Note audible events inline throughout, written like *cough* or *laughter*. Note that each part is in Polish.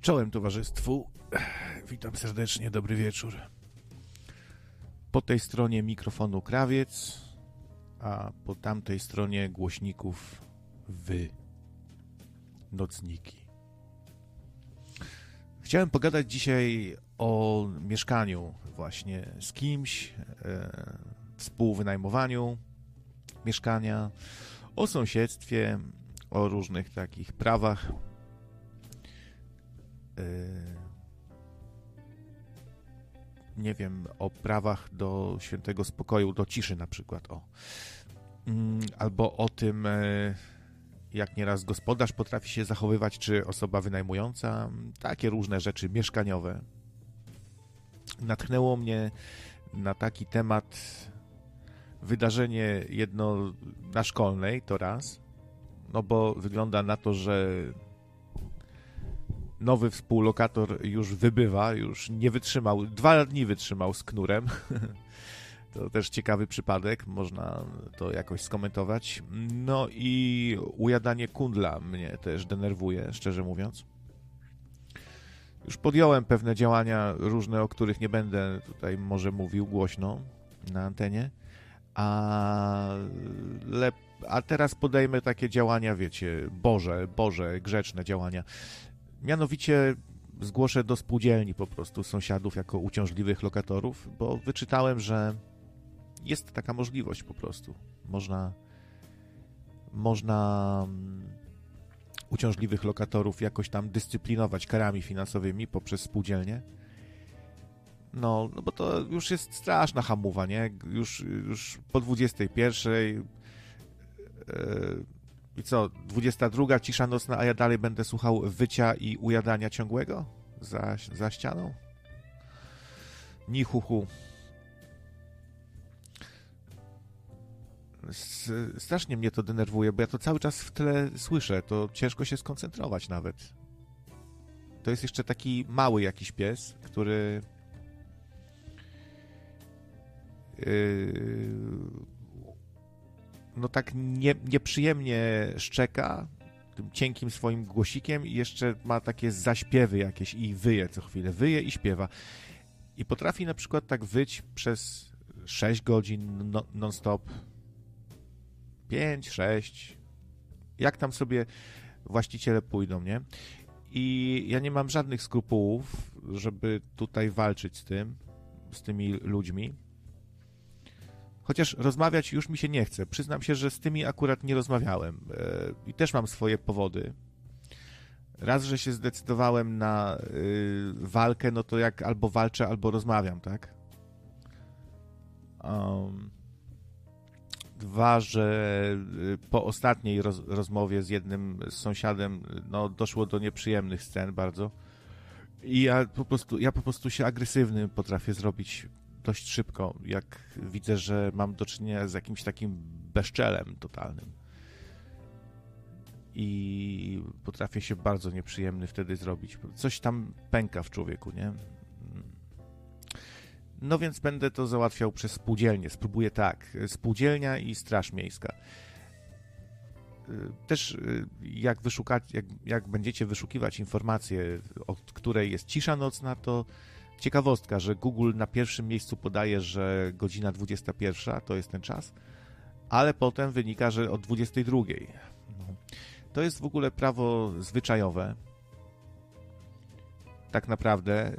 Czołem towarzystwu. Witam serdecznie, dobry wieczór. Po tej stronie mikrofonu krawiec, a po tamtej stronie głośników wy, nocniki. Chciałem pogadać dzisiaj o mieszkaniu, właśnie z kimś, e, współwynajmowaniu mieszkania, o sąsiedztwie, o różnych takich prawach. E, nie wiem, o prawach do świętego spokoju, do ciszy na przykład, o. Mm, albo o tym, e, jak nieraz gospodarz potrafi się zachowywać, czy osoba wynajmująca, takie różne rzeczy mieszkaniowe. Natchnęło mnie na taki temat wydarzenie jedno na szkolnej, to raz, no bo wygląda na to, że nowy współlokator już wybywa, już nie wytrzymał, dwa dni wytrzymał z knurem. *laughs* To też ciekawy przypadek, można to jakoś skomentować. No i ujadanie kundla mnie też denerwuje, szczerze mówiąc. Już podjąłem pewne działania różne, o których nie będę tutaj może mówił głośno na antenie, a, a teraz podejmę takie działania, wiecie, Boże, Boże, grzeczne działania. Mianowicie zgłoszę do spółdzielni po prostu sąsiadów jako uciążliwych lokatorów, bo wyczytałem, że jest taka możliwość po prostu. Można można mm, uciążliwych lokatorów jakoś tam dyscyplinować karami finansowymi poprzez spółdzielnie. No, no bo to już jest straszna hamuwa, nie? Już, już po 21 yy, i co, 22 cisza nocna, a ja dalej będę słuchał wycia i ujadania ciągłego za, za ścianą? Ni hu, hu. strasznie mnie to denerwuje, bo ja to cały czas w tle słyszę, to ciężko się skoncentrować nawet. To jest jeszcze taki mały jakiś pies, który yy, no tak nie, nieprzyjemnie szczeka tym cienkim swoim głosikiem i jeszcze ma takie zaśpiewy jakieś i wyje co chwilę, wyje i śpiewa. I potrafi na przykład tak wyć przez 6 godzin non-stop, 5, 6, jak tam sobie właściciele pójdą, nie? I ja nie mam żadnych skrupułów, żeby tutaj walczyć z tym, z tymi ludźmi. Chociaż rozmawiać już mi się nie chce. Przyznam się, że z tymi akurat nie rozmawiałem e, i też mam swoje powody. Raz, że się zdecydowałem na y, walkę, no to jak albo walczę, albo rozmawiam, tak? Um, Dwa, że y, po ostatniej roz, rozmowie z jednym z sąsiadem no, doszło do nieprzyjemnych scen bardzo. I ja po prostu, ja po prostu się agresywny potrafię zrobić dość szybko, jak widzę, że mam do czynienia z jakimś takim bezczelem totalnym. I potrafię się bardzo nieprzyjemny wtedy zrobić. Coś tam pęka w człowieku, nie? No więc będę to załatwiał przez spółdzielnię. Spróbuję tak. Spółdzielnia i Straż Miejska. Też jak, wyszukać, jak, jak będziecie wyszukiwać informację, od której jest cisza nocna, to ciekawostka, że Google na pierwszym miejscu podaje, że godzina 21 to jest ten czas, ale potem wynika, że od 22. No. To jest w ogóle prawo zwyczajowe. Tak naprawdę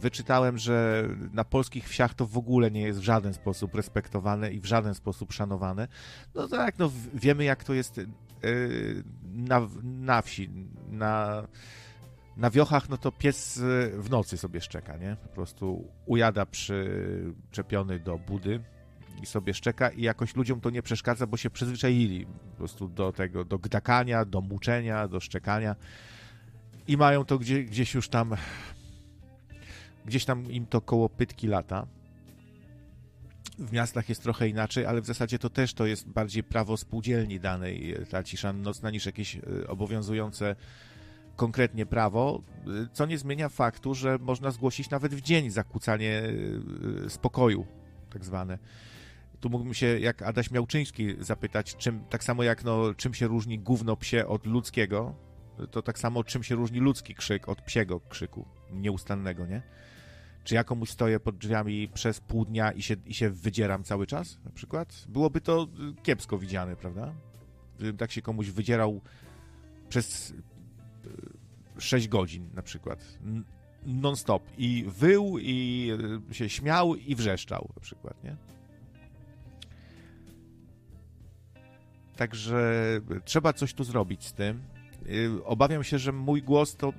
wyczytałem, że na polskich wsiach to w ogóle nie jest w żaden sposób respektowane i w żaden sposób szanowane. No tak, no wiemy jak to jest yy, na, na wsi, na, na wiochach, no to pies w nocy sobie szczeka, nie? Po prostu ujada przyczepiony do budy i sobie szczeka i jakoś ludziom to nie przeszkadza, bo się przyzwyczaili po prostu do tego, do gdakania, do muczenia, do szczekania i mają to gdzie, gdzieś już tam Gdzieś tam im to koło pytki lata. W miastach jest trochę inaczej, ale w zasadzie to też to jest bardziej prawo spółdzielni danej, ta cisza nocna, niż jakieś e, obowiązujące konkretnie prawo, e, co nie zmienia faktu, że można zgłosić nawet w dzień zakłócanie e, spokoju, tak zwane. Tu mógłbym się, jak Adaś Miałczyński, zapytać, czym, tak samo jak no, czym się różni gówno psie od ludzkiego, To tak samo czym się różni ludzki krzyk od psiego krzyku, nieustannego, nie? Czy ja komuś stoję pod drzwiami przez pół dnia i się, i się wydzieram cały czas, na przykład? Byłoby to kiepsko widziane, prawda? Gdybym tak się komuś wydzierał przez 6 godzin na przykład, non-stop i wył, i się śmiał, i wrzeszczał na przykład, nie? Także trzeba coś tu zrobić z tym. Y, obawiam się, że mój głos to,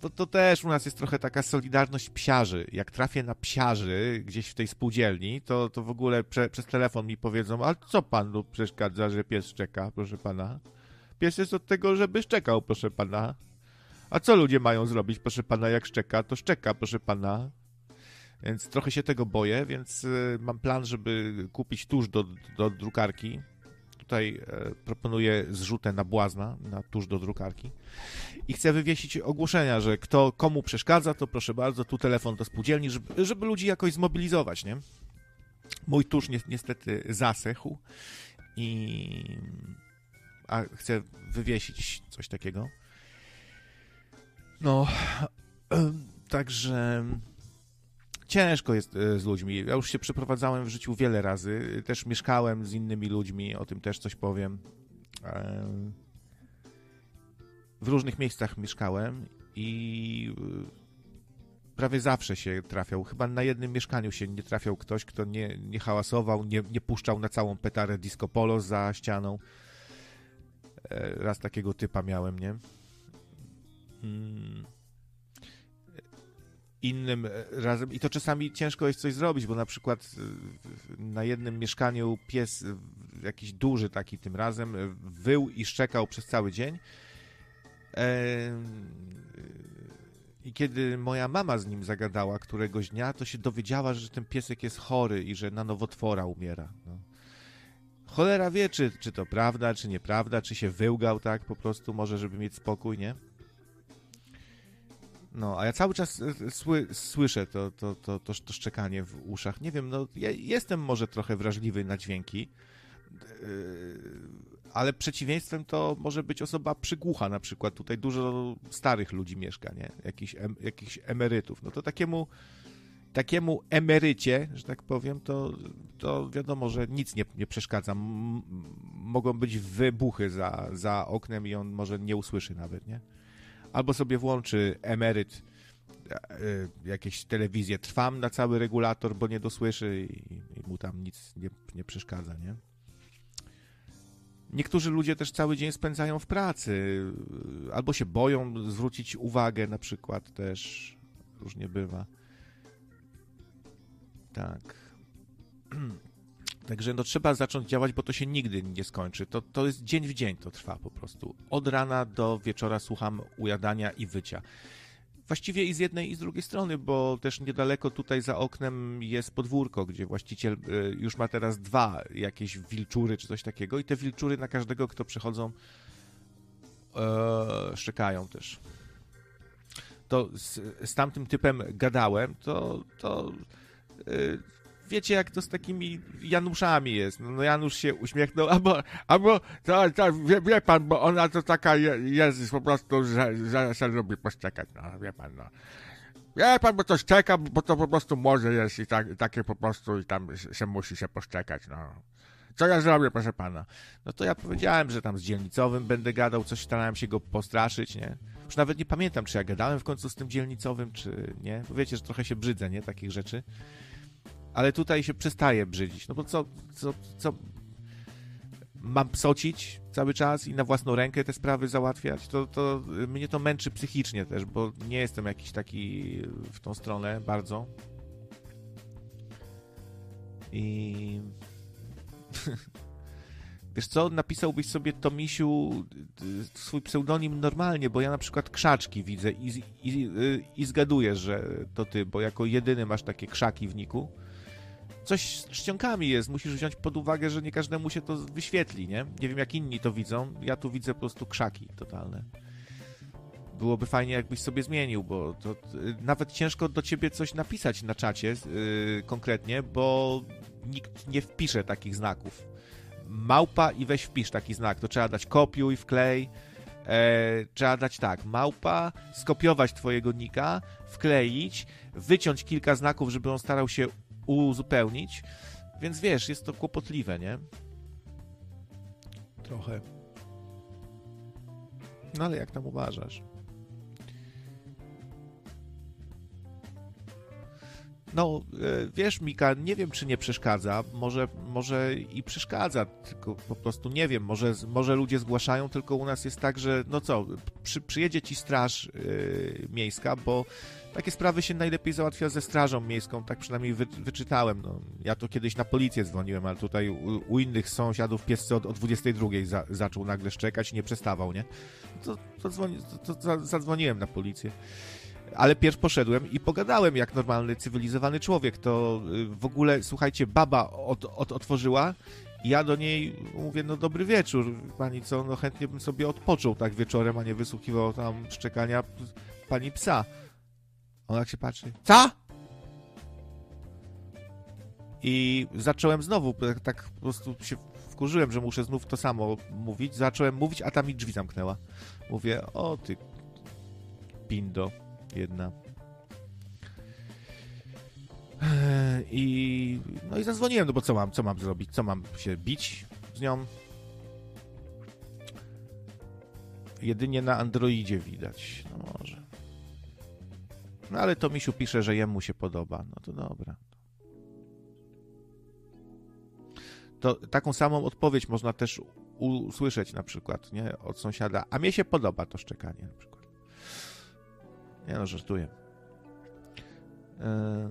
to, to też u nas jest trochę taka solidarność psiarzy. Jak trafię na psiarzy gdzieś w tej spółdzielni, to, to w ogóle prze, przez telefon mi powiedzą, a co panu przeszkadza, że pies szczeka, proszę pana? Pies jest od tego, żeby szczekał, proszę pana. A co ludzie mają zrobić, proszę pana, jak szczeka? To szczeka, proszę pana. Więc trochę się tego boję, więc y, mam plan, żeby kupić tuż do, do drukarki tutaj e, proponuję zrzutę na błazna, na tuż do drukarki. I chcę wywiesić ogłoszenia, że kto komu przeszkadza, to proszę bardzo, tu telefon do spółdzielni, żeby, żeby ludzi jakoś zmobilizować, nie? Mój tusz ni niestety zasechł i a chcę wywiesić coś takiego. No, także ciężko jest e, z ludźmi. Ja już się przeprowadzałem w życiu wiele razy. Też mieszkałem z innymi ludźmi, o tym też coś powiem. E, w różnych miejscach mieszkałem i e, prawie zawsze się trafiał. Chyba na jednym mieszkaniu się nie trafiał ktoś, kto nie, nie hałasował, nie, nie puszczał na całą petarę disco polo za ścianą. Raz takiego typa miałem, nie? Hmm innym e, razem. I to czasami ciężko jest coś zrobić, bo na przykład e, na jednym mieszkaniu pies, e, jakiś duży taki tym razem, wył i szczekał przez cały dzień. I kiedy moja mama z nim zagadała któregoś dnia, to się dowiedziała, że ten piesek jest chory i że na nowotwora umiera. No. Cholera wie, czy, czy to prawda, czy nieprawda, czy się wyłgał tak po prostu, może żeby mieć spokój, nie? No, a ja cały czas e, sły, słyszę to, to, to, to, to szczekanie w uszach. Nie wiem, no, ja jestem może trochę wrażliwy na dźwięki, e, ale przeciwieństwem to może być osoba przygłucha na przykład. Tutaj dużo starych ludzi mieszka, nie? Jakichś, em, emerytów. No to takiemu takiemu emerycie, że tak powiem, to, to wiadomo, że nic nie, nie przeszkadza. M mogą być wybuchy za, za oknem i on może nie usłyszy nawet, nie? Albo sobie włączy emeryt e, jakieś telewizję trwam na cały regulator, bo nie dosłyszy i, i mu tam nic nie, nie przeszkadza, nie? Niektórzy ludzie też cały dzień spędzają w pracy, albo się boją zwrócić uwagę, na przykład też różnie bywa. Tak. *clears throat* Także no, trzeba zacząć działać, bo to się nigdy nie skończy. To, to jest dzień w dzień to trwa po prostu. Od rana do wieczora słucham ujadania i wycia. Właściwie i z jednej i z drugiej strony, bo też niedaleko tutaj za oknem jest podwórko, gdzie właściciel y, już ma teraz dwa jakieś wilczury czy coś takiego i te wilczury na każdego, kto przychodzą, e, szczekają też. To z, z tamtym typem gadałem, to, to y, wiecie, jak to z takimi Januszami jest. No, Janusz się uśmiechnął, albo, albo to, to wie, wie, pan, bo ona to taka jest po prostu, że, że, że lubi poszczekać, no, wie pan, no. Wie pan, bo to czeka, bo to po prostu może jest i tak, takie po prostu i tam się musi się poszczekać, no. Co ja zrobię, proszę pana? No to ja powiedziałem, że tam z dzielnicowym będę gadał, coś starałem się go postraszyć, nie? Już nawet nie pamiętam, czy ja gadałem w końcu z tym dzielnicowym, czy nie. Bo wiecie, że trochę się brzydzę, nie? Takich rzeczy ale tutaj się przestaje brzydzić. No bo co, co, co mam psocić cały czas i na własną rękę te sprawy załatwiać, to, to mnie to męczy psychicznie też, bo nie jestem jakiś taki w tą stronę bardzo. I *laughs* wiesz co, napisałbyś sobie Tomisiu swój pseudonim normalnie, bo ja na przykład krzaczki widzę i, i, i zgaduję, że to ty, bo jako jedyny masz takie krzaki w niku coś z czcionkami jest. Musisz wziąć pod uwagę, że nie każdemu się to wyświetli, nie? Nie wiem, jak inni to widzą. Ja tu widzę po prostu krzaki totalne. Byłoby fajnie, jakbyś sobie zmienił, bo to, y, nawet ciężko do ciebie coś napisać na czacie yy, konkretnie, bo nikt nie wpisze takich znaków. Małpa i weź wpisz taki znak. To trzeba dać kopiuj, wklej. E, trzeba dać tak, małpa, skopiować twojego nika, wkleić, wyciąć kilka znaków, żeby on starał się uzupełnić, więc wiesz, jest to kłopotliwe, nie? Trochę. No ale jak tam uważasz? No, e, wiesz, Mika, nie wiem, czy nie przeszkadza. Może, może i przeszkadza, tylko po prostu nie wiem. Może, może ludzie zgłaszają, tylko u nas jest tak, że no co, przy, przyjedzie ci straż yy, miejska, bo takie sprawy się najlepiej załatwia ze strażą miejską, tak przynajmniej wy, wyczytałem. No, ja to kiedyś na policję dzwoniłem, ale tutaj u, u innych sąsiadów pies od, o 22 za, zaczął nagle szczekać i nie przestawał, nie? To, to, dzwoni, to, to zadzwoniłem na policję ale pierw poszedłem i pogadałem jak normalny, cywilizowany człowiek. To y, w ogóle, słuchajcie, baba od, od, otworzyła ja do niej mówię, no dobry wieczór, pani co, no chętnie bym sobie odpoczął tak wieczorem, a nie wysłuchiwał tam szczekania pani psa. Ona jak się patrzy, co? I zacząłem znowu, tak, tak po prostu się wkurzyłem, że muszę znów to samo mówić. Zacząłem mówić, a ta mi drzwi zamknęła. Mówię, o ty pindo jedna. I, no i zadzwoniłem, no bo co mam, co mam zrobić? Co mam się bić z nią? Jedynie na Androidzie widać. No może. No ale to Misiu pisze, że jemu się podoba. No to dobra. To taką samą odpowiedź można też usłyszeć na przykład, nie? Od sąsiada. A mnie się podoba to szczekanie na przykład. Nie no, żartuję. E,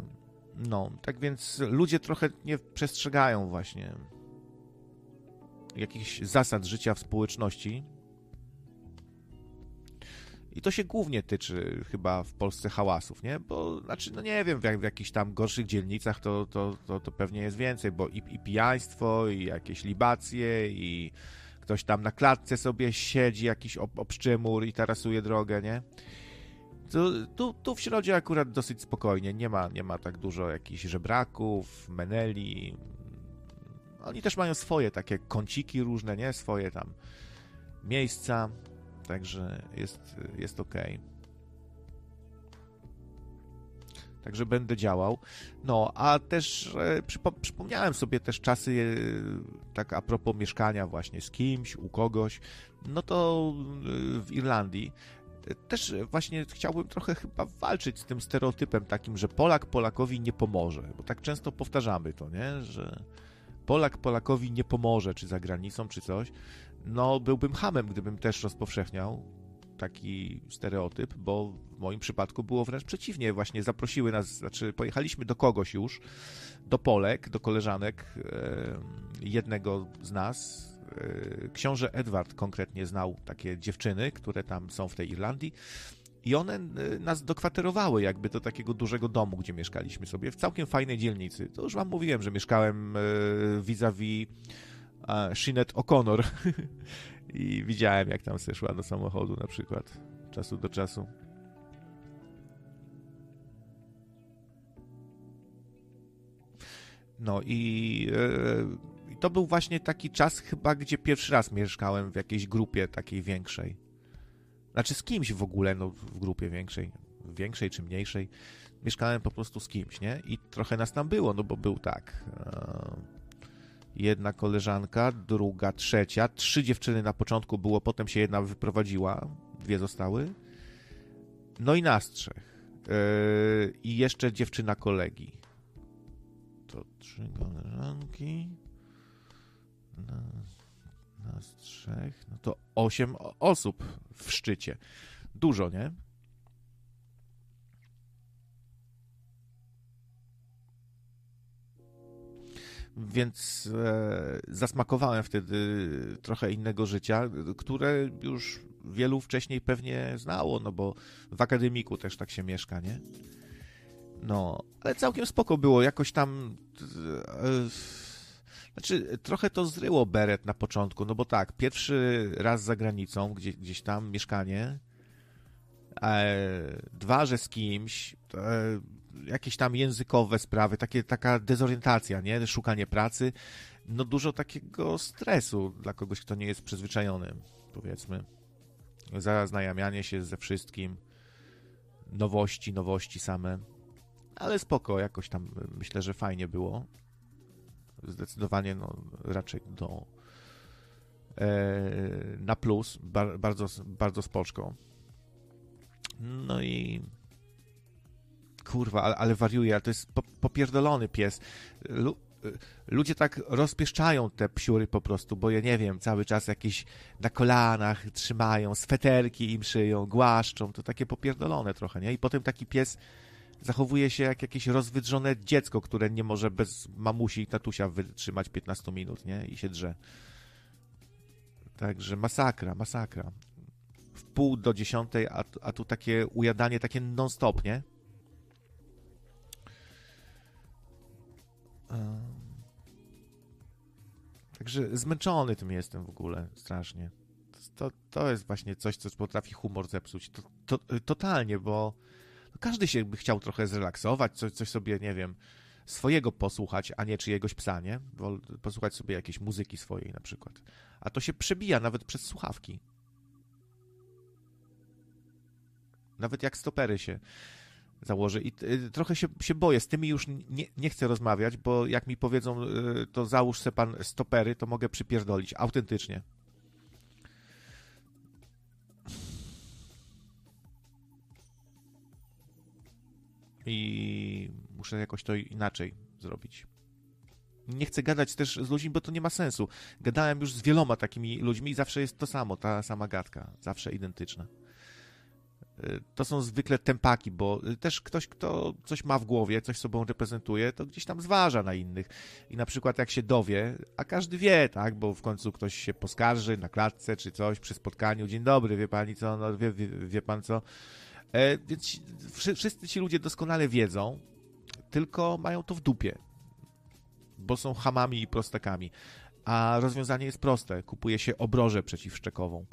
no, tak więc ludzie trochę nie przestrzegają właśnie jakichś zasad życia w społeczności. I to się głównie tyczy chyba w Polsce hałasów, nie? Bo, znaczy, no nie wiem, w, jak, w jakichś tam gorszych dzielnicach to, to, to, to pewnie jest więcej, bo i, i pijaństwo, i jakieś libacje, i ktoś tam na klatce sobie siedzi, jakiś ob, obszczymur i tarasuje drogę, nie? Tu, tu, tu w środzie akurat dosyć spokojnie, nie ma, nie ma tak dużo jakichś żebraków, meneli. Oni też mają swoje takie kąciki różne, nie? Swoje tam miejsca, także jest, jest ok. Także będę działał. No, a też e, przypo, przypomniałem sobie też czasy, e, tak a propos mieszkania właśnie z kimś, u kogoś. No to e, w Irlandii też właśnie chciałbym trochę chyba walczyć z tym stereotypem takim, że Polak Polakowi nie pomoże, bo tak często powtarzamy to, nie? Że Polak Polakowi nie pomoże, czy za granicą, czy coś. No, byłbym hamem, gdybym też rozpowszechniał taki stereotyp, bo w moim przypadku było wręcz przeciwnie. Właśnie zaprosiły nas, znaczy pojechaliśmy do kogoś już, do Polek, do koleżanek jednego z nas, E, książę Edward konkretnie znał takie dziewczyny, które tam są w tej Irlandii. I one e, nas dokwaterowały jakby do takiego dużego domu, gdzie mieszkaliśmy sobie, w całkiem fajnej dzielnicy. To już wam mówiłem, że mieszkałem e, vis-a-vis Sinead O'Connor *laughs* i widziałem, jak tam szła do samochodu na przykład, czasu do czasu. No i i to był właśnie taki czas chyba, gdzie pierwszy raz mieszkałem w jakiejś grupie takiej większej. Znaczy z kimś w ogóle, no w grupie większej, większej czy mniejszej. Mieszkałem po prostu z kimś, nie? I trochę nas tam było, no bo był tak. E, jedna koleżanka, druga, trzecia, trzy dziewczyny na początku było, potem się jedna wyprowadziła, dwie zostały. No i nas trzech. E, I jeszcze dziewczyna kolegi. To trzy koleżanki nas trzech, no to osiem osób w szczycie. Dużo, nie? Więc e, zasmakowałem wtedy trochę innego życia, które już wielu wcześniej pewnie znało, no bo w akademiku też tak się mieszka, nie? No, ale całkiem spoko było, jakoś tam. E, znaczy, trochę to zryło Beret na początku, no bo tak, pierwszy raz za granicą, gdzie, gdzieś tam mieszkanie, e, dwa, że z kimś, e, jakieś tam językowe sprawy, takie, taka dezorientacja, nie? Szukanie pracy, no dużo takiego stresu dla kogoś, kto nie jest przyzwyczajony, powiedzmy. zaznajamianie się ze wszystkim, nowości, nowości same, ale spoko, jakoś tam myślę, że fajnie było. Zdecydowanie no, raczej do e, na plus, bar, bardzo, bardzo spoczko. No i kurwa, ale, ale wariuje, ale to jest po, popierdolony pies. Lu, ludzie tak rozpieszczają te psiury po prostu, bo ja nie wiem, cały czas jakieś na kolanach trzymają, sweterki im szyją, głaszczą, to takie popierdolone trochę, nie? I potem taki pies zachowuje się jak jakieś rozwydrzone dziecko, które nie może bez mamusi i tatusia wytrzymać 15 minut, nie? I się drze. Także masakra, masakra. W pół do dziesiątej, a, a tu takie ujadanie takie non-stop, nie? Także zmęczony tym jestem w ogóle strasznie. To, to jest właśnie coś, co potrafi humor zepsuć. To, to, totalnie, bo każdy się by chciał trochę zrelaksować, coś, coś sobie, nie wiem, swojego posłuchać, a nie czyjegoś psa, nie? Posłuchać sobie jakiejś muzyki swojej na przykład. A to się przebija nawet przez słuchawki. Nawet jak stopery się założy. I y, trochę się, się boję, z tymi już nie, nie chcę rozmawiać, bo jak mi powiedzą, y, to załóż se pan stopery, to mogę przypierdolić, autentycznie. I muszę jakoś to inaczej zrobić. Nie chcę gadać też z ludźmi, bo to nie ma sensu. Gadałem już z wieloma takimi ludźmi i zawsze jest to samo, ta sama gadka, zawsze identyczna to są zwykle tempaki, bo też ktoś, kto coś ma w głowie, coś sobą reprezentuje, to gdzieś tam zważa na innych. I na przykład jak się dowie, a każdy wie, tak, bo w końcu ktoś się poskarży na klatce czy coś przy spotkaniu, dzień dobry, wie pani co, no, wie, wie, wie pan co. E, więc wszyscy ci ludzie doskonale wiedzą, tylko mają to w dupie, bo są hamami i prostakami. A rozwiązanie jest proste. Kupuje się obrożę przeciwszczekową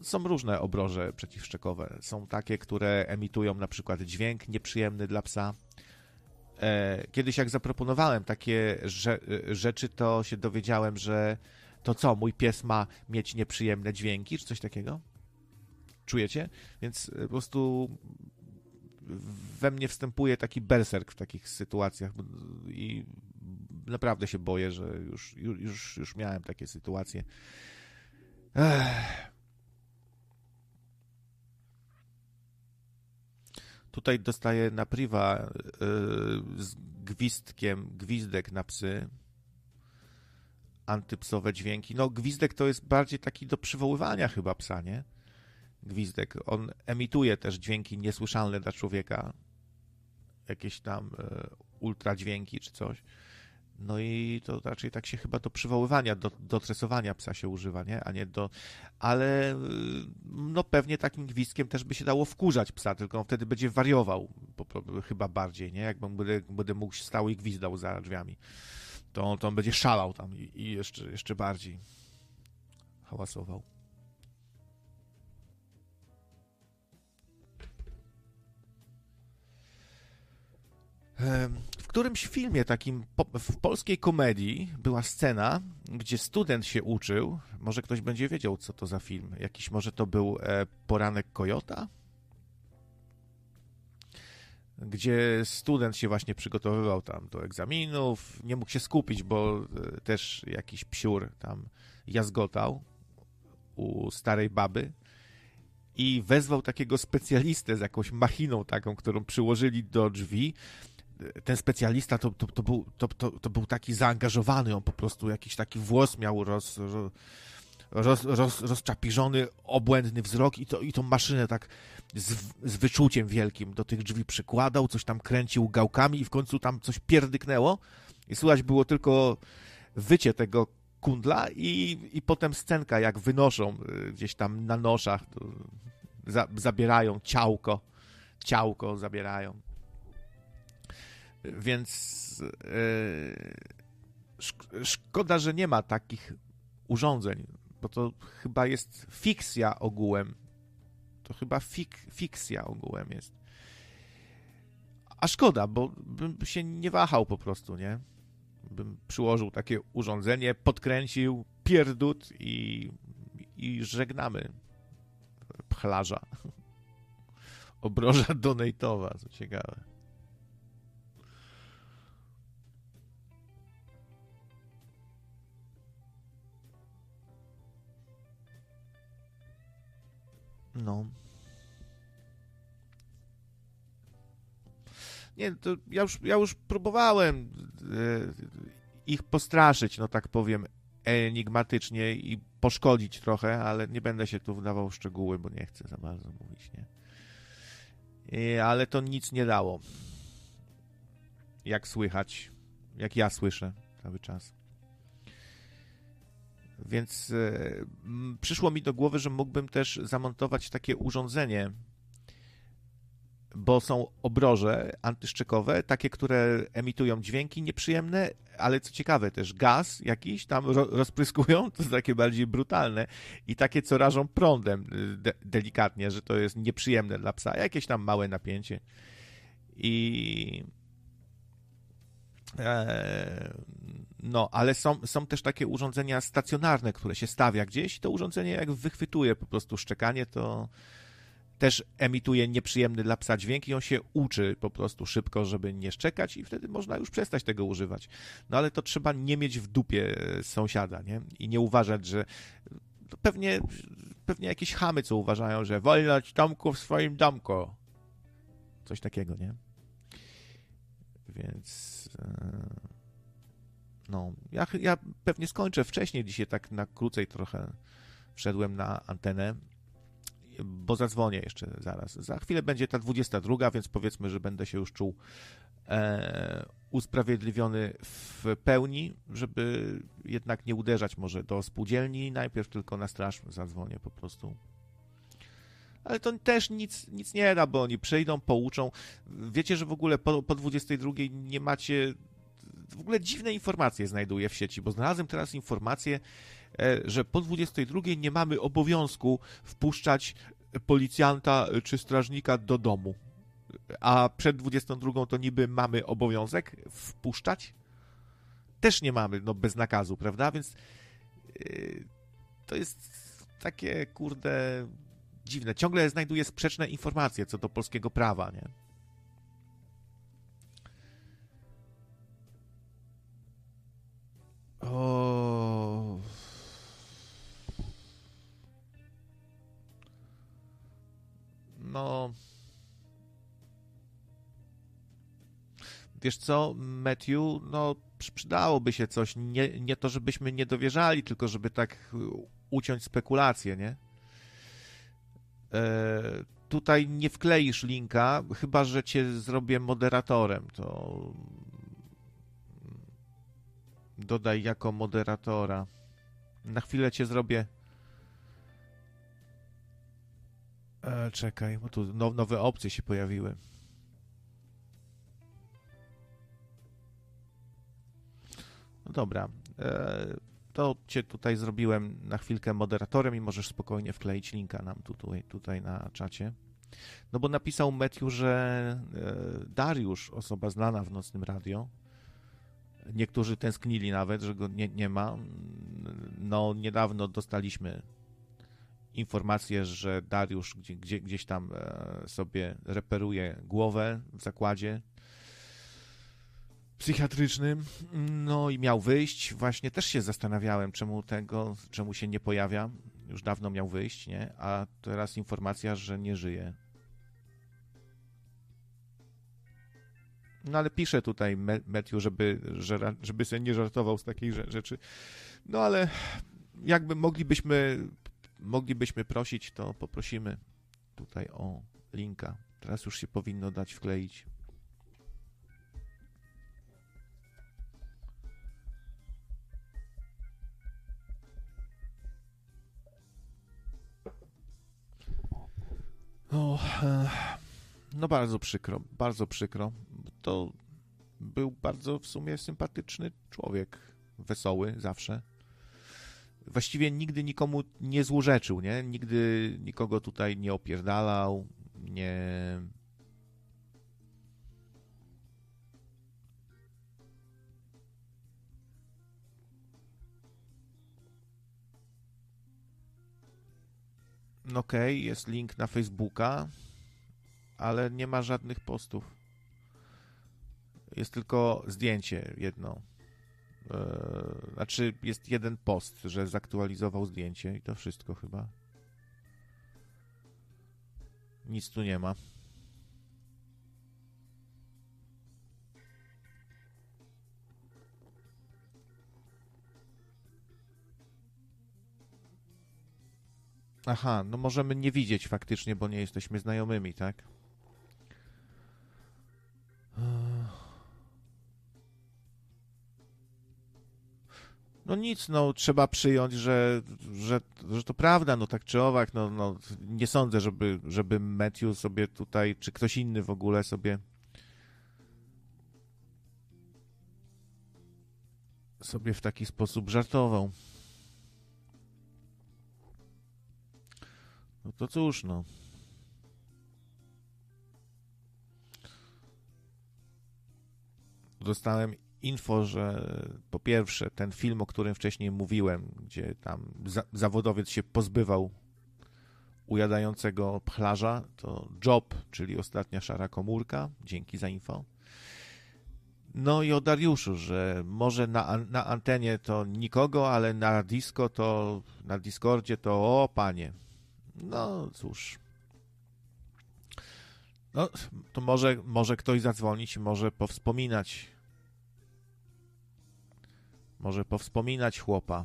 są różne obroże przeciwszczekowe. Są takie, które emitują na przykład dźwięk nieprzyjemny dla psa. E, kiedyś jak zaproponowałem takie rzeczy, to się dowiedziałem, że to co, mój pies ma mieć nieprzyjemne dźwięki, czy coś takiego? Czujecie? Więc po prostu we mnie wstępuje taki berserk w takich sytuacjach i naprawdę się boję, że już, już, już miałem takie sytuacje. Ech. Tutaj dostaję na priwa yy, z gwizdkiem, gwizdek na psy. Antypsowe dźwięki. No, gwizdek to jest bardziej taki do przywoływania chyba psa, nie? Gwizdek. On emituje też dźwięki niesłyszalne dla człowieka. Jakieś tam yy, ultradźwięki czy coś. No i to raczej tak się chyba do przywoływania, do, do tresowania psa się używa, nie? A nie do... Ale no pewnie takim gwizdkiem też by się dało wkurzać psa, tylko on wtedy będzie wariował chyba bardziej, nie? Jakbym będę, będę mógł stał i gwizdał za drzwiami. To, to on będzie szalał tam i, i jeszcze, jeszcze bardziej hałasował. Którymś filmie takim w polskiej komedii była scena, gdzie student się uczył. Może ktoś będzie wiedział, co to za film. Jakiś może to był e, Poranek Kojota? Gdzie student się właśnie przygotowywał tam do egzaminów, nie mógł się skupić, bo e, też jakiś psiur tam jazgotał u starej baby i wezwał takiego specjalistę z jakąś machiną taką, którą przyłożyli do drzwi ten specjalista to, to, to, był, to, to, to był taki zaangażowany, on po prostu jakiś taki włos miał roz, roz, roz, rozczapiżony, obłędny wzrok i, to, i tą maszynę tak z, z wyczuciem wielkim do tych drzwi przykładał, coś tam kręcił gałkami i w końcu tam coś pierdyknęło i słychać było tylko wycie tego kundla i, i potem scenka, jak wynoszą y, gdzieś tam na noszach, za, zabierają ciałko, ciałko zabierają. Więc yy, szkoda, że nie ma takich urządzeń, bo to chyba jest fikcja ogółem. To chyba fik, fikcja ogółem jest. A szkoda, bo bym się nie wahał po prostu, nie? Bym przyłożył takie urządzenie, podkręcił pierdut i, i żegnamy pchlarza. *laughs* Obroża donatowa, co ciekawe. No. Nie, to ja już, ja już próbowałem e, ich postraszyć, no tak powiem, enigmatycznie i poszkodzić trochę, ale nie będę się tu wdawał w szczegóły, bo nie chcę za bardzo mówić, nie? I, ale to nic nie dało. Jak słychać, jak ja słyszę cały czas. Więc e, przyszło mi do głowy, że mógłbym też zamontować takie urządzenie, bo są obroże antyszczekowe, takie, które emitują dźwięki nieprzyjemne, ale co ciekawe też gaz jakiś tam ro rozpryskują, *laughs* to takie bardziej brutalne i takie, co rażą prądem de delikatnie, że to jest nieprzyjemne dla psa, jakieś tam małe napięcie. I e, no, ale są, są też takie urządzenia stacjonarne, które się stawia gdzieś i to urządzenie jak wychwytuje po prostu szczekanie, to też emituje nieprzyjemny dla psa dźwięk i on się uczy po prostu szybko, żeby nie szczekać i wtedy można już przestać tego używać. No ale to trzeba nie mieć w dupie sąsiada, nie? I nie uważać, że pewnie, pewnie jakieś chamy, co uważają, że wolność Tomku w swoim domku. Coś takiego, nie? Więc... E, no, ja, ja pewnie skończę wcześniej dzisiaj, tak na krócej trochę wszedłem na antenę bo zadzwonię jeszcze zaraz. Za chwilę będzie ta 22, więc powiedzmy, że będę się już czuł e, usprawiedliwiony w pełni, żeby jednak nie uderzać może do spółdzielni, najpierw tylko na straż zadzwonię po prostu. Ale to też nic, nic nie da, bo oni przyjdą, pouczą. Wiecie, że w ogóle po, po 22 nie macie w ogóle dziwne informacje znajduję w sieci, bo znalazłem teraz informację, e, że po 22 nie mamy obowiązku wpuszczać policjanta czy strażnika do domu. A przed 22 to niby mamy obowiązek wpuszczać? Też nie mamy, no bez nakazu, prawda? Więc yy, to jest takie, kurde, dziwne. Ciągle znajduję sprzeczne informacje co do polskiego prawa, nie? O. No. Wiesz co, Matthew, no przydałoby się coś. Nie, nie to, żebyśmy nie dowierzali, tylko żeby tak uciąć spekulacje, nie? E, tutaj nie wkleisz linka, chyba że cię zrobię moderatorem. To Dodaj jako moderatora. Na chwilę cię zrobię. E, czekaj, bo tu now, nowe opcje się pojawiły. No dobra. E, to cię tutaj zrobiłem na chwilkę moderatorem i możesz spokojnie wkleić linka nam tutaj, tutaj na czacie. No bo napisał Matthew, że e, Dariusz, osoba znana w Nocnym Radio, Niektórzy tęsknili nawet, że go nie, nie ma. No, niedawno dostaliśmy informację, że Dariusz gdzie, gdzie, gdzieś tam e, sobie reperuje głowę w zakładzie psychiatrycznym. No i miał wyjść. Właśnie też się zastanawiałem, czemu tego, czemu się nie pojawia. Już dawno miał wyjść, nie? A teraz informacja, że nie żyje. No ale pisze tutaj Matthew, żeby, żeby sobie nie żartował z takiej rzeczy. No ale jakby moglibyśmy, moglibyśmy prosić, to poprosimy tutaj o linka. Teraz już się powinno dać wkleić. O, e, no bardzo przykro, bardzo przykro to był bardzo w sumie sympatyczny człowiek, wesoły zawsze. Właściwie nigdy nikomu nie złorzeczył, nie? Nigdy nikogo tutaj nie opierdalał, nie... No okej, okay, jest link na Facebooka, ale nie ma żadnych postów. Jest tylko zdjęcie jedno. Eee, znaczy, jest jeden post, że zaktualizował zdjęcie i to wszystko chyba. Nic tu nie ma. Aha, no możemy nie widzieć faktycznie, bo nie jesteśmy znajomymi, tak? No nic, no trzeba przyjąć, że, że, że to prawda, no tak czy owak, no, no nie sądzę, żeby, żeby Matthew sobie tutaj, czy ktoś inny w ogóle sobie sobie w taki sposób żartował. No to cóż, no. Dostałem info, że po pierwsze ten film, o którym wcześniej mówiłem, gdzie tam za zawodowiec się pozbywał ujadającego pchlarza, to Job, czyli ostatnia szara komórka. Dzięki za info. No i o Dariuszu, że może na, na antenie to nikogo, ale na disco to, na Discordzie to o panie. No cóż. No, to może, może ktoś zadzwonić, może powspominać może powspominać chłopa.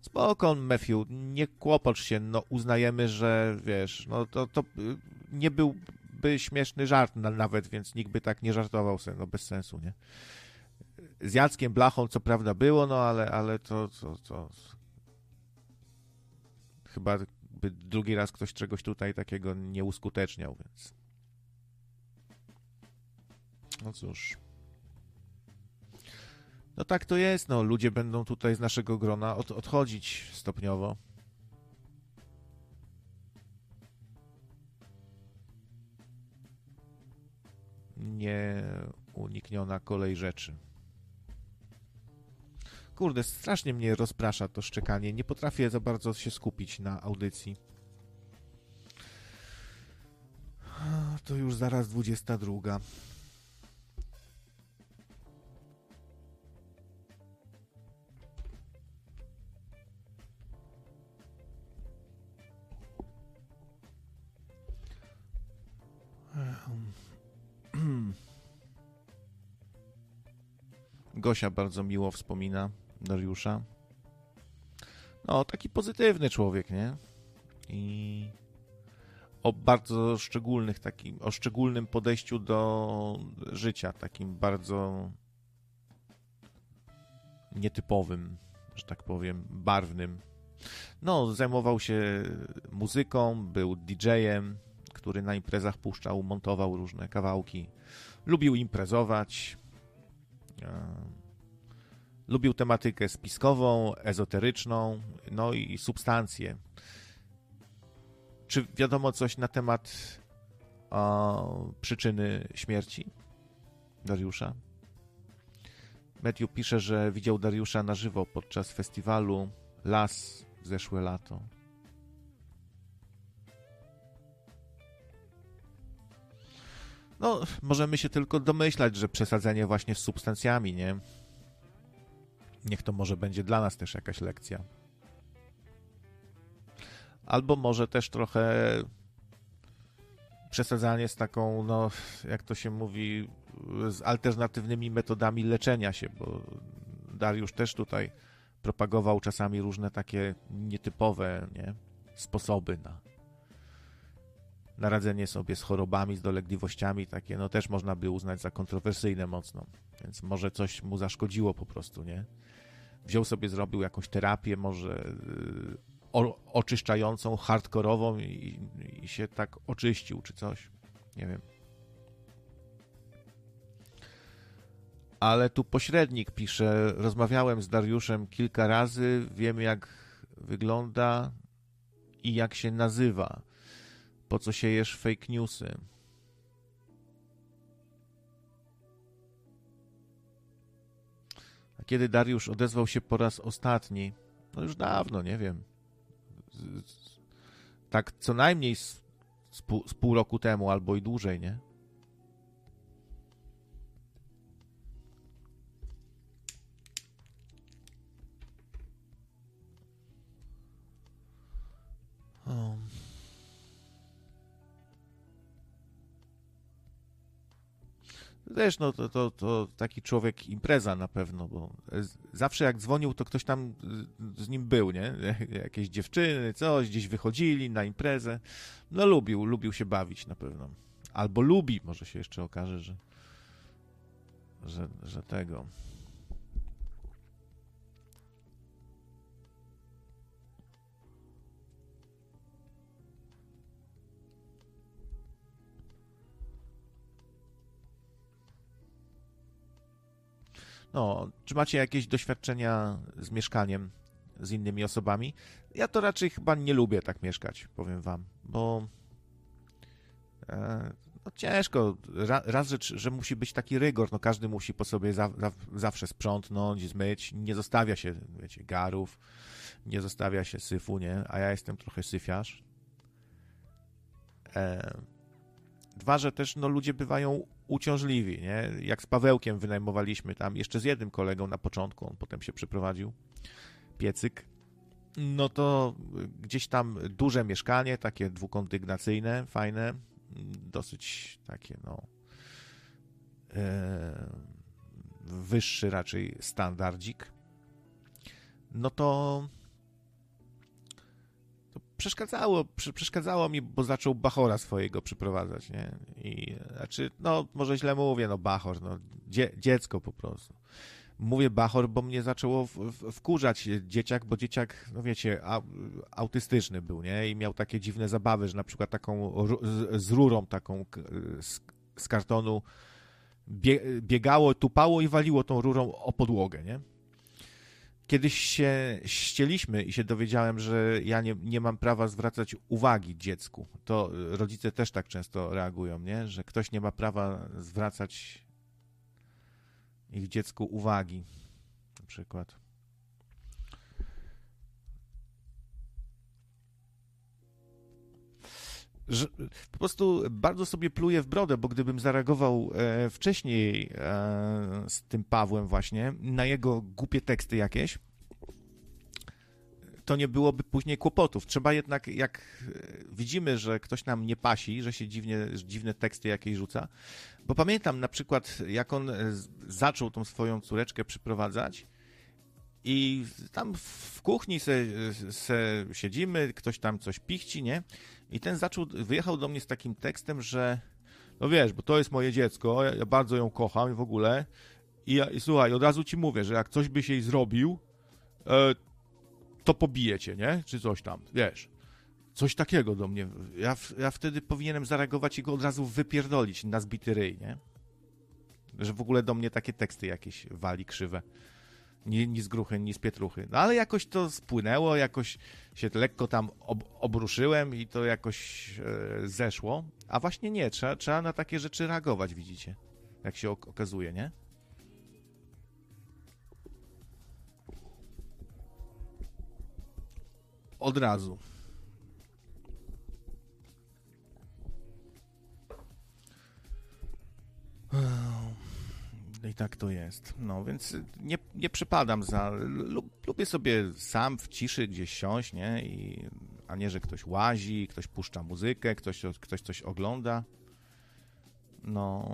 Spoko, Matthew, nie kłopocz się, no uznajemy, że wiesz, no to, to nie byłby śmieszny żart na, nawet, więc nikt by tak nie żartował sobie, no bez sensu, nie? Z Jackiem Blachą co prawda było, no ale, ale to, to, to... Chyba by drugi raz ktoś czegoś tutaj takiego nie uskuteczniał, więc... No cóż... No tak to jest, no ludzie będą tutaj z naszego grona od, odchodzić stopniowo. Nieunikniona kolej rzeczy. Kurde, strasznie mnie rozprasza to szczekanie. Nie potrafię za bardzo się skupić na audycji. To już zaraz 22. Gosia bardzo miło wspomina Dariusza. No, taki pozytywny człowiek, nie? I o bardzo szczególnych, takim, o szczególnym podejściu do życia, takim bardzo nietypowym, że tak powiem, barwnym. No, zajmował się muzyką, był DJ-em, który na imprezach puszczał, montował różne kawałki. Lubił imprezować. Lubił tematykę spiskową, ezoteryczną, no i substancje. Czy wiadomo coś na temat o, przyczyny śmierci Dariusza? Matthew pisze, że widział Dariusza na żywo podczas festiwalu Las zeszłe lato. No, możemy się tylko domyślać, że przesadzenie właśnie z substancjami, nie? Niech to może będzie dla nas też jakaś lekcja. Albo może też trochę przesadzanie z taką, no, jak to się mówi, z alternatywnymi metodami leczenia się, bo Dariusz też tutaj propagował czasami różne takie nietypowe nie, sposoby na na radzenie sobie z chorobami, z dolegliwościami, takie no też można by uznać za kontrowersyjne mocno. Więc może coś mu zaszkodziło po prostu, nie? Wziął sobie, zrobił jakąś terapię, może y, o, oczyszczającą, hardkorową i, i się tak oczyścił, czy coś. Nie wiem. Ale tu pośrednik pisze, rozmawiałem z Dariuszem kilka razy, wiem jak wygląda i jak się nazywa. Po co siejesz fake newsy? A kiedy Dariusz odezwał się po raz ostatni, No już dawno, nie wiem. Tak co najmniej z, z, pół, z pół roku temu albo i dłużej, nie? O. Wiesz, no to, to, to taki człowiek impreza na pewno, bo zawsze jak dzwonił, to ktoś tam z nim był, nie? *laughs* Jakieś dziewczyny, coś, gdzieś wychodzili na imprezę. No lubił, lubił się bawić na pewno. Albo lubi, może się jeszcze okaże, że, że, że tego. No, czy macie jakieś doświadczenia z mieszkaniem z innymi osobami? Ja to raczej chyba nie lubię tak mieszkać, powiem wam, bo e, no ciężko. Ra, raz, że, że musi być taki rygor, no każdy musi po sobie za, za, zawsze sprzątnąć, zmyć, nie zostawia się, wiecie, garów, nie zostawia się syfu, nie? A ja jestem trochę syfiarz. E, dwa, że też no, ludzie bywają uciążliwi, nie? Jak z Pawełkiem wynajmowaliśmy tam, jeszcze z jednym kolegą na początku, on potem się przeprowadził, piecyk, no to gdzieś tam duże mieszkanie, takie dwukondygnacyjne, fajne, dosyć takie, no, e, wyższy raczej standardzik, no to przeszkadzało, przeszkadzało mi, bo zaczął Bachora swojego przyprowadzać, nie? I, znaczy, no, może źle mówię, no, Bachor, no, dzie, dziecko po prostu. Mówię Bachor, bo mnie zaczęło w, w, wkurzać dzieciak, bo dzieciak, no wiecie, a, autystyczny był, nie? I miał takie dziwne zabawy, że na przykład taką z, z rurą taką z, z kartonu bie, biegało, tupało i waliło tą rurą o podłogę, nie? Kiedyś się ścieliśmy i się dowiedziałem, że ja nie, nie mam prawa zwracać uwagi dziecku. To rodzice też tak często reagują, nie? że ktoś nie ma prawa zwracać ich dziecku uwagi. Na przykład. Że po prostu bardzo sobie pluję w brodę, bo gdybym zareagował e, wcześniej e, z tym Pawłem właśnie na jego głupie teksty jakieś, to nie byłoby później kłopotów. Trzeba jednak, jak e, widzimy, że ktoś nam nie pasi, że się dziwnie, dziwne teksty jakieś rzuca, bo pamiętam na przykład, jak on zaczął tą swoją córeczkę przyprowadzać, i tam w kuchni se, se siedzimy, ktoś tam coś pichci, nie? I ten zaczął, wyjechał do mnie z takim tekstem, że no wiesz, bo to jest moje dziecko, ja, ja bardzo ją kocham i w ogóle. I, ja, i słuchaj, od razu ci mówię, że jak coś byś jej zrobił, e, to pobijecie, nie? Czy coś tam, wiesz. Coś takiego do mnie. Ja, ja wtedy powinienem zareagować i go od razu wypierdolić na zbity ryj, nie? Że w ogóle do mnie takie teksty jakieś wali krzywe ni, ni z gruchy, ni z pietruchy. No ale jakoś to spłynęło, jakoś się lekko tam ob, obruszyłem i to jakoś e, zeszło. A właśnie nie, trzeba, trzeba na takie rzeczy reagować, widzicie, jak się ok okazuje, nie? Od razu. I tak to jest. No więc nie, nie przypadam za. lubię sobie sam w ciszy gdzieś siąść, nie? I, a nie, że ktoś łazi, ktoś puszcza muzykę, ktoś, ktoś coś ogląda. No.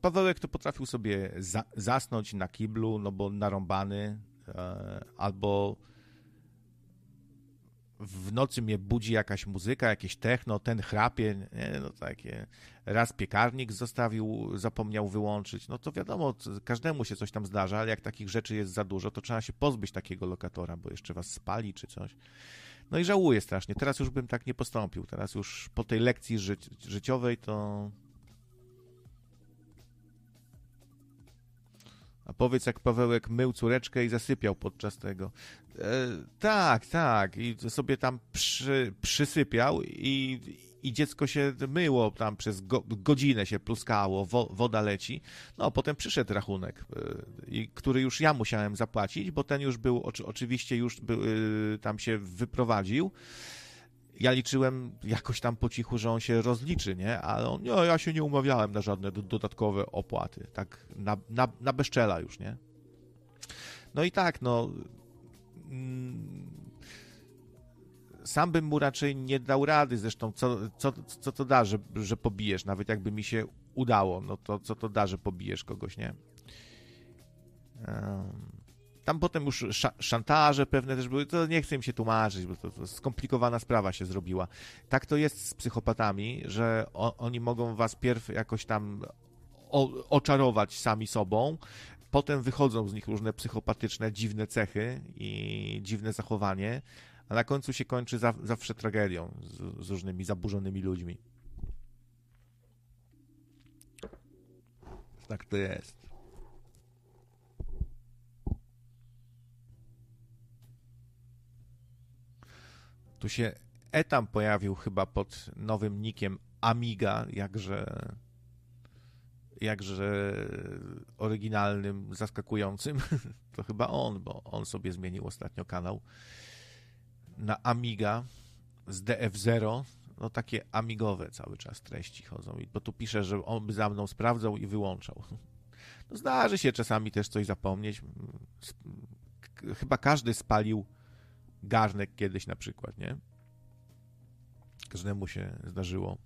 Pawełek to potrafił sobie za, zasnąć na kiblu, no bo narąbany, e, albo w nocy mnie budzi jakaś muzyka, jakieś techno, ten chrapie, nie, no takie, raz piekarnik zostawił, zapomniał wyłączyć, no to wiadomo, każdemu się coś tam zdarza, ale jak takich rzeczy jest za dużo, to trzeba się pozbyć takiego lokatora, bo jeszcze was spali czy coś. No i żałuję strasznie, teraz już bym tak nie postąpił, teraz już po tej lekcji ży życiowej to A powiedz, jak Pawełek mył córeczkę i zasypiał podczas tego. E, tak, tak. I sobie tam przy, przysypiał i, i dziecko się myło tam przez go, godzinę się pluskało, wo, woda leci. No, potem przyszedł rachunek, e, który już ja musiałem zapłacić, bo ten już był, oczy, oczywiście już e, tam się wyprowadził ja liczyłem jakoś tam po cichu, że on się rozliczy, nie? Ale on, nie, ja się nie umawiałem na żadne dodatkowe opłaty. Tak na, na, na bezczela już, nie? No i tak, no... Mm, sam bym mu raczej nie dał rady, zresztą co, co, co to da, że, że pobijesz, nawet jakby mi się udało, no to co to da, że pobijesz kogoś, nie? Um, tam potem już szantaże pewne też były, to nie chcę im się tłumaczyć, bo to, to skomplikowana sprawa się zrobiła. Tak to jest z psychopatami, że oni mogą was pierw jakoś tam oczarować sami sobą, potem wychodzą z nich różne psychopatyczne, dziwne cechy i dziwne zachowanie, a na końcu się kończy za, zawsze tragedią z, z różnymi zaburzonymi ludźmi. Tak to jest. Tu się Etam pojawił chyba pod nowym nikiem Amiga, jakże jakże oryginalnym, zaskakującym. *laughs* To chyba on, bo on sobie zmienił ostatnio kanał na Amiga z DF0. No takie amigowe cały czas treści chodzą, bo tu pisze, że on by za mną sprawdzał i wyłączał. *laughs* No zdarzy się czasami też coś zapomnieć. Chyba każdy spalił garnek kiedyś na przykład, nie? Każdemu się zdarzyło.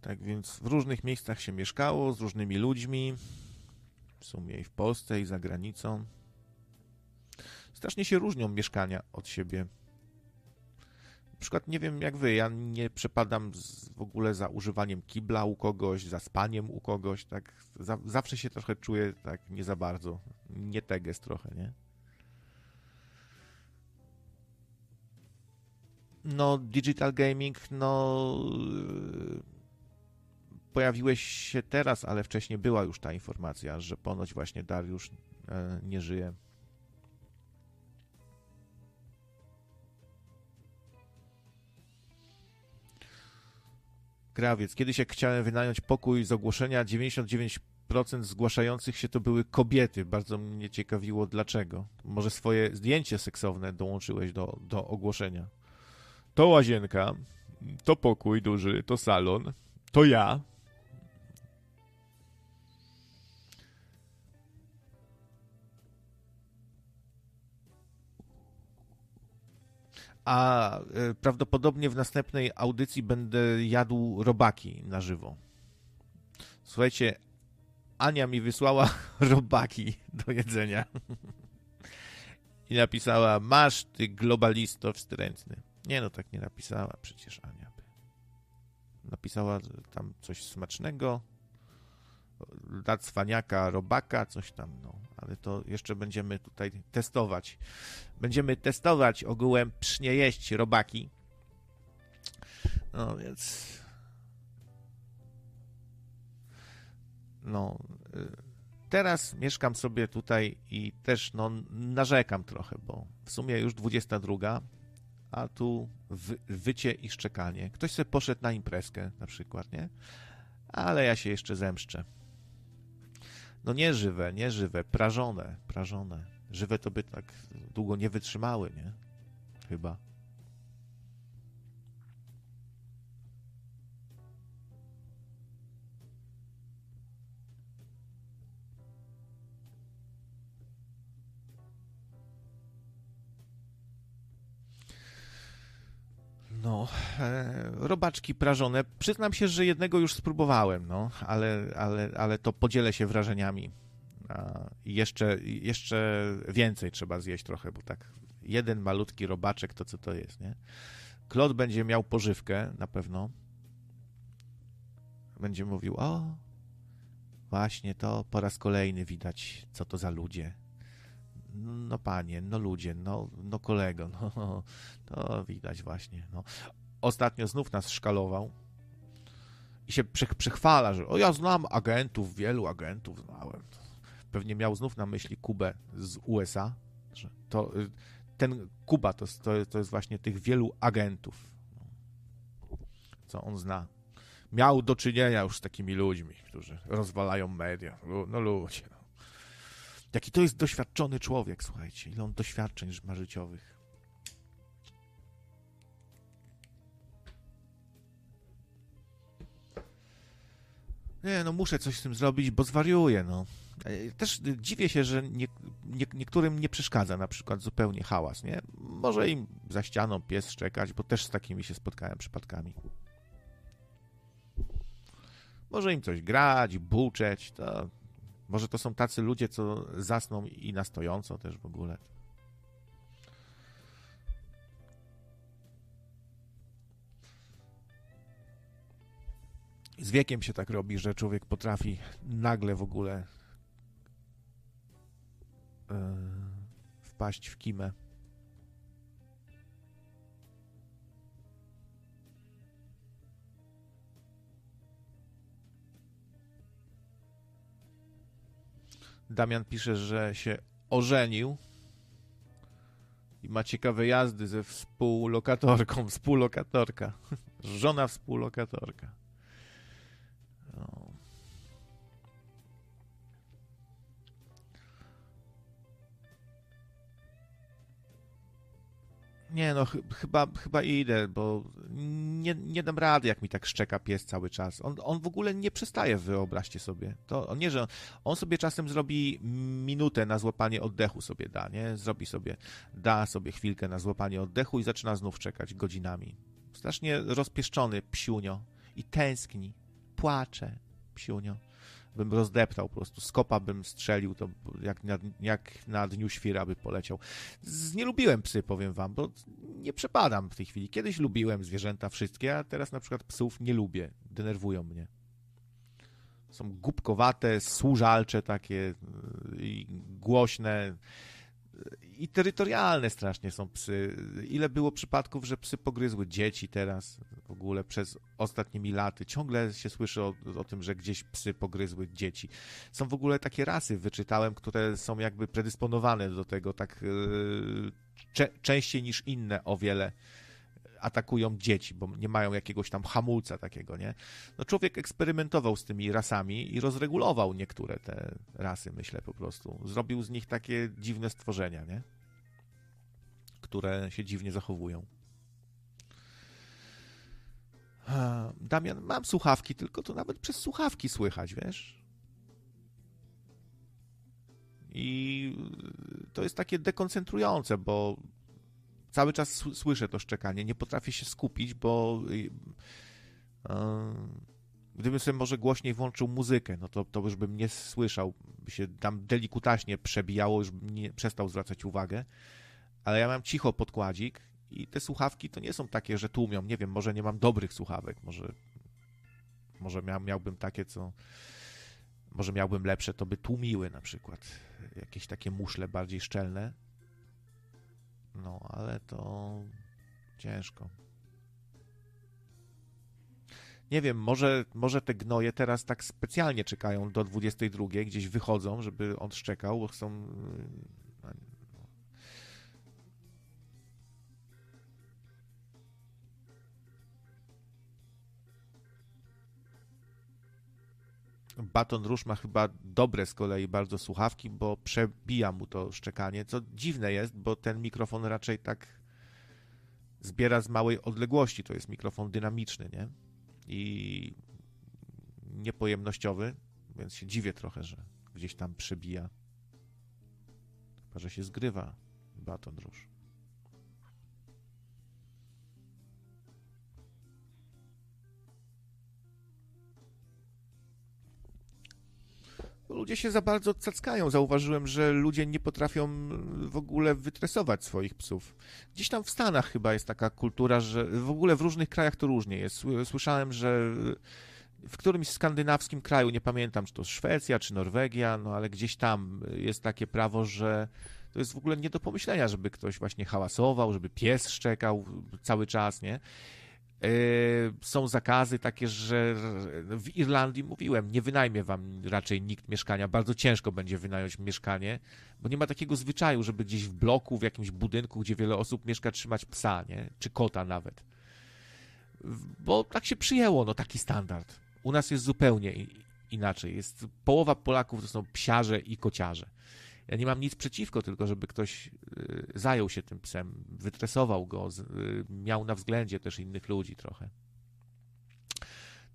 Tak więc w różnych miejscach się mieszkało, z różnymi ludźmi, w sumie i w Polsce, i za granicą. Strasznie się różnią mieszkania od siebie przykład nie wiem jak wy, ja nie przepadam z, w ogóle za używaniem kibla u kogoś, za spaniem u kogoś, tak za, zawsze się trochę czuję tak nie za bardzo, nie teges trochę, nie? No, digital gaming, no pojawiłeś się teraz, ale wcześniej była już ta informacja, że ponoć właśnie Dariusz e, nie żyje. Krawiec. Kiedyś jak chciałem wynająć pokój z ogłoszenia, 99% zgłaszających się to były kobiety. Bardzo mnie ciekawiło dlaczego. Może swoje zdjęcie seksowne dołączyłeś do, do ogłoszenia. To łazienka, to pokój duży, to salon, to ja. A e, prawdopodobnie w następnej audycji będę jadł robaki na żywo. Słuchajcie, Ania mi wysłała *laughs* robaki do jedzenia. *laughs* I napisała, masz ty globalisto wstrętny. Nie no, tak nie napisała przecież Ania. Napisała tam coś smacznego, dla cwaniaka, robaka, coś tam, no. Ale to jeszcze będziemy tutaj testować. Będziemy testować ogółem psznie jeść robaki. No więc... No... Y, teraz mieszkam sobie tutaj i też no, narzekam trochę, bo w sumie już 22, a tu wycie i szczekanie. Ktoś sobie poszedł na imprezkę na przykład, nie? Ale ja się jeszcze zemszczę. No nie żywe, nie żywe, prażone, prażone. Żywe to by tak długo nie wytrzymały, nie? Chyba. No, e, robaczki prażone. Przyznam się, że jednego już spróbowałem, no, ale, ale, ale to podzielę się wrażeniami. I jeszcze, jeszcze więcej trzeba zjeść trochę, bo tak jeden malutki robaczek, to co to jest, nie? Klot będzie miał pożywkę na pewno. Będzie mówił, o, właśnie to po raz kolejny widać, co to za ludzie. No panie, no ludzie, no, no kolego, no to widać właśnie. No. Ostatnio znów nas szkalował i się przechwala, że o ja znam agentów, wielu agentów znałem. Pewnie miał znów na myśli Kubę z USA, że to y, ten Kuba to, to, to jest właśnie tych wielu agentów, co on zna. Miał do czynienia już z takimi ludźmi, którzy rozwalają media. No ludzie. Jaki to jest doświadczony człowiek, słuchajcie. Ile on doświadczeń ma życiowych. Nie, no muszę coś z tym zrobić, bo zwariuję, no. E, też dziwię się, że nie, nie, niektórym nie przeszkadza na przykład zupełnie hałas, nie? Może im za ścianą pies szczekać, bo też z takimi się spotkałem przypadkami. Może im coś grać, buczeć, to może to są tacy ludzie, co zasną i na stojąco też w ogóle. Z wiekiem się tak robi, że człowiek potrafi nagle w ogóle yy, wpaść w kimę. Damian pisze, że się ożenił i ma ciekawe jazdy ze współlokatorką, *laughs* współlokatorka, żona współlokatorka. Nie no, ch chyba, chyba idę, bo nie, nie dam rady, jak mi tak szczeka pies cały czas. On, on w ogóle nie przestaje, wyobraźcie sobie. To nie, że on sobie czasem zrobi minutę na złapanie oddechu sobie da, nie? Zrobi sobie, da sobie chwilkę na złapanie oddechu i zaczyna znów czekać godzinami. Strasznie rozpieszczony psiunio i tęskni, płacze psiunio bym rozdeptał po prostu, skopa bym strzelił, to jak na, jak na dniu świra by poleciał. Z, nie lubiłem psy, powiem wam, bo nie przepadam w tej chwili. Kiedyś lubiłem zwierzęta wszystkie, a teraz na przykład psów nie lubię, denerwują mnie. Są głupkowate, służalcze takie i głośne i terytorialne strasznie są psy. Ile było przypadków, że psy pogryzły dzieci teraz w ogóle przez ostatnimi laty. Ciągle się słyszy o, o, tym, że gdzieś psy pogryzły dzieci. Są w ogóle takie rasy, wyczytałem, które są jakby predysponowane do tego tak yy, częściej niż inne o wiele atakują dzieci, bo nie mają jakiegoś tam hamulca takiego, nie? No człowiek eksperymentował z tymi rasami i rozregulował niektóre te rasy, myślę po prostu. Zrobił z nich takie dziwne stworzenia, nie? Które się dziwnie zachowują. Damian, mam słuchawki, tylko to nawet przez słuchawki słychać, wiesz? I to jest takie dekoncentrujące, bo cały czas słyszę to szczekanie, nie potrafię się skupić, bo yy, gdybym sobie może głośniej włączył muzykę, no to, to już bym nie słyszał, by się tam delikutaśnie przebijało, już bym nie przestał zwracać uwagę, ale ja mam cicho podkładzik i te słuchawki to nie są takie, że tłumią, nie wiem, może nie mam dobrych słuchawek, może, może miał, miałbym takie, co może miałbym lepsze, to by tłumiły na przykład jakieś takie muszle bardziej szczelne, no, ale to ciężko. Nie wiem, może, może te gnoje teraz tak specjalnie czekają do 22, gdzieś wychodzą, żeby on szczekał, bo chcą. Baton Rouge ma chyba dobre z kolei bardzo słuchawki, bo przebija mu to szczekanie, co dziwne jest, bo ten mikrofon raczej tak zbiera z małej odległości. To jest mikrofon dynamiczny, nie? I niepojemnościowy, więc się dziwię trochę, że gdzieś tam przebija. Chyba, że się zgrywa Baton Rouge. Ludzie się za bardzo cackają. Zauważyłem, że ludzie nie potrafią w ogóle wytresować swoich psów. Gdzieś tam w Stanach chyba jest taka kultura, że w ogóle w różnych krajach to różnie jest. Słyszałem, że w którymś skandynawskim kraju, nie pamiętam, czy to Szwecja, czy Norwegia, no ale gdzieś tam jest takie prawo, że to jest w ogóle nie do pomyślenia, żeby ktoś właśnie hałasował, żeby pies szczekał cały czas, nie? E, są zakazy takie, że w Irlandii mówiłem, nie wynajmie wam raczej nikt mieszkania. Bardzo ciężko będzie wynająć mieszkanie, bo nie ma takiego zwyczaju, żeby gdzieś w bloku, w jakimś budynku, gdzie wiele osób mieszka, trzymać psa, nie? czy kota nawet. Bo tak się przyjęło, no taki standard. U nas jest zupełnie inaczej. Jest połowa Polaków to są psiarze i kociarze. Ja nie mam nic przeciwko, tylko żeby ktoś y, zajął się tym psem, wytresował go, y, miał na względzie też innych ludzi trochę.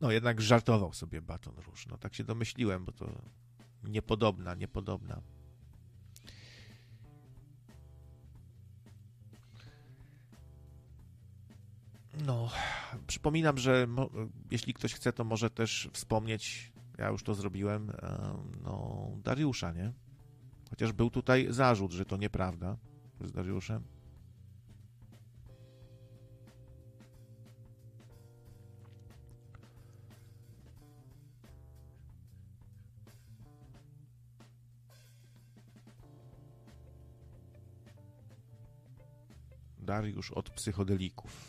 No, jednak żartował sobie Baton Rouge. No, tak się domyśliłem, bo to niepodobna, niepodobna. No, przypominam, że mo, jeśli ktoś chce, to może też wspomnieć, ja już to zrobiłem, no, Dariusza, nie? Chociaż był tutaj zarzut, że to nieprawda z Dariuszem. Dariusz od psychodelików.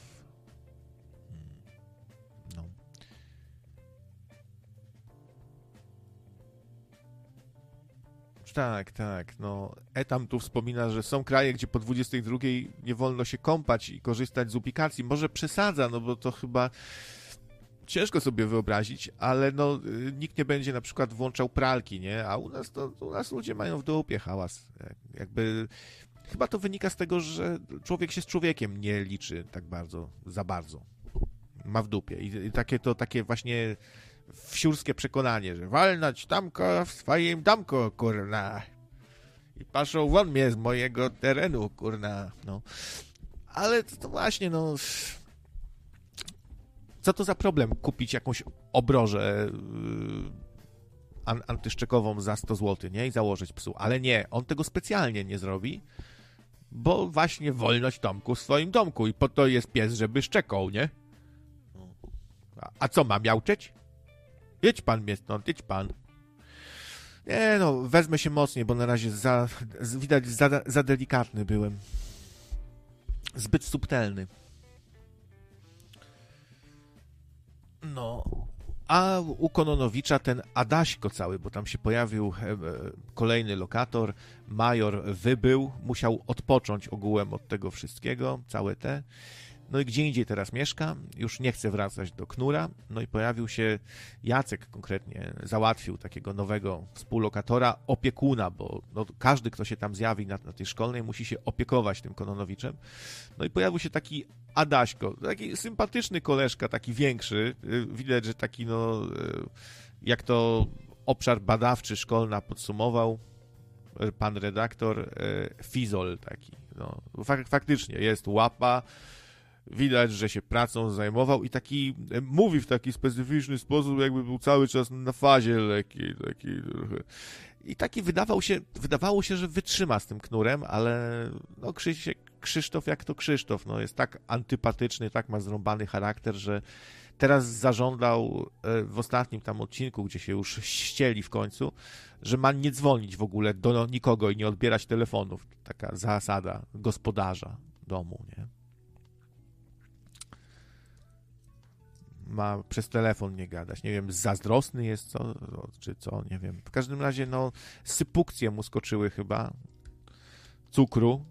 Tak, tak. No, Etam tu wspomina, że są kraje, gdzie po 22 nie wolno się kąpać i korzystać z ubikacji. Może przesadza, no bo to chyba ciężko sobie wyobrazić, ale no, y, nikt nie będzie na przykład włączał pralki, nie? A u nas to u nas ludzie mają w dupie hałas. Jakby chyba to wynika z tego, że człowiek się z człowiekiem nie liczy tak bardzo, za bardzo. Ma w dupie. I, i takie to takie właśnie wsiurskie przekonanie, że walnąć tamko w swoim domku, kurna. I paszą won mnie z mojego terenu, kurna. No. Ale to właśnie, no... Co to za problem kupić jakąś obrożę yy, antyszczekową za 100 zł, nie? I założyć psu. Ale nie, on tego specjalnie nie zrobi, bo właśnie wolność domku w swoim domku i po to jest pies, żeby szczekał, nie? A, co, ma miauczeć? Jedź pan mnie stąd, jedź pan. Nie no, wezmę się mocniej, bo na razie za, widać za, za delikatny byłem. Zbyt subtelny. No, a u Kononowicza ten Adaśko cały, bo tam się pojawił e, e, kolejny lokator, major wybył, musiał odpocząć ogółem od tego wszystkiego, całe te. No i gdzie indziej teraz mieszka, już nie chce wracać do Knura. No i pojawił się Jacek konkretnie, załatwił takiego nowego współlokatora, opiekuna, bo no, każdy, kto się tam zjawi na, na tej szkolnej, musi się opiekować tym Kononowiczem. No i pojawił się taki Adaśko, taki sympatyczny koleżka, taki większy. Y, widać, że taki, no, y, jak to obszar badawczy szkolna podsumował, y, pan redaktor, fizol taki. No, fak faktycznie jest łapa, widać, że się pracą zajmował i taki e, mówi w taki specyficzny sposób, jakby był cały czas na fazie lekkiej, taki trochę. I taki wydawał się, wydawało się, że wytrzyma z tym knurem, ale no Krzysiek, Krzysztof jak to Krzysztof, no jest tak antypatyczny, tak ma zrąbany charakter, że teraz zażądał e, w ostatnim tam odcinku, gdzie się już ścieli w końcu, że ma nie dzwonić w ogóle do nikogo i nie odbierać telefonów. Taka zasada gospodarza domu, nie? Ma przez telefon nie gadać. Nie wiem, zazdrosny jest co, czy co, nie wiem. W każdym razie, no, sypukcje mu skoczyły chyba, cukru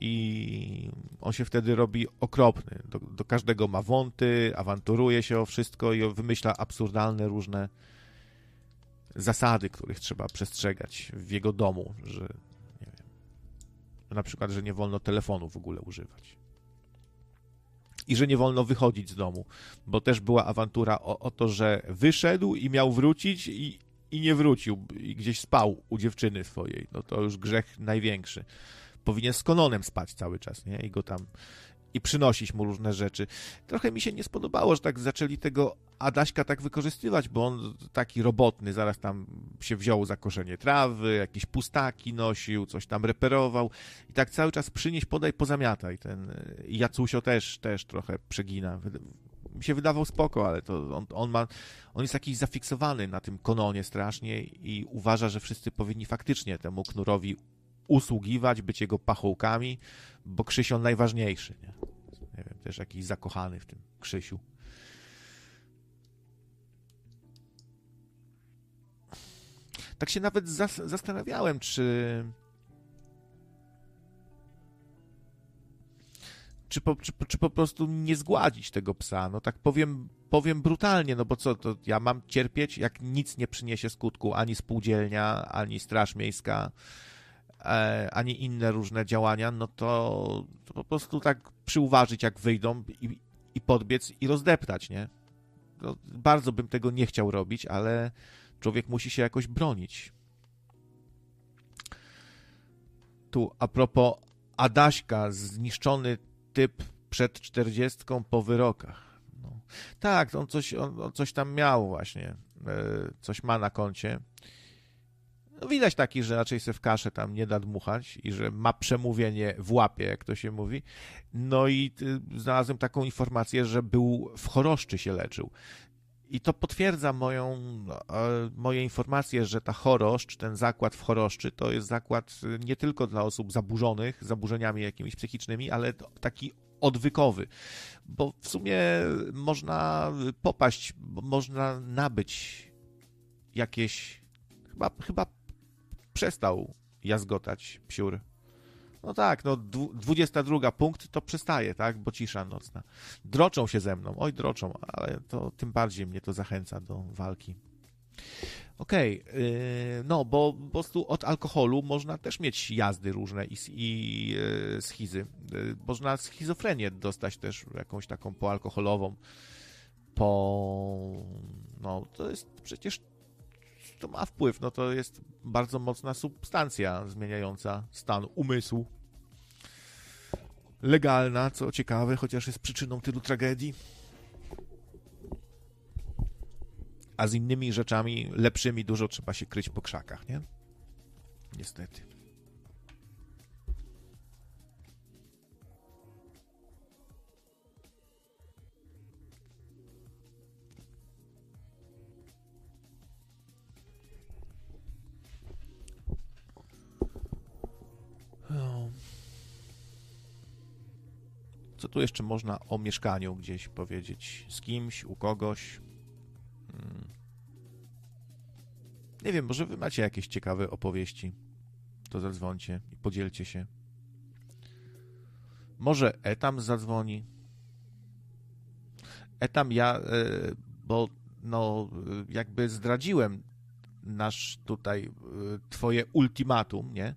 i on się wtedy robi okropny. Do, do każdego ma wąty, awanturuje się o wszystko i wymyśla absurdalne różne zasady, których trzeba przestrzegać w jego domu, że nie wiem, na przykład, że nie wolno telefonu w ogóle używać i że nie wolno wychodzić z domu, bo też była awantura o, o to, że wyszedł i miał wrócić i, i nie wrócił, i gdzieś spał u dziewczyny swojej. No to już grzech największy. Powinien z Kononem spać cały czas, nie? I go tam i przynosić mu różne rzeczy. Trochę mi się nie spodobało, że tak zaczęli tego Adaśka tak wykorzystywać, bo on taki robotny, zaraz tam się wziął za koszenie trawy, jakieś pustaki nosił, coś tam reperował i tak cały czas przynieś, podaj, pozamiataj. Ten Jacusio też, też trochę przegina. Mi się wydawał spoko, ale to on, on ma, on jest jakiś zafiksowany na tym kononie strasznie i uważa, że wszyscy powinni faktycznie temu knurowi usługiwać, być jego pachołkami, bo Krzysiu najważniejszy, nie? Nie wiem, też jakiś zakochany w tym Krzysiu. Tak się nawet zas zastanawiałem, czy czy po, czy, czy po prostu nie zgładzić tego psa. No tak powiem, powiem brutalnie, no bo co, to ja mam cierpieć, jak nic nie przyniesie skutku, ani spółdzielnia, ani Straż Miejska, ani inne różne działania, no to, to, po prostu tak przyuważyć, jak wyjdą i, i podbiec i rozdeptać, nie? No, bardzo bym tego nie chciał robić, ale człowiek musi się jakoś bronić. Tu a propos Adaśka, zniszczony typ przed czterdziestką po wyrokach. No. Tak, on coś, on, on, coś tam miał właśnie, e, coś ma na koncie. No, widać taki, że raczej se w kaszę tam nie da dmuchać i że ma przemówienie w łapie, jak to się mówi. No i y, znalazłem taką informację, że był w choroszczy się leczył. I to potwierdza moją, e, moje informacje, że ta choroszcz, ten zakład w choroszczy, to jest zakład y, nie tylko dla osób zaburzonych, zaburzeniami jakimiś psychicznymi, ale taki odwykowy. Bo w sumie można popaść, można nabyć jakieś. Chyba, chyba przestał jazgotać psiur no tak, no 22 punkt to przestaje, tak, bo cisza nocna. Droczą się ze mną, oj droczą, ale to tym bardziej mnie to zachęca do walki. Okej, okay, yy, no bo po prostu od alkoholu można też mieć jazdy różne i, i yy, schizy. Yy, można schizofrenię dostać też jakąś taką poalkoholową, po... no to jest przecież to ma wpływ, no to jest bardzo mocna substancja zmieniająca stan umysłu. Legalna, co ciekawe, chociaż jest przyczyną tylu tragedii. A z innymi rzeczami lepszymi dużo trzeba się kryć po krzakach, nie? Niestety. Co tu jeszcze można o mieszkaniu gdzieś powiedzieć? Z kimś, u kogoś? Hmm. Nie wiem, może wy macie jakieś ciekawe opowieści. To zadzwońcie i podzielcie się. Może Etam zadzwoni. Etam ja, e, bo no jakby zdradziłem nasz tutaj, e, twoje ultimatum, nie?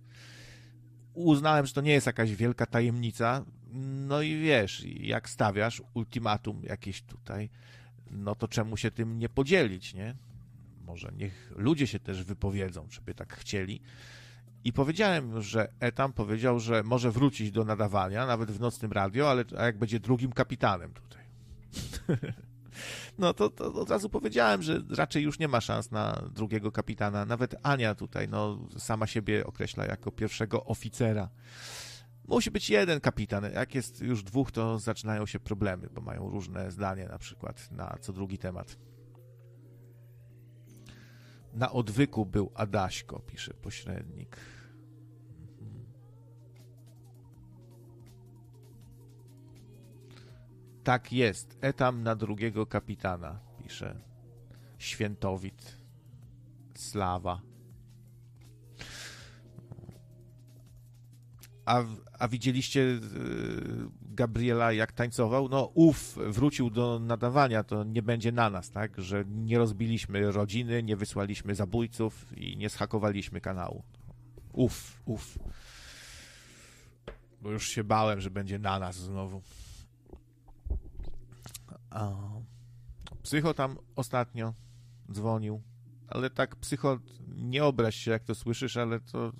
Uznałem, że to nie jest jakaś wielka tajemnica, no i wiesz, jak stawiasz ultimatum jakieś tutaj, no to czemu się tym nie podzielić, nie? Może niech ludzie się też wypowiedzą, żeby tak chcieli. I powiedziałem, że Etam powiedział, że może wrócić do nadawania, nawet w nocnym radio, ale a jak będzie drugim kapitanem tutaj. *laughs* no to, to od razu powiedziałem, że raczej już nie ma szans na drugiego kapitana. Nawet Ania tutaj, no, sama siebie określa jako pierwszego oficera. Musi być jeden kapitan. Jak jest już dwóch, to zaczynają się problemy, bo mają różne zdanie na przykład na co drugi temat. Na odwyku był Adaśko, pisze pośrednik. Tak jest. Etam na drugiego kapitana, pisze Świętowit. Slawa. A, a widzieliście y, Gabriela, jak tańcował? No, uf, wrócił do nadawania, to nie będzie na nas, tak? Że nie rozbiliśmy rodziny, nie wysłaliśmy zabójców i nie schakowaliśmy kanału. Uf, uf. Bo już się bałem, że będzie na nas znowu. A, psycho tam ostatnio dzwonił, ale tak psycho, nie obraź się, jak to słyszysz, ale to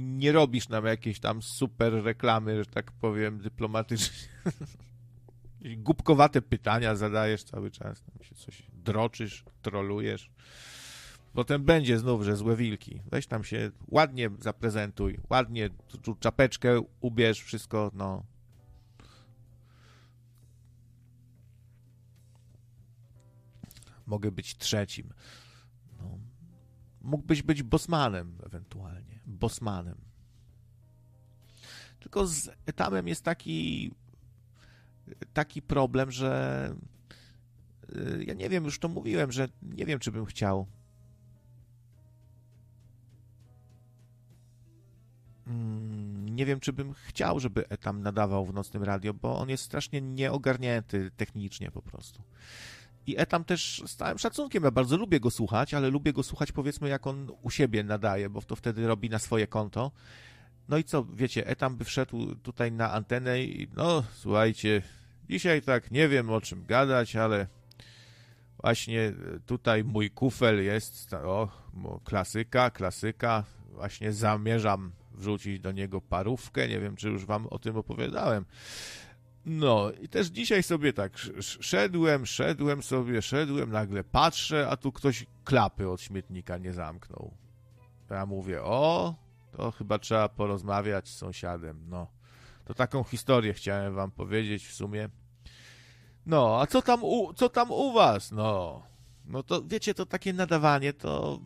nie robisz nam jakiejś tam super reklamy, że tak powiem, dyplomatycznie. *laughs* Głupkowate pytania zadajesz cały czas, tam się coś droczysz, trolujesz. Potem będzie znów, że złe wilki. Weź tam się ładnie zaprezentuj, ładnie tu czapeczkę ubierz, wszystko, no. Mogę być trzecim. No. mógłbyś być bosmanem ewentualnie, bosmanem. Tylko z etamem jest taki taki problem, że y, ja nie wiem, już to mówiłem, że nie wiem, czy bym chciał. Mm, nie wiem, czy bym chciał, żeby Etam nadawał w nocnym radio, bo on jest strasznie nieogarnięty technicznie po prostu. I Etam też z całym szacunkiem, ja bardzo lubię go słuchać, ale lubię go słuchać powiedzmy jak on u siebie nadaje, bo to wtedy robi na swoje konto. No i co, wiecie, Etam by wszedł tutaj na antenę i no, słuchajcie, dzisiaj tak nie wiem o czym gadać, ale właśnie tutaj mój kufel jest, o, klasyka, klasyka, właśnie zamierzam wrzucić do niego parówkę, nie wiem, czy już wam o tym opowiadałem. No i też dzisiaj sobie tak szedłem, szedłem sobie, szedłem, nagle patrzę, a tu ktoś klapy od śmietnika nie zamknął. Ja mówię, o, to chyba trzeba porozmawiać z sąsiadem, no. To taką historię chciałem wam powiedzieć w sumie. No, a co tam u, co tam u was? No, no to wiecie, to takie nadawanie to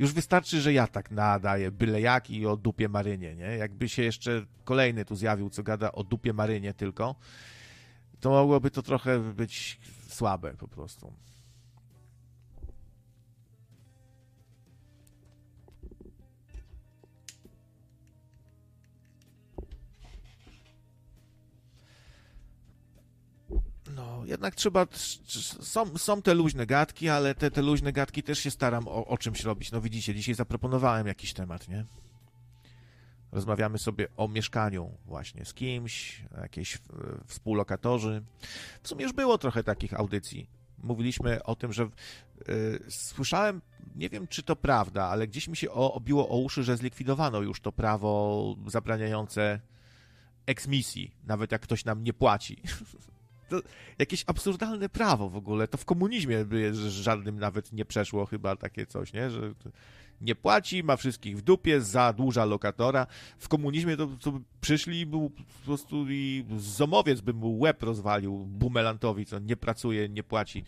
już wystarczy, że ja tak nadaję byle jak i o dupie marynie, nie? Jakby się jeszcze kolejny tu zjawił, co gada o dupie marynie tylko, to mogłoby to trochę być słabe po prostu. No, jednak trzeba. Są, są te luźne gadki, ale te, te luźne gadki też się staram o, o czymś robić. No widzicie, dzisiaj zaproponowałem jakiś temat, nie? Rozmawiamy sobie o mieszkaniu właśnie z kimś, jakieś współlokatorzy. W sumie już było trochę takich audycji. Mówiliśmy o tym, że yy, słyszałem, nie wiem czy to prawda, ale gdzieś mi się o, obiło o uszy, że zlikwidowano już to prawo zabraniające eksmisji, nawet jak ktoś nam nie płaci. *laughs* to jakieś absurdalne prawo w ogóle. To w komunizmie by żadnym nawet nie przeszło chyba takie coś, nie? Że nie płaci, ma wszystkich w dupie, zadłuża lokatora. W komunizmie to, to przyszli był po prostu i zomowiec by mu łeb rozwalił bumelantowi, co nie pracuje, nie płaci.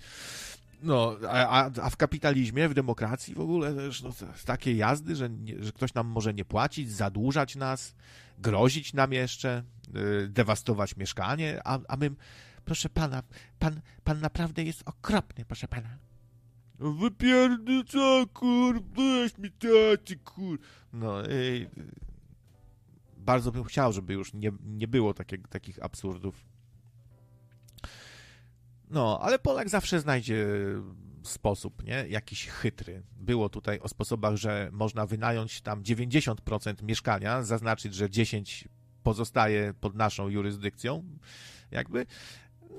No, a, a, w kapitalizmie, w demokracji w ogóle też no, takie jazdy, że, nie, że ktoś nam może nie płacić, zadłużać nas, grozić nam jeszcze, yy, dewastować mieszkanie, a, a my Proszę pana, pan, pan naprawdę jest okropny, proszę pana. No wypierdyca, kur, weź mi tacy, kur. No, ej, bardzo bym chciał, żeby już nie, nie było takie, takich absurdów. No, ale Polak zawsze znajdzie sposób, nie? Jakiś chytry. Było tutaj o sposobach, że można wynająć tam 90% mieszkania, zaznaczyć, że 10 pozostaje pod naszą jurysdykcją, jakby,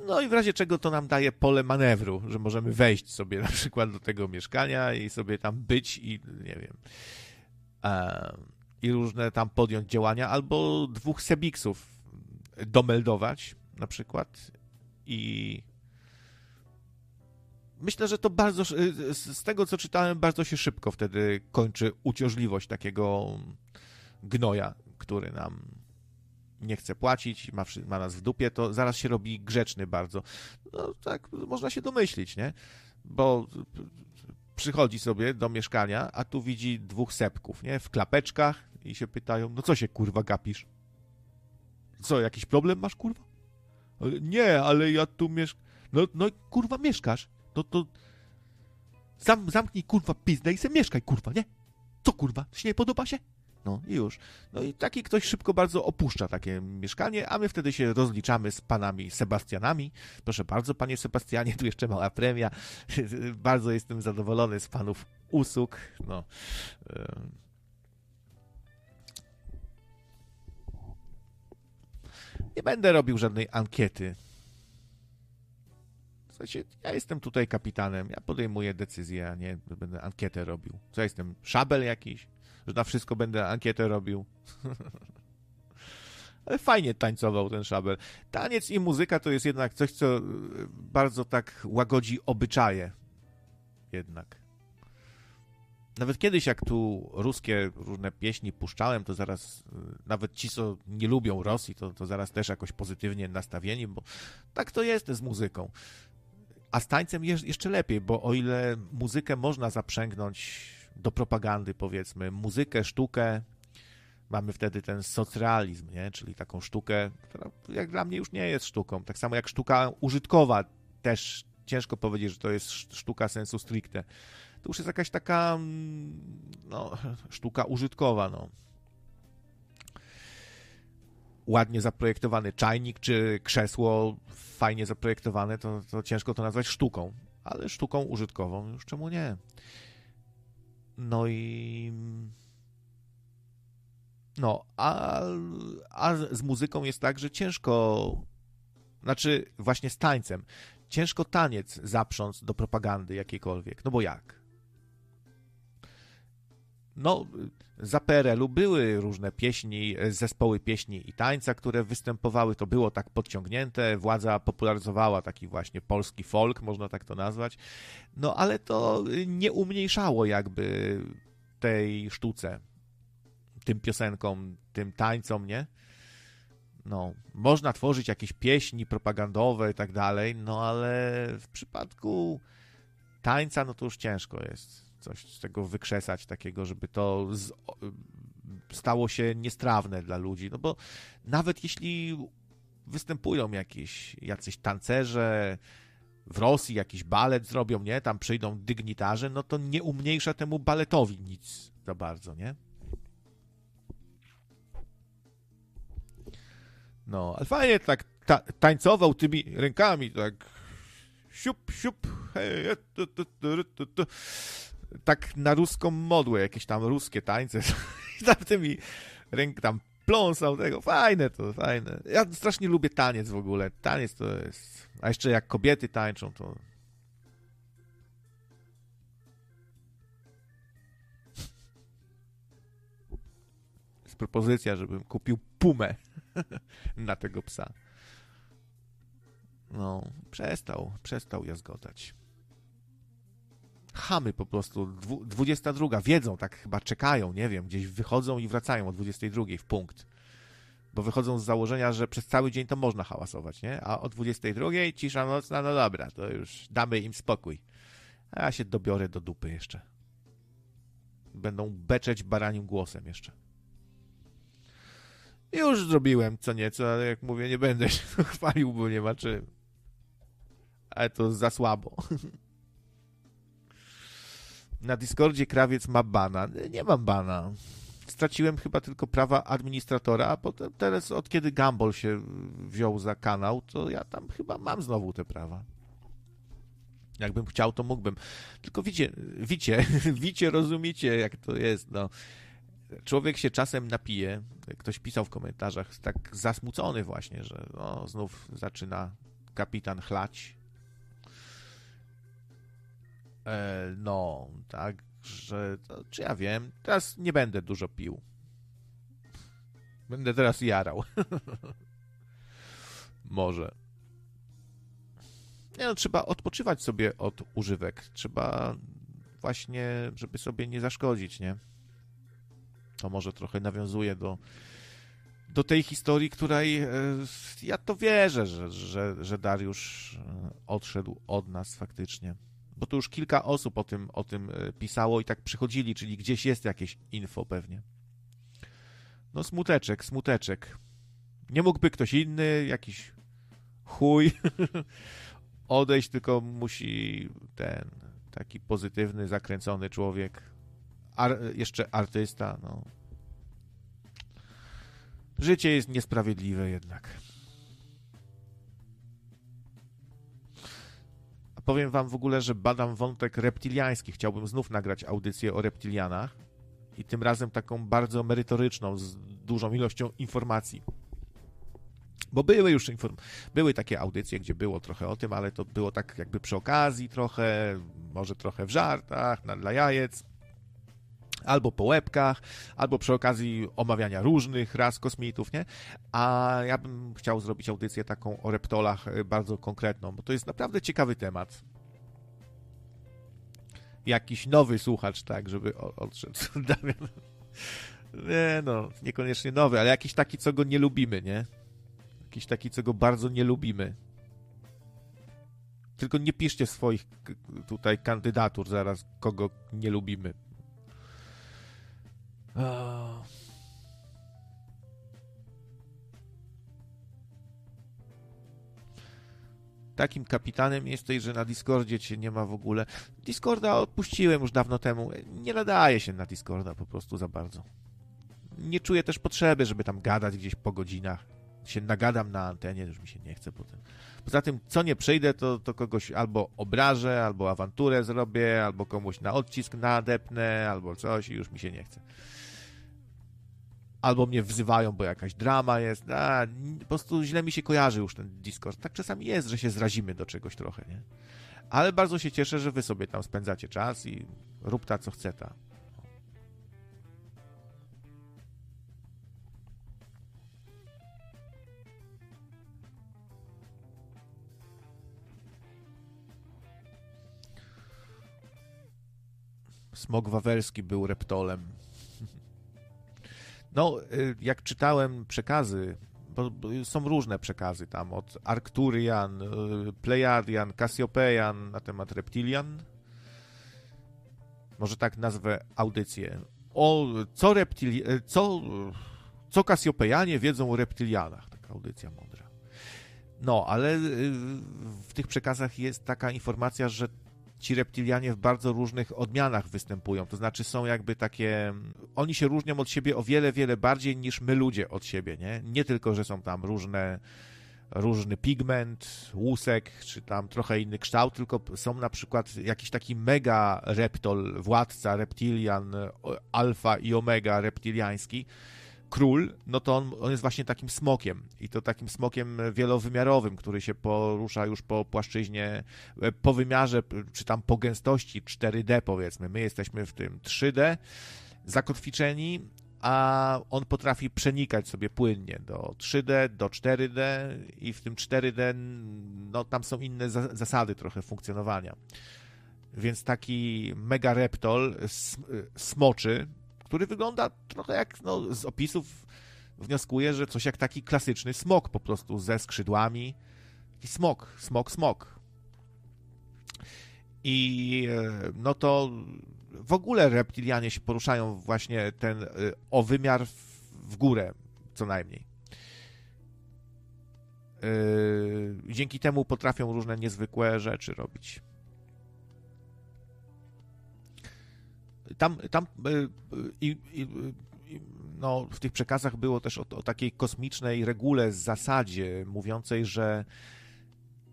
no i w razie czego to nam daje pole manewru, że możemy wejść sobie na przykład do tego mieszkania i sobie tam być i nie wiem. I różne tam podjąć działania, albo dwóch sebiksów domeldować na przykład i myślę, że to bardzo, z tego co czytałem, bardzo się szybko wtedy kończy uciążliwość takiego gnoja, który nam nie chce płacić, ma, ma nas w dupie, to zaraz się robi grzeczny bardzo. No tak, można się domyślić, nie? Bo przychodzi sobie do mieszkania, a tu widzi dwóch sepków, nie? W klapeczkach i się pytają, no co się kurwa gapisz? Co, jakiś problem masz, kurwa? Nie, ale ja tu mieszkam. No, no kurwa mieszkasz. No to zam, zamknij kurwa pizdę i se mieszkaj, kurwa, nie? Co kurwa? Ci nie podoba się? No i już. No i taki ktoś szybko bardzo opuszcza takie mieszkanie, a my wtedy się rozliczamy z panami Sebastianami. Proszę bardzo, panie Sebastianie, tu jeszcze mała premia. *laughs* bardzo jestem zadowolony z panów usług. No. Nie będę robił żadnej ankiety. W sensie, ja jestem tutaj kapitanem, ja podejmuję decyzję, a nie będę ankietę robił. Co ja jestem? Szabel jakiś? Że na wszystko będę ankietę robił. *laughs* Ale fajnie tańcował ten szabel. Taniec i muzyka to jest jednak coś, co bardzo tak łagodzi obyczaje. Jednak. Nawet kiedyś, jak tu ruskie różne pieśni puszczałem, to zaraz, nawet ci, co nie lubią Rosji, to, to zaraz też jakoś pozytywnie nastawieni, bo tak to jest z muzyką. A z tańcem jeszcze lepiej, bo o ile muzykę można zaprzęgnąć do propagandy, powiedzmy, muzykę, sztukę. Mamy wtedy ten socrealizm, nie? czyli taką sztukę, która jak dla mnie już nie jest sztuką. Tak samo jak sztuka użytkowa, też ciężko powiedzieć, że to jest sztuka sensu stricte. To już jest jakaś taka mm, no, *laughs* sztuka użytkowa. No. Ładnie zaprojektowany czajnik czy krzesło fajnie zaprojektowane, to, to ciężko to nazwać sztuką, ale sztuką użytkową już czemu nie. No i. No, a, a z muzyką jest tak, że ciężko. Znaczy, właśnie z tańcem. Ciężko taniec zaprząc do propagandy jakiejkolwiek. No bo jak? No, za PRL-u były różne pieśni, zespoły pieśni i tańca, które występowały. To było tak podciągnięte. Władza popularyzowała taki właśnie polski folk, można tak to nazwać. No, ale to nie umniejszało jakby tej sztuce, tym piosenkom, tym tańcom, nie? No, można tworzyć jakieś pieśni propagandowe i tak dalej, no ale w przypadku tańca, no to już ciężko jest coś z tego wykrzesać takiego, żeby to z, stało się niestrawne dla ludzi. No bo nawet jeśli występują jakieś jacyś tancerze w Rosji, jakiś balet zrobią, nie? Tam przyjdą dygnitarze, no to nie umniejsza temu baletowi nic za bardzo, nie? No, ale fajnie tak ta, tańcował tymi rękami, tak siup, siup, hej, tu, tu, tu, tak na ruską modłę, jakieś tam ruskie tańce *laughs* i tam tymi ręk tam pląsał tego, fajne to, fajne. Ja strasznie lubię taniec w ogóle, taniec to jest, a jeszcze jak kobiety tańczą, to *laughs* jest propozycja, żebym kupił pumę *laughs* na tego psa. No, przestał, przestał jazgotać chamy po prostu. 22 wiedzą, tak chyba czekają, nie wiem, gdzieś wychodzą i wracają o 22 w punkt. Bo wychodzą z założenia, że przez cały dzień to można hałasować, nie? A o 22 cisza nocna, no dobra, to już damy im spokój. A ja się dobiorę do dupy jeszcze. Będą beczeć baranim głosem jeszcze. Już zrobiłem co nieco, ale jak mówię, nie będę się *laughs* chwalił, bo nie ma czym. Ale to za słabo. *laughs* Na Discordzie krawiec ma bana. Nie mam bana. Straciłem chyba tylko prawa administratora, a potem teraz od kiedy Gumball się wziął za kanał, to ja tam chyba mam znowu te prawa. Jakbym chciał, to mógłbym. Tylko wiecie, wicie, *laughs* wicie, rozumiecie, jak to jest, no. Człowiek się czasem napije, ktoś pisał w komentarzach, tak zasmucony właśnie, że no, znów zaczyna kapitan chlać, no, tak, że to, czy ja wiem, teraz nie będę dużo pił. Będę teraz jarał. *laughs* Może. Nie no, trzeba odpoczywać sobie od używek. Trzeba właśnie, żeby sobie nie zaszkodzić, nie? To może trochę nawiązuje do, do tej historii, której e, ja to wierzę, że, że, że Dariusz e, odszedł od nas faktycznie bo to już kilka osób o tym, o tym e, pisało i tak przychodzili, czyli gdzieś jest jakieś info pewnie. No smuteczek, smuteczek. Nie mógłby ktoś inny, jakiś chuj *laughs* odejść, tylko musi ten taki pozytywny, zakręcony człowiek, Ar jeszcze artysta, no. Życie jest niesprawiedliwe jednak. Powiem wam w ogóle, że badam wątek reptiliański. Chciałbym znów nagrać audycję o reptilianach i tym razem taką bardzo merytoryczną, z dużą ilością informacji. Bo były już inform- były takie audycje, gdzie było trochę o tym, ale to było tak jakby przy okazji trochę, może trochę w żartach, dla jajec albo po łebkach, albo przy okazji omawiania różnych ras kosmitów, nie? A ja bym chciał zrobić audycję taką o reptolach e, bardzo konkretną, bo to jest naprawdę ciekawy temat. Jakiś nowy słuchacz, tak, żeby odszedł. *laughs* nie no, niekoniecznie nowy, ale jakiś taki, co go nie lubimy, nie? Jakiś taki, co go bardzo nie lubimy. Tylko nie piszcie swoich tutaj kandydatur zaraz, kogo nie lubimy Takim kapitanem jesteś, że na Discordzie cię nie ma w ogóle. Discorda odpuściłem już dawno temu. Nie nadaje się na Discorda po prostu za bardzo. Nie czuję też potrzeby, żeby tam gadać gdzieś po godzinach. Się nagadam na antenie, już mi się nie chce potem. Poza tym, co nie przyjdę, to, to kogoś albo obrażę, albo awanturę zrobię, albo komuś na odcisk nadepnę, albo coś i już mi się nie chce. Albo mnie wzywają, bo jakaś drama jest. A, po prostu źle mi się kojarzy już ten Discord. Tak czasami jest, że się zrazimy do czegoś trochę, nie? Ale bardzo się cieszę, że wy sobie tam spędzacie czas i rób ta, co chce ta. Smog Wawelski był reptolem. No, y, jak czytałem przekazy, bo są różne przekazy tam, od Arcturian, y, Pleiadian, Cassiopean na temat reptilian. Może tak nazwę audycję. O co reptili... Y, co, co Cassiopeanie wiedzą o reptilianach. Taka audycja mądra. No, ale w tych przekazach jest taka informacja, że ci reptilianie w bardzo różnych odmianach występują. To znaczy są jakby takie. Oni się różnią od siebie o wiele, wiele bardziej niż my ludzie od siebie, nie? Nie tylko, że są tam różne. Różny pigment, łusek, czy tam trochę inny kształt, tylko są na przykład jakiś taki mega reptol, władca reptilian, alfa i omega reptiliański, król, no to on, on, jest właśnie takim smokiem i to takim smokiem wielowymiarowym, który się porusza już po płaszczyźnie, e, po wymiarze, czy tam po gęstości 4D powiedzmy. My jesteśmy w tym 3D zakotwiczeni, a on potrafi przenikać sobie płynnie do 3D, do 4D i w tym 4D no tam są inne za zasady trochę funkcjonowania. Więc taki mega reptol smoczy, który wygląda trochę jak no, z opisów wnioskuję, że coś jak taki klasyczny smok po prostu ze skrzydłami. I smok, smok, smok. I e, no to w ogóle reptilianie się poruszają właśnie ten e, o wymiar w górę, co najmniej. E, dzięki temu potrafią różne niezwykłe rzeczy robić. Tam, tam e, i, no, w tych przekazach było też o, o takiej kosmicznej regule, zasadzie mówiącej, że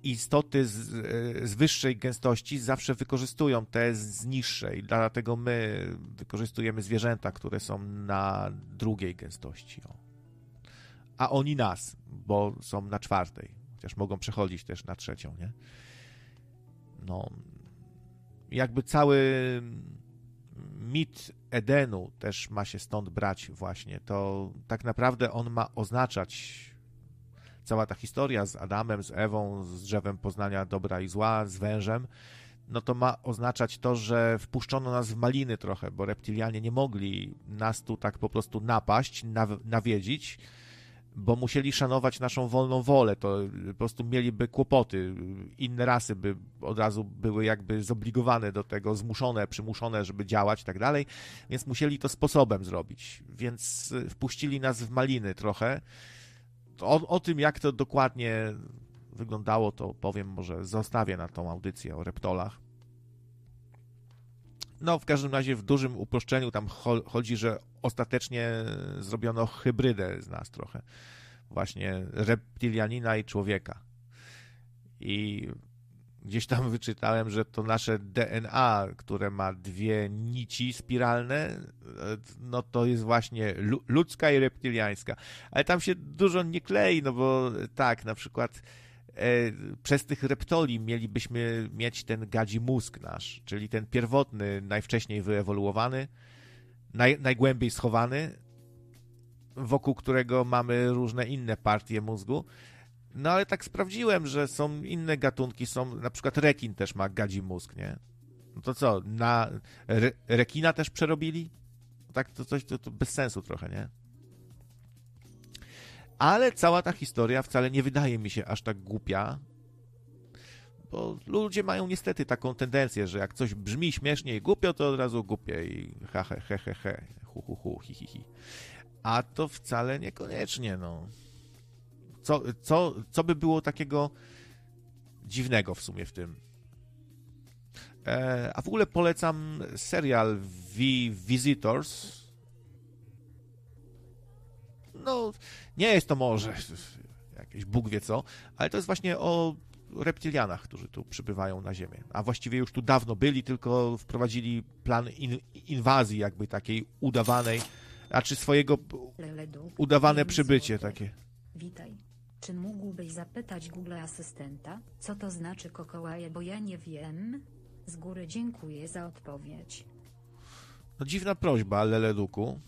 istoty z, e, z, wyższej gęstości zawsze wykorzystują te z niższej, dlatego my wykorzystujemy zwierzęta, które są na drugiej gęstości. O. A oni nas, bo są na czwartej, chociaż mogą przechodzić też na trzecią, nie? No, jakby cały mit Edenu też ma się stąd brać właśnie. To tak naprawdę on ma oznaczać cała ta historia z Adamem, z Ewą, z drzewem poznania dobra i zła, z wężem, no to ma oznaczać to, że wpuszczono nas w maliny trochę, bo reptilianie nie mogli nas tu tak po prostu napaść, nawiedzić, bo musieli szanować naszą wolną wolę, to po prostu mieliby kłopoty. Inne rasy by od razu były jakby zobligowane do tego, zmuszone, przymuszone, żeby działać i tak dalej, więc musieli to sposobem zrobić. Więc wpuścili nas w maliny trochę. O, o tym, jak to dokładnie wyglądało, to powiem, może zostawię na tą audycję o reptolach. No, w każdym razie w dużym uproszczeniu tam chodzi, że ostatecznie zrobiono hybrydę z nas trochę. Właśnie reptilianina i człowieka. I gdzieś tam *laughs* wyczytałem, że to nasze DNA, które ma dwie nici spiralne, no to jest właśnie ludzka i reptiliańska. Ale tam się dużo nie klei, no bo tak, na przykład przez tych reptoli mielibyśmy mieć ten gadzi mózg nasz, czyli ten pierwotny, najwcześniej wyewoluowany, naj, najgłębiej schowany, wokół którego mamy różne inne partie mózgu. No ale tak sprawdziłem, że są inne gatunki, są na przykład rekin też ma gadzi mózg, nie? No to co, na re, rekina też przerobili? Tak to coś to, to bez sensu trochę, nie? Ale cała ta historia wcale nie wydaje mi się aż tak głupia, bo ludzie mają niestety taką tendencję, że jak coś brzmi śmiesznie i głupio, to od razu głupie i he, he, he, he, he. hu, hu, hu, hi, hi, hi. A to wcale niekoniecznie, no. Co, co, co by było takiego dziwnego w sumie w tym? E, a w ogóle polecam serial V Visitors. No, nie jest to może jakieś Bóg wie co, ale to jest właśnie o reptilianach, którzy tu przybywają na Ziemię. A właściwie już tu dawno byli, tylko wprowadzili plan in, inwazji, jakby takiej udawanej, a czy swojego udawane przybycie takie. Witaj. Czy mógłbyś zapytać Google Asystenta, co to znaczy kokołaje, bo ja nie wiem? Z góry dziękuję za odpowiedź. No dziwna prośba, Leleduku.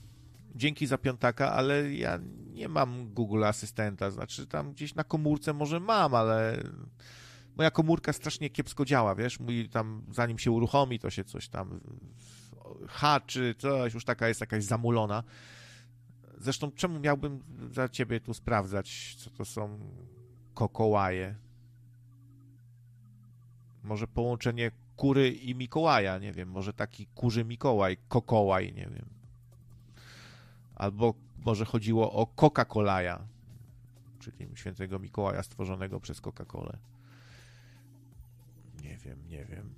Dzięki za piątaka, ale ja nie mam Google Asystenta. Znaczy tam gdzieś na komórce może mam, ale moja komórka strasznie kiepsko działa, wiesz? Mój tam, zanim się uruchomi, to się coś tam haczy, coś, już taka jest jakaś zamulona. Zresztą czemu miałbym za ciebie tu sprawdzać, co to są kokołaje? Może połączenie kury i Mikołaja, nie wiem, może taki kurzy Mikołaj, kokołaj, nie wiem. Albo może chodziło o Coca-Colaja, czyli świętego Mikołaja stworzonego przez Coca-Colę. Nie wiem, nie wiem.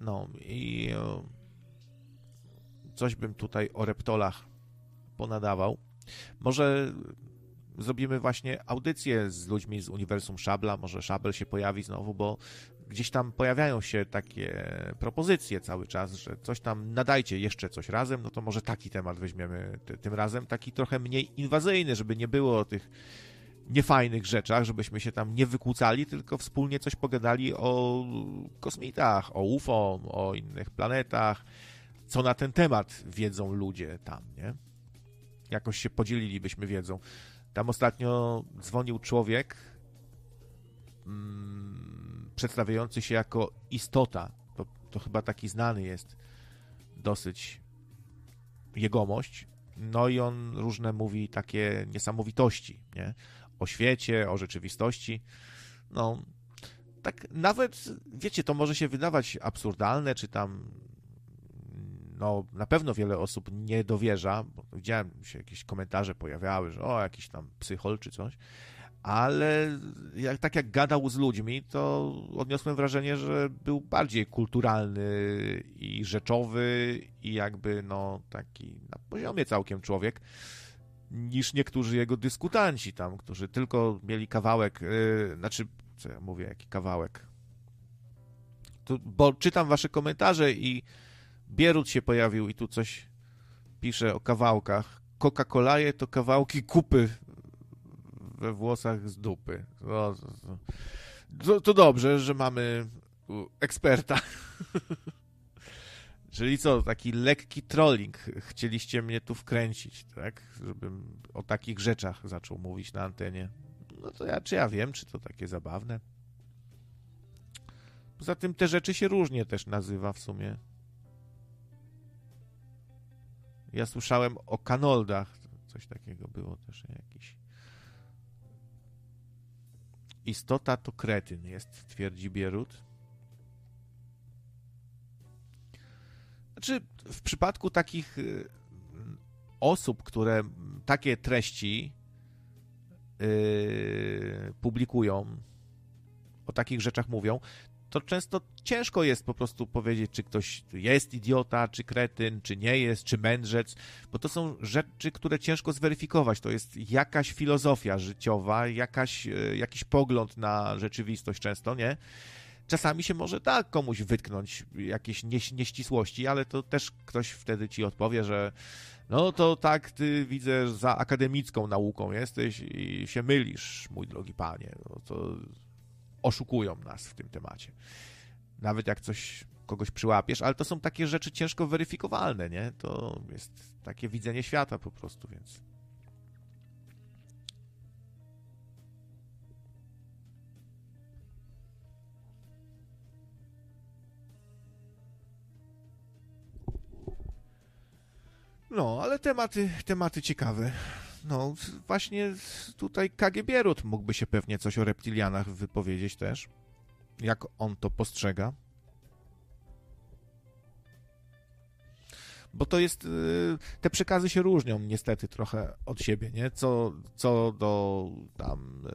No i e, coś bym tutaj o reptolach ponadawał. Może zrobimy właśnie audycję z ludźmi z Uniwersum Szabla, może Szabel się pojawi znowu, bo gdzieś tam pojawiają się takie propozycje cały czas, że coś tam nadajcie jeszcze coś razem, no to może taki temat weźmiemy tym razem, taki trochę mniej inwazyjny, żeby nie było o tych niefajnych rzeczach, żebyśmy się tam nie wykłócali, tylko wspólnie coś pogadali o kosmitach, o UFO, o innych planetach, co na ten temat wiedzą ludzie tam, nie? Jakoś się podzielilibyśmy wiedzą. Tam ostatnio dzwonił człowiek mm, przedstawiający się jako istota. To, to chyba taki znany jest dosyć jegomość. No i on różne mówi takie niesamowitości, nie? O świecie, o rzeczywistości. No, tak nawet, wiecie, to może się wydawać absurdalne, czy tam no, na pewno wiele osób nie dowierza, bo widziałem się jakieś komentarze pojawiały, że o, jakiś tam psychol czy coś, ale jak, tak jak gadał z ludźmi, to odniosłem wrażenie, że był bardziej kulturalny i rzeczowy i jakby, no, taki na poziomie całkiem człowiek, niż niektórzy jego dyskutanci tam, którzy tylko mieli kawałek, yy, znaczy, co ja mówię, jaki kawałek, to, bo czytam wasze komentarze i Bierut się pojawił i tu coś pisze o kawałkach. Coca-Colaje to kawałki kupy we włosach z dupy. No, to, to dobrze, że mamy eksperta. *laughs* Czyli co, taki lekki trolling. Chcieliście mnie tu wkręcić, tak? Żebym o takich rzeczach zaczął mówić na antenie. No to ja, czy ja wiem, czy to takie zabawne? Poza tym te rzeczy się różnie też nazywa w sumie. Ja słyszałem o kanoldach, coś takiego było też jakiś. Istota to kretyn jest, twierdzi Bierut. Znaczy, w przypadku takich y, osób, które takie treści yy, publikują, o takich rzeczach mówią, to często ciężko jest po prostu powiedzieć, czy ktoś jest idiota, czy kretyn, czy nie jest, czy mędrzec, bo to są rzeczy, które ciężko zweryfikować. To jest jakaś filozofia życiowa, jakaś, e, jakiś pogląd na rzeczywistość często, nie? Czasami się może tak komuś wytknąć jakieś nieścisłości, ale to też ktoś wtedy ci odpowie, że no to tak, ty widzę, za akademicką nauką jesteś i się mylisz, mój drogi panie. No to oszukują nas w tym temacie. Nawet jak coś kogoś przyłapiesz, ale to są takie rzeczy ciężko weryfikowalne, nie? To jest takie widzenie świata po prostu, więc. No, ale tematy, tematy ciekawe. No, właśnie tutaj KGB Rut mógłby się pewnie coś o reptilianach wypowiedzieć też. jak on to postrzega. Bo to jest, y, te przekazy się różnią niestety trochę od siebie, nie? Co, co do tam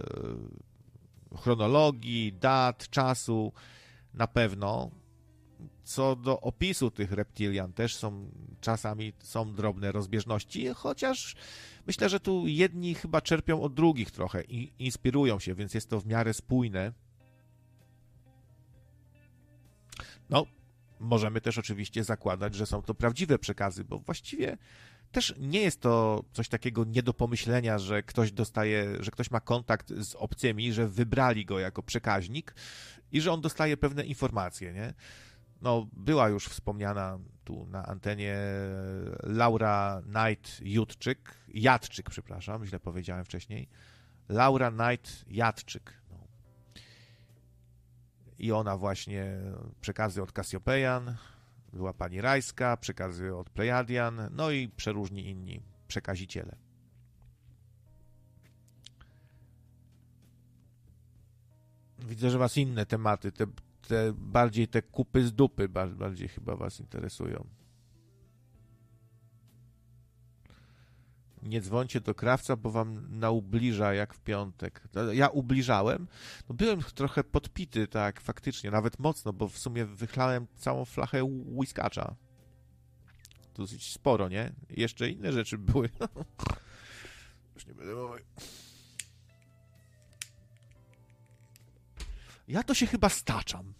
y, chronologii, dat, czasu, na pewno. Co do opisu tych reptilian, też są czasami są drobne rozbieżności, chociaż myślę, że tu jedni chyba czerpią od drugich trochę i inspirują się, więc jest to w miarę spójne. No, możemy też oczywiście zakładać, że są to prawdziwe przekazy, bo właściwie też nie jest to coś takiego nie do pomyślenia, że ktoś dostaje, że ktoś ma kontakt z obcymi, że wybrali go jako przekaźnik i że on dostaje pewne informacje, nie? No, była już wspomniana tu na antenie Laura Knight Judczyk, Jadczyk, przepraszam, źle powiedziałem wcześniej. Laura Knight Jadczyk. No. I ona właśnie przekazy od Cassiopean, była pani Rajska, przekazy od Plejadian, no i przeróżni inni przekaziciele. Widzę, że was inne tematy, te, te bardziej te kupy z dupy bardziej chyba was interesują. Nie dzwońcie do krawca, bo wam naubliża jak w piątek. Ja ubliżałem. No byłem trochę podpity, tak, faktycznie, nawet mocno, bo w sumie wychlałem całą flachę whiskacza. Dosyć sporo, nie? Jeszcze inne rzeczy były. *laughs* Już nie będę mówił. Ja to się chyba staczam.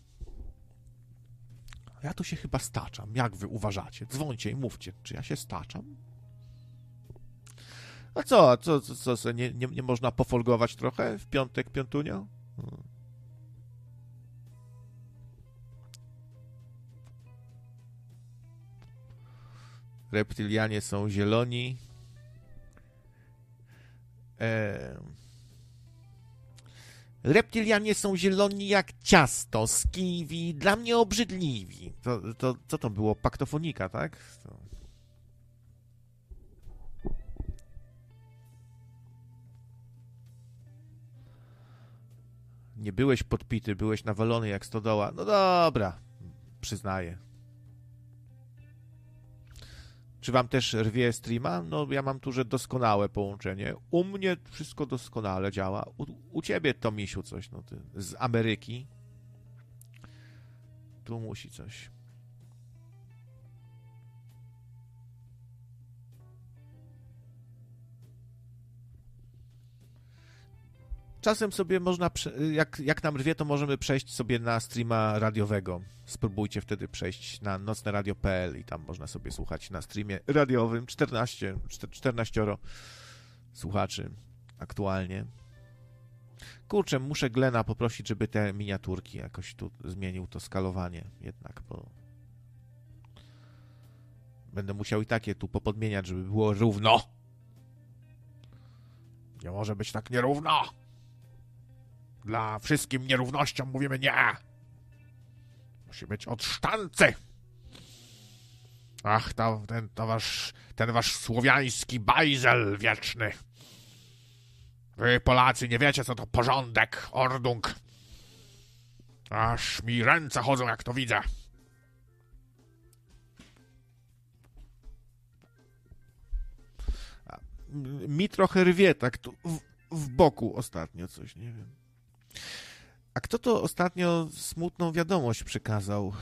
Ja to się chyba staczam. Jak wy uważacie? Dzwońcie i mówcie, czy ja się staczam? A co, co, co, co nie, nie, nie można pofolgować trochę w piątek, piątunio? Hmm. Reptylianie są zieloni. Eee... Reptylianie są zieloni jak ciasto z kiwi, dla mnie obrzydliwi. To, to, co to było? Paktofonika, tak? To... Nie byłeś podpity, byłeś nawalony jak stodoła. No dobra, przyznaję. Czy wam też rwie streama? No ja mam tu, że doskonałe połączenie. U mnie wszystko doskonale działa. U, u ciebie, Tomisiu, coś, no ty z Ameryki. Tu musi coś. Czasem sobie można, jak, jak nam rwie, to możemy przejść sobie na streama radiowego. Spróbujcie wtedy przejść na nocneradio.pl i tam można sobie słuchać na streamie radiowym 14, 14 słuchaczy aktualnie. Kurczę, muszę Glena poprosić, żeby te miniaturki jakoś tu zmienił to skalowanie jednak, bo będę musiał i takie tu popodmieniać, żeby było równo. Nie może być tak nierówno. Dla wszystkim nierównościom mówimy nie. Musi być od sztancy. Ach, ten, to wasz, ten wasz słowiański bajzel wieczny. Wy, Polacy, nie wiecie, co to porządek, ordung. Aż mi ręce chodzą, jak to widzę. Mi trochę rwie, tak tu w, w boku ostatnio coś, nie wiem. A kto to ostatnio smutną wiadomość przekazał?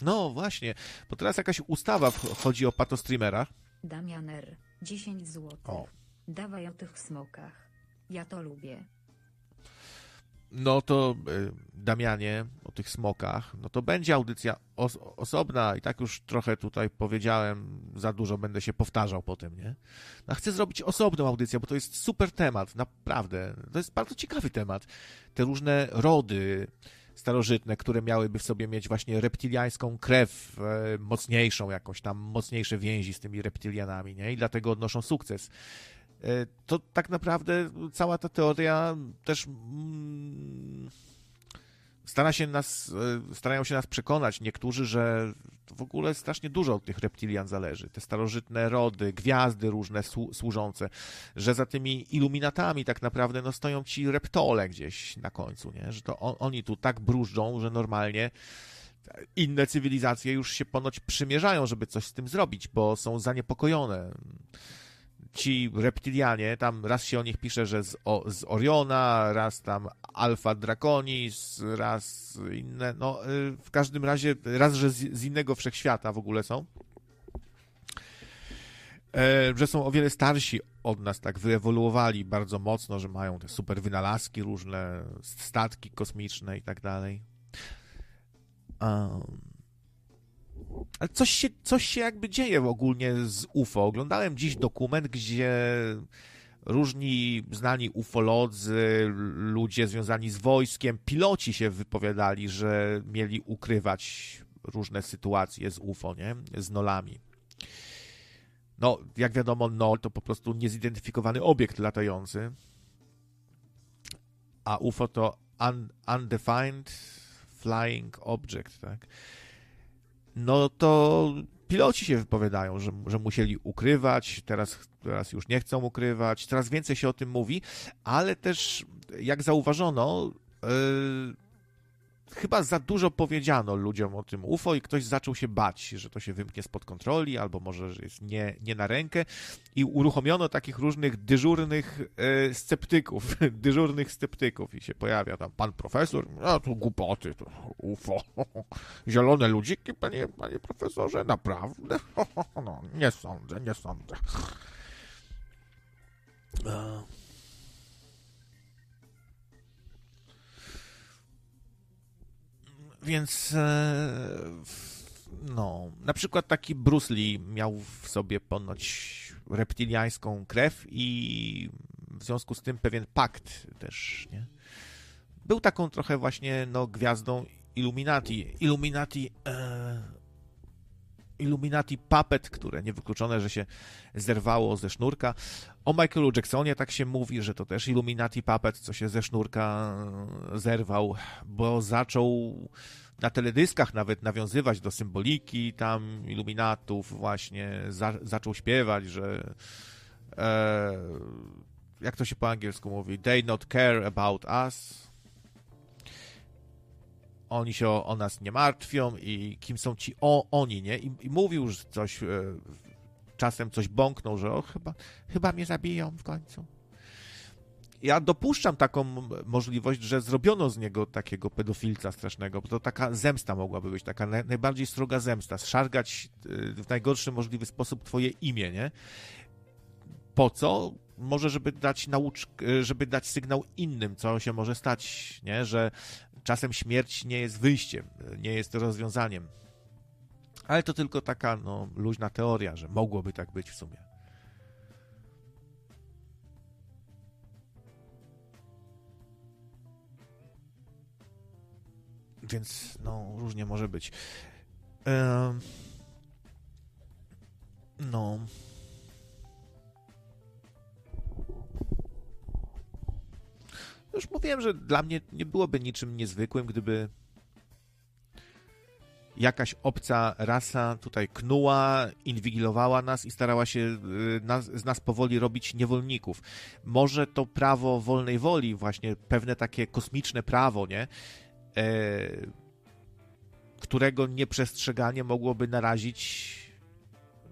No właśnie, bo teraz jakaś ustawa chodzi o patostreamerach. Damianer, 10 zł. O. Dawaj o tych smokach. Ja to lubię no to y, Damianie, o tych smokach, no to będzie audycja os osobna i tak już trochę tutaj powiedziałem, za dużo będę się powtarzał potem, nie? No, chcę zrobić osobną audycję, bo to jest super temat, naprawdę. To jest bardzo ciekawy temat. Te różne rody starożytne, które miałyby w sobie mieć właśnie reptiliańską krew, e, mocniejszą jakąś tam, mocniejsze więzi z tymi reptilianami, nie? I dlatego odnoszą sukces. E, to tak naprawdę cała ta teoria też mm, stara się nas, e, starają się nas przekonać niektórzy, że w ogóle strasznie dużo od tych reptilian zależy. Te starożytne rody, gwiazdy różne służące, że za tymi iluminatami tak naprawdę no, stoją ci reptole gdzieś na końcu, nie? że to on, oni tu tak brużdżą, że normalnie inne cywilizacje już się ponoć przymierzają, żeby coś z tym zrobić, bo są zaniepokojone ci reptilianie, tam raz się o nich pisze, że z, o, z Oriona, raz tam Alfa Draconis, raz inne, no y, w każdym razie, raz, że z, z innego wszechświata w ogóle są, e, że są o wiele starsi od nas, tak wyewoluowali bardzo mocno, że mają te super wynalazki różne, statki kosmiczne i tak dalej. Um, ale coś się, coś się jakby dzieje ogólnie z UFO. Oglądałem dziś dokument, gdzie różni znani ufolodzy, ludzie związani z wojskiem, piloci się wypowiadali, że mieli ukrywać różne sytuacje z UFO, nie? Z nolami. No, jak wiadomo, nol to po prostu niezidentyfikowany obiekt latający, a UFO to un undefined flying object, tak? No to piloci się wypowiadają, że, że musieli ukrywać, teraz, teraz już nie chcą ukrywać, coraz więcej się o tym mówi, ale też, jak zauważono, yy, chyba za dużo powiedziano ludziom o tym UFO i ktoś zaczął się bać, że to się wymknie spod kontroli, albo może, że jest nie, nie na rękę. I uruchomiono takich różnych dyżurnych e, sceptyków, *laughs* dyżurnych sceptyków. I się pojawia tam pan profesor, a tu głupoty, to UFO, *laughs* zielone ludziki, panie, panie profesorze, naprawdę? *laughs* No, nie sądzę, nie sądzę. Więc e, no, na przykład taki Bruce Lee miał w sobie ponoć reptiliańską krew i w związku z tym pewien pakt też, nie? Był taką trochę właśnie, no, gwiazdą Illuminati. Illuminati e, Illuminati Puppet, które niewykluczone, że się zerwało ze sznurka. O Michaelu Jacksonie tak się mówi, że to też Illuminati Puppet, co się ze sznurka e, zerwał, bo zaczął na teledyskach nawet nawiązywać do symboliki tam iluminatów, właśnie za, zaczął śpiewać, że e, jak to się po angielsku mówi, they not care about us, oni się o, o, nas nie martwią i kim są ci o, oni, nie? I, i mówił już coś, e, czasem coś bąknął, że o, chyba, chyba mnie zabiją w końcu. Ja dopuszczam taką możliwość, że zrobiono z niego takiego pedofilca strasznego, bo to taka zemsta mogłaby być, taka na, najbardziej sroga zemsta, szargać e, w najgorszy możliwy sposób twoje imię, nie? Po co? Może, żeby dać naucz, e, żeby dać sygnał innym, co się może stać, nie? Że czasem śmierć nie jest wyjściem, nie jest rozwiązaniem. Ale to tylko taka no, luźna teoria, że mogłoby tak być w sumie. Więc no, różnie może być. Ehm, no. Już mówiłem, że dla mnie nie byłoby niczym niezwykłym, gdyby jakaś obca rasa tutaj knuła, inwigilowała nas i starała się y, nas, z nas powoli robić niewolników. Może to prawo wolnej woli, właśnie pewne takie kosmiczne prawo, nie? E, którego nieprzestrzeganie mogłoby narazić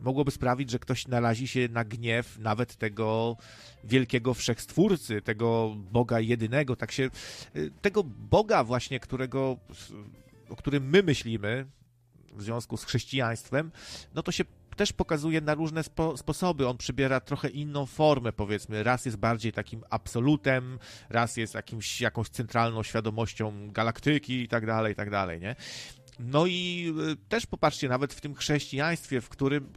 mogłoby sprawić, że ktoś narazi się na gniew nawet tego wielkiego wszechstwórcy, tego Boga jedynego, tak się, y, tego Boga właśnie, którego, o którym my myślimy w związku z chrześcijaństwem, no to się też pokazuje na różne spo sposoby. On przybiera trochę inną formę, powiedzmy. Raz jest bardziej takim absolutem, raz jest jakimś, jakąś centralną świadomością galaktyki i tak dalej, i tak dalej, nie? No i y, też popatrzcie, nawet w tym chrześcijaństwie, w którym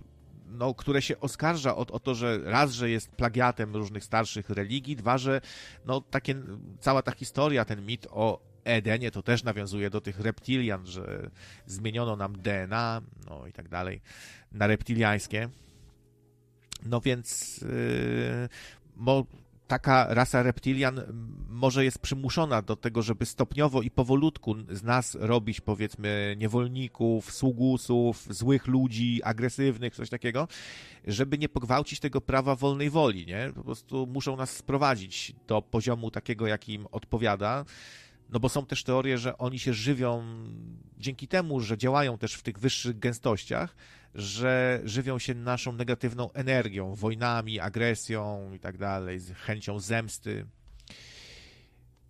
no, które się oskarża o, o, to, że raz, że jest plagiatem różnych starszych religii, dwa, że no, takie, cała ta historia, ten mit o Edenie to też nawiązuje do tych reptilian, że zmieniono nam DNA, no i tak dalej, na reptiliańskie. No więc yy, taka rasa reptilian może jest przymuszona do tego, żeby stopniowo i powolutku z nas robić, powiedzmy, niewolników, sługusów, złych ludzi, agresywnych, coś takiego, żeby nie pogwałcić tego prawa wolnej woli, nie? Po prostu muszą nas sprowadzić do poziomu takiego, jaki im odpowiada. No bo są też teorie, że oni się żywią dzięki temu, że działają też w tych wyższych gęstościach, że żywią się naszą negatywną energią, wojnami, agresją i tak dalej, z chęcią zemsty.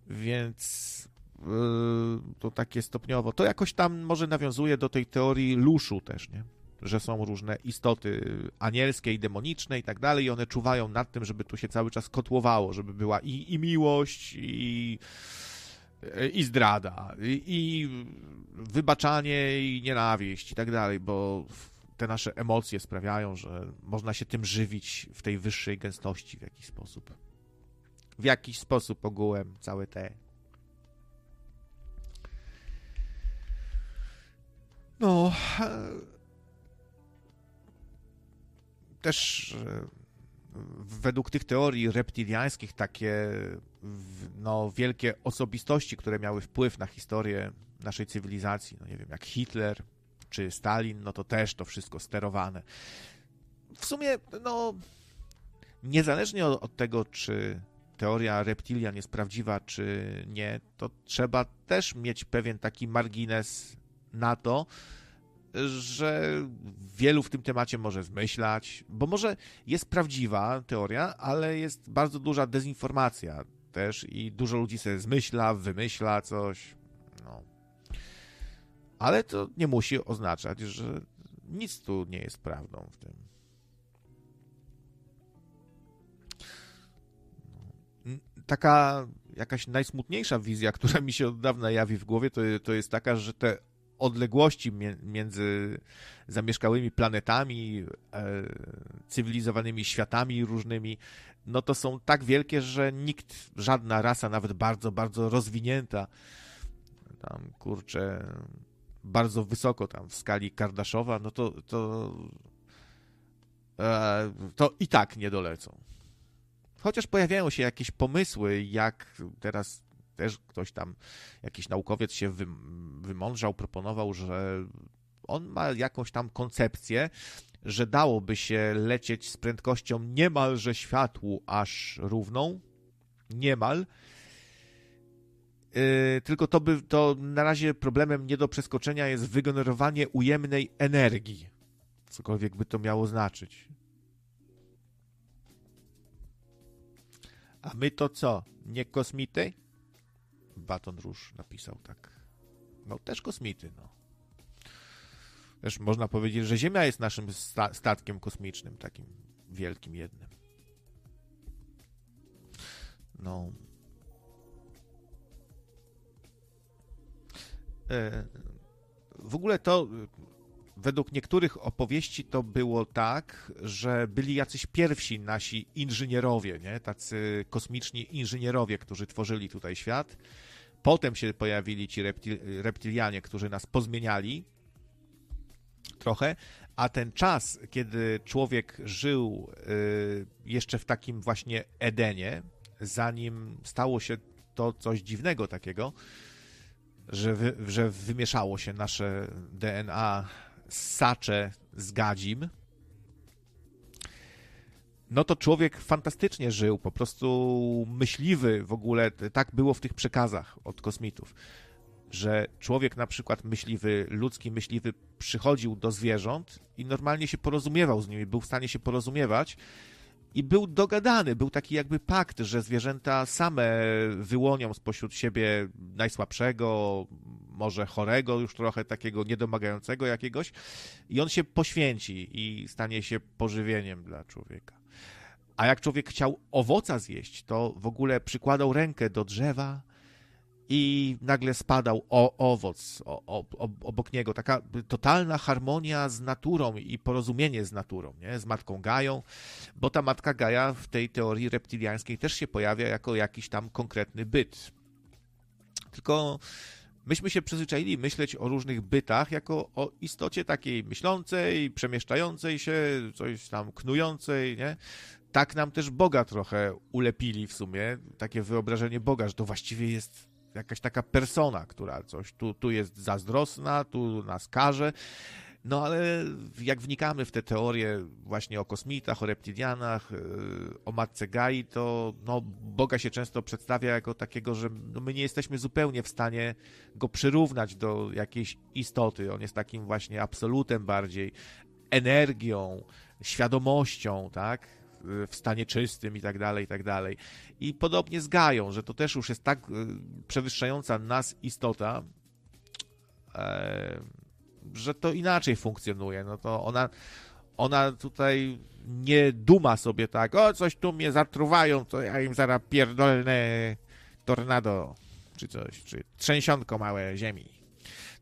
Więc yy, to takie stopniowo. To jakoś tam może nawiązuje do tej teorii luszu też, nie? Że są różne istoty anielskie i demoniczne i tak dalej, i one czuwają nad tym, żeby tu się cały czas kotłowało, żeby była i, i miłość, i, i zdrada, i, i wybaczanie, i nienawiść i tak dalej, bo te nasze emocje sprawiają, że można się tym żywić w tej wyższej gęstości w jakiś sposób. W jakiś sposób ogółem całe te. No. Też według tych teorii reptiliańskich takie no, wielkie osobistości, które miały wpływ na historię naszej cywilizacji, no nie wiem, jak Hitler, czy Stalin, no to też to wszystko sterowane. W sumie, no, niezależnie od, od tego, czy teoria reptilian jest prawdziwa, czy nie, to trzeba też mieć pewien taki margines na to, że wielu w tym temacie może zmyślać, bo może jest prawdziwa teoria, ale jest bardzo duża dezinformacja też i dużo ludzi sobie zmyśla, wymyśla coś. No ale to nie musi oznaczać, że nic tu nie jest prawdą w tym. No. Taka jakaś najsmutniejsza wizja, która mi się od dawna jawi w głowie, to, to jest taka, że te odległości między zamieszkałymi planetami, e, cywilizowanymi światami różnymi, no to są tak wielkie, że nikt, żadna rasa, nawet bardzo, bardzo rozwinięta, tam kurczę, bardzo wysoko tam w skali Kardaszowa, no to, to, e, to i tak nie dolecą. Chociaż pojawiają się jakieś pomysły, jak teraz też ktoś tam, jakiś naukowiec się wymądrzał, proponował, że on ma jakąś tam koncepcję, że dałoby się lecieć z prędkością niemalże światłu aż równą, niemal, Yy, tylko to by to na razie problemem nie do przeskoczenia jest wygenerowanie ujemnej energii. Cokolwiek by to miało znaczyć. A my to co? Nie kosmity? Baton Róż napisał tak. No też kosmity, no. Też można powiedzieć, że Ziemia jest naszym sta statkiem kosmicznym, takim wielkim jednym. No. E, w ogóle to według niektórych opowieści to było tak, że byli jacyś pierwsi nasi inżynierowie, nie? tacy kosmiczni inżynierowie, którzy tworzyli tutaj świat. Potem się pojawili ci reptil, reptilianie, którzy nas pozmieniali trochę, a ten czas, kiedy człowiek żył y, jeszcze w takim właśnie Edenie, zanim stało się to coś dziwnego takiego, że, wy, że wymieszało się nasze DNA sacze z gadzim, no to człowiek fantastycznie żył, po prostu myśliwy w ogóle, tak było w tych przekazach od kosmitów, że człowiek na przykład myśliwy, ludzki myśliwy przychodził do zwierząt i normalnie się porozumiewał z nimi, był w stanie się porozumiewać i był dogadany, był taki jakby pakt, że zwierzęta same wyłonią spośród siebie najsłabszego, może chorego, już trochę takiego niedomagającego jakiegoś, i on się poświęci i stanie się pożywieniem dla człowieka. A jak człowiek chciał owoca zjeść, to w ogóle przykładał rękę do drzewa, i nagle spadał o, owoc o, o, obok niego. Taka totalna harmonia z naturą i porozumienie z naturą, nie? z matką Gają, bo ta matka Gaja w tej teorii reptiliańskiej też się pojawia jako jakiś tam konkretny byt. Tylko myśmy się przyzwyczaili myśleć o różnych bytach jako o istocie takiej myślącej, przemieszczającej się, coś tam knującej, nie? Tak nam też Boga trochę ulepili w sumie, takie wyobrażenie Boga, że to właściwie jest jakaś taka persona, która coś tu, tu jest zazdrosna, tu nas każe. No ale jak wnikamy w te teorie właśnie o kosmitach, o reptilianach, yy, o matce Gai, to no, Boga się często przedstawia jako takiego, że no, my nie jesteśmy zupełnie w stanie go przyrównać do jakiejś istoty. On jest takim właśnie absolutem bardziej, energią, świadomością, tak? W stanie czystym i tak dalej, i tak dalej. I podobnie z Gają, że to też już jest tak yy, przewyższająca nas istota, e, że to inaczej funkcjonuje. No to ona, ona tutaj nie duma sobie tak, o coś tu mnie zatruwają, to ja im zaraz pierdolne tornado, czy coś, czy trzęsionko małe ziemi.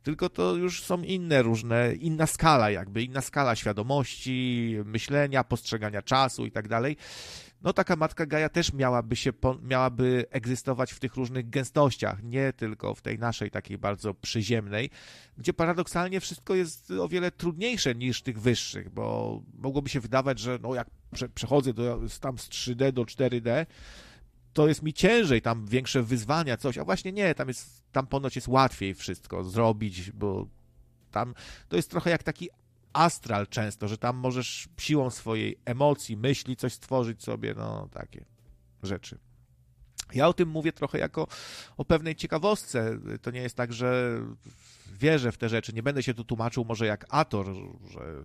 Tylko to już są inne różne, inna skala jakby, inna skala świadomości, myślenia, postrzegania czasu i tak dalej. No taka matka Gaja też miałaby się, miałaby egzystować w tych różnych gęstościach, nie tylko w tej naszej takiej bardzo przyziemnej, gdzie paradoksalnie wszystko jest o wiele trudniejsze niż tych wyższych, bo mogłoby się wydawać, że no jak przechodzę do, tam z 3D do 4D, to jest mi ciężej, tam większe wyzwania, coś, a właśnie nie, tam jest, tam ponoć jest łatwiej wszystko zrobić, bo tam to jest trochę jak taki astral często, że tam możesz siłą swojej emocji, myśli coś stworzyć sobie, no takie rzeczy. Ja o tym mówię trochę jako o pewnej ciekawostce. To nie jest tak, że wierzę w te rzeczy. Nie będę się tu tłumaczył może jak Ator, że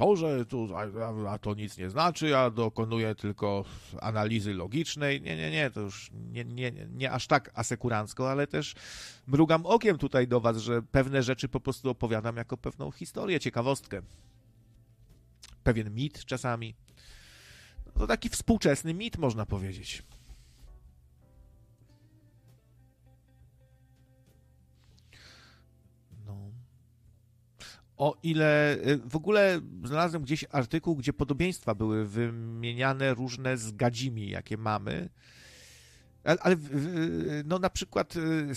to, że tu, a, a, to nic nie znaczy, ja dokonuję tylko analizy logicznej. Nie, nie, nie, to już nie, nie, nie aż tak asekurancko, ale też mrugam okiem tutaj do was, że pewne rzeczy po prostu opowiadam jako pewną historię, ciekawostkę. Pewien mit czasami. No to taki współczesny mit, można powiedzieć. O ile y, w ogóle znalazłem gdzieś artykuł, gdzie podobieństwa były wymieniane różne z gadzimi, jakie mamy. Ale no na przykład y,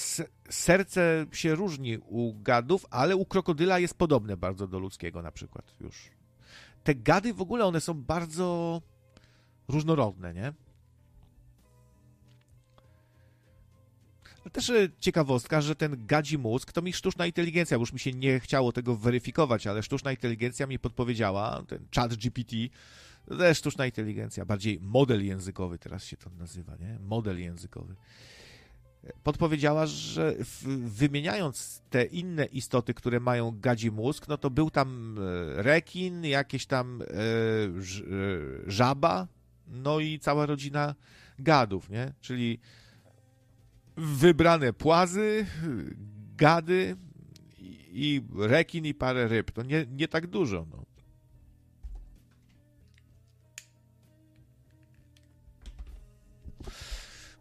serce się różni u gadów, ale u krokodyla jest podobne bardzo do ludzkiego na przykład już. Te gady w ogóle one są bardzo różnorodne, nie? Też e, ciekawostka, że ten gadzi mózg to mi sztuczna inteligencja, bo już mi się nie chciało tego weryfikować, ale sztuczna inteligencja mi podpowiedziała, ten chat GPT, to też sztuczna inteligencja, bardziej model językowy teraz się to nazywa, nie? Model językowy. Podpowiedziała, że wymieniając te inne istoty, które mają gadzi mózg, no to był tam e, rekin, jakieś tam e, żaba, no i cała rodzina gadów, nie? Czyli wybrane płazy, gady i rekin i parę ryb. To nie, nie tak dużo. No.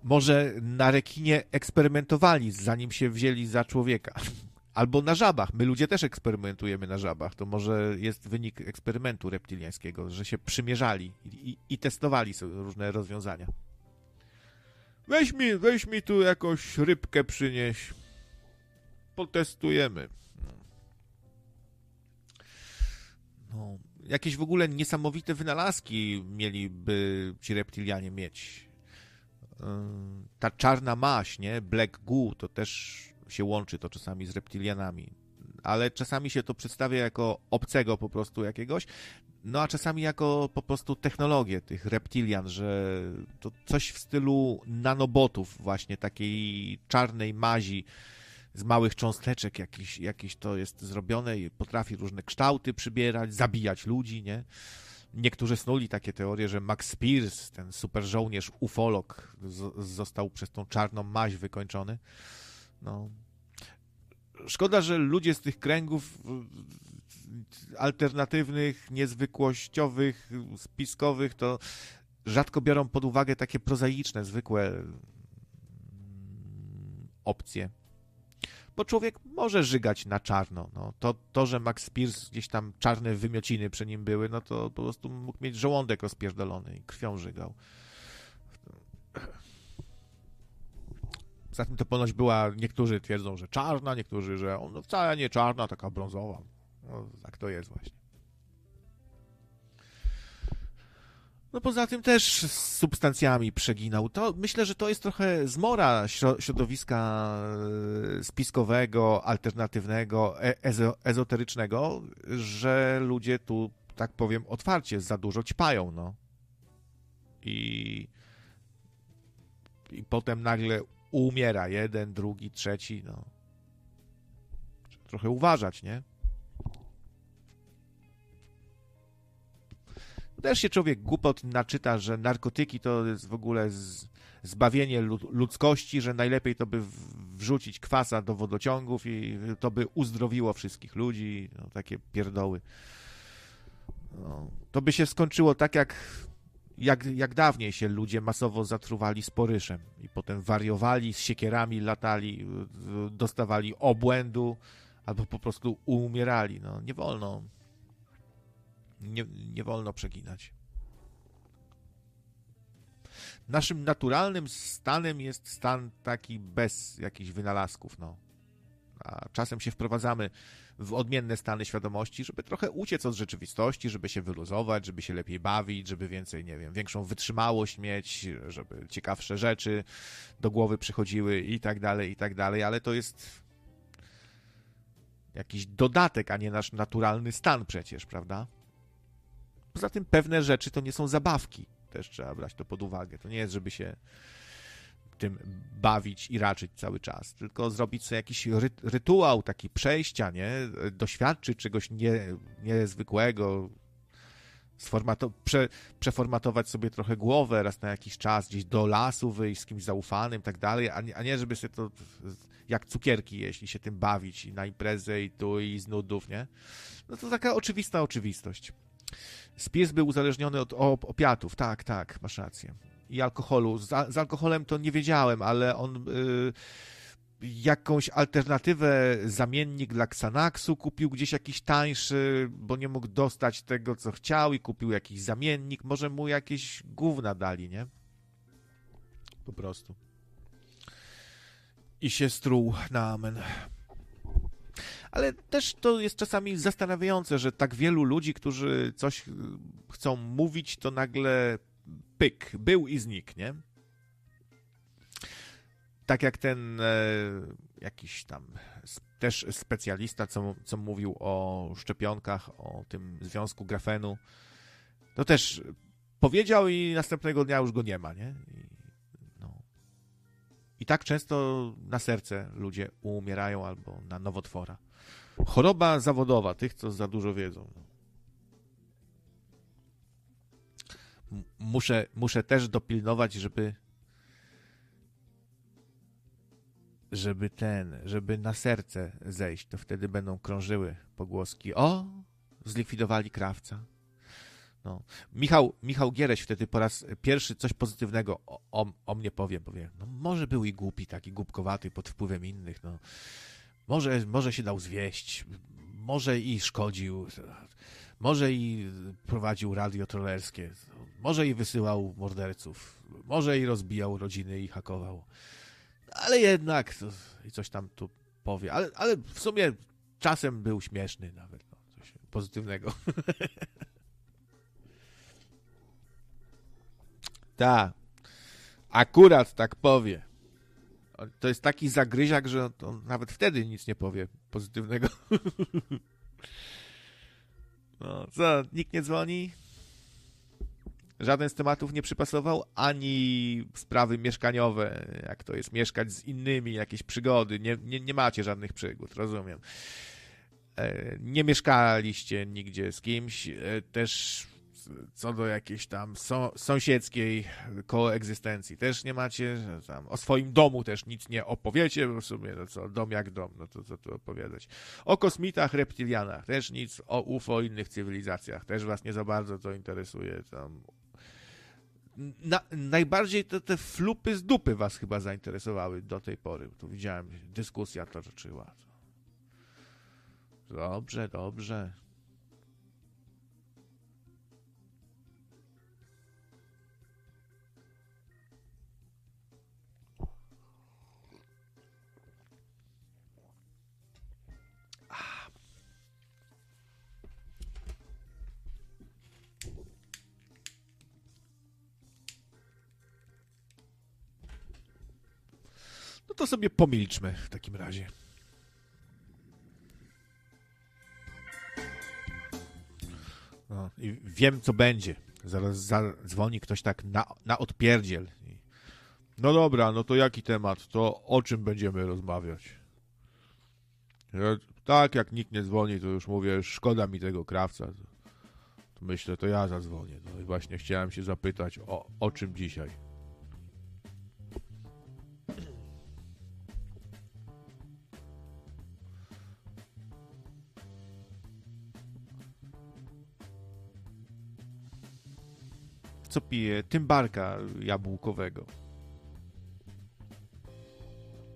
Może na rekinie eksperymentowali, zanim się wzięli za człowieka. *laughs* Albo na żabach. My ludzie też eksperymentujemy na żabach. To może jest wynik eksperymentu reptiliańskiego, że się przymierzali i, i, i testowali różne rozwiązania. Weź mi, weź mi tu jakąś rybkę przynieś. Potestujemy. No, jakieś w ogóle niesamowite wynalazki mieliby ci reptilianie mieć. Ta czarna maść, nie? Black goo, to też się łączy to czasami z reptilianami. Ale czasami się to przedstawia jako obcego po prostu jakiegoś. No a czasami jako po prostu technologię tych reptilian, że to coś w stylu nanobotów właśnie, takiej czarnej mazi z małych cząsteczek jakiś, jakiś to jest zrobione i potrafi różne kształty przybierać, zabijać ludzi, nie? Niektórzy snuli takie teorie, że Max Pierce, ten super żołnierz, ufolog, został przez tą czarną maź wykończony. No. Szkoda, że ludzie z tych kręgów alternatywnych, niezwykłościowych, spiskowych, to rzadko biorą pod uwagę takie prozaiczne, zwykłe mm, opcje. Bo człowiek może żygać na czarno. No, to, to, że Max Pierce gdzieś tam czarne wymiociny przy nim były, no to po prostu mógł mieć żołądek rozpierdolony i krwią żygał. Poza tym to ponoć była, niektórzy twierdzą, że czarna, niektórzy, że no wcale nie czarna, taka brązowa. No, tak to jest właśnie. No poza tym też z substancjami przeginał. To myślę, że to jest trochę zmora środowiska e, spiskowego, alternatywnego, e, ezo, ezoterycznego, że ludzie tu, tak powiem, otwarcie za dużo ćpają, no. I, i potem nagle umiera jeden, drugi, trzeci, no. Trochę uważać, nie? Też się człowiek głupot naczyta, że narkotyki to jest w ogóle zbawienie ludzkości, że najlepiej to by wrzucić kwasa do wodociągów i to by uzdrowiło wszystkich ludzi. No, takie pierdoły. No, to by się skończyło tak, jak, jak, jak dawniej się ludzie masowo zatruwali sporyszem i potem wariowali, z siekierami latali, dostawali obłędu albo po prostu umierali. No, nie wolno nie, nie wolno przeginać. Naszym naturalnym stanem jest stan taki bez jakichś wynalazków, no. A czasem się wprowadzamy w odmienne stany świadomości, żeby trochę uciec od rzeczywistości, żeby się wyluzować, żeby się lepiej bawić, żeby więcej, nie wiem, większą wytrzymałość mieć, żeby ciekawsze rzeczy do głowy przychodziły i tak dalej, i tak dalej, ale to jest jakiś dodatek, a nie nasz naturalny stan przecież, prawda? Poza tym pewne rzeczy to nie są zabawki. Też trzeba brać to pod uwagę. To nie jest, żeby się tym bawić i raczyć cały czas, tylko zrobić sobie jakiś rytuał taki przejścia, nie? Doświadczyć czegoś nie, niezwykłego, sformato- prze, przeformatować sobie trochę głowę raz na jakiś czas, gdzieś do lasu wyjść z kimś zaufanym tak dalej, a nie, a nie żeby sobie to jak cukierki jeść i się tym bawić i na imprezę i tu i z nudów, nie? No to taka oczywista oczywistość. Spies był uzależniony od opiatów, tak, tak, masz rację. I alkoholu. Z, z alkoholem to nie wiedziałem, ale on y, jakąś alternatywę, zamiennik dla Xanaxu kupił gdzieś jakiś tańszy, bo nie mógł dostać tego, co chciał i kupił jakiś zamiennik. Może mu jakieś gówna dali, nie? Po prostu. I się struł na amen ale też to jest czasami zastanawiające, że tak wielu ludzi, którzy coś chcą mówić, to nagle pyk, był i znikł, nie? Tak jak ten e, jakiś tam też specjalista, co, co mówił o szczepionkach, o tym związku grafenu, to też powiedział i następnego dnia już go nie ma, nie? I, no. I tak często na serce ludzie umierają albo na nowotwora. Choroba zawodowa tych, co za dużo wiedzą. Muszę, muszę też dopilnować, żeby żeby ten, żeby na serce zejść, to wtedy będą krążyły pogłoski. O, zlikwidowali krawca. No. Michał, Michał Giereś wtedy po raz pierwszy coś pozytywnego o, o, o mnie powie, powie, no może był i głupi, taki głupkowaty pod wpływem innych, no może, może się dał zwieść, może i szkodził, może i prowadził radio trollerskie, może i wysyłał morderców, może i rozbijał rodziny i hakował. Ale jednak to, coś tam tu powie. Ale, ale w sumie czasem był śmieszny nawet. No, coś pozytywnego. *laughs* tak. Akurat tak powie to jest taki zagryziak, że on nawet wtedy nic nie powie pozytywnego. *laughs* No, co, nikt nie dzwoni? Żaden z tematów nie przypasował, ani sprawy mieszkaniowe, jak to jest mieszkać z innymi, jakieś przygody. Nie, nie, nie macie żadnych przygód, rozumiem. E, nie mieszkaliście nigdzie z kimś, e, też co do jakiejś tam so, sąsiedzkiej koegzystencji też nie macie, tam o swoim domu też nic nie opowiecie, bo w sumie no co, dom jak dom, no to co tu opowiadać. O kosmitach, reptilianach też nic, o UFO, innych cywilizacjach też was nie za bardzo to interesuje, tam na, najbardziej te, te flupy z dupy was chyba zainteresowały do tej pory. Tu widziałem, dyskusja toczyła. Dobrze, dobrze. No to sobie pomilczmy w takim razie. No, i wiem, co będzie. Zaraz zadzwoni ktoś tak na, na odpierdziel. No dobra, no to jaki temat? To o czym będziemy rozmawiać? Tak, jak nikt nie dzwoni, to już mówię, szkoda mi tego krawca. To myślę, to ja zadzwonię. No i właśnie chciałem się zapytać, o, o czym dzisiaj? Co pije tymbarka jabłkowego.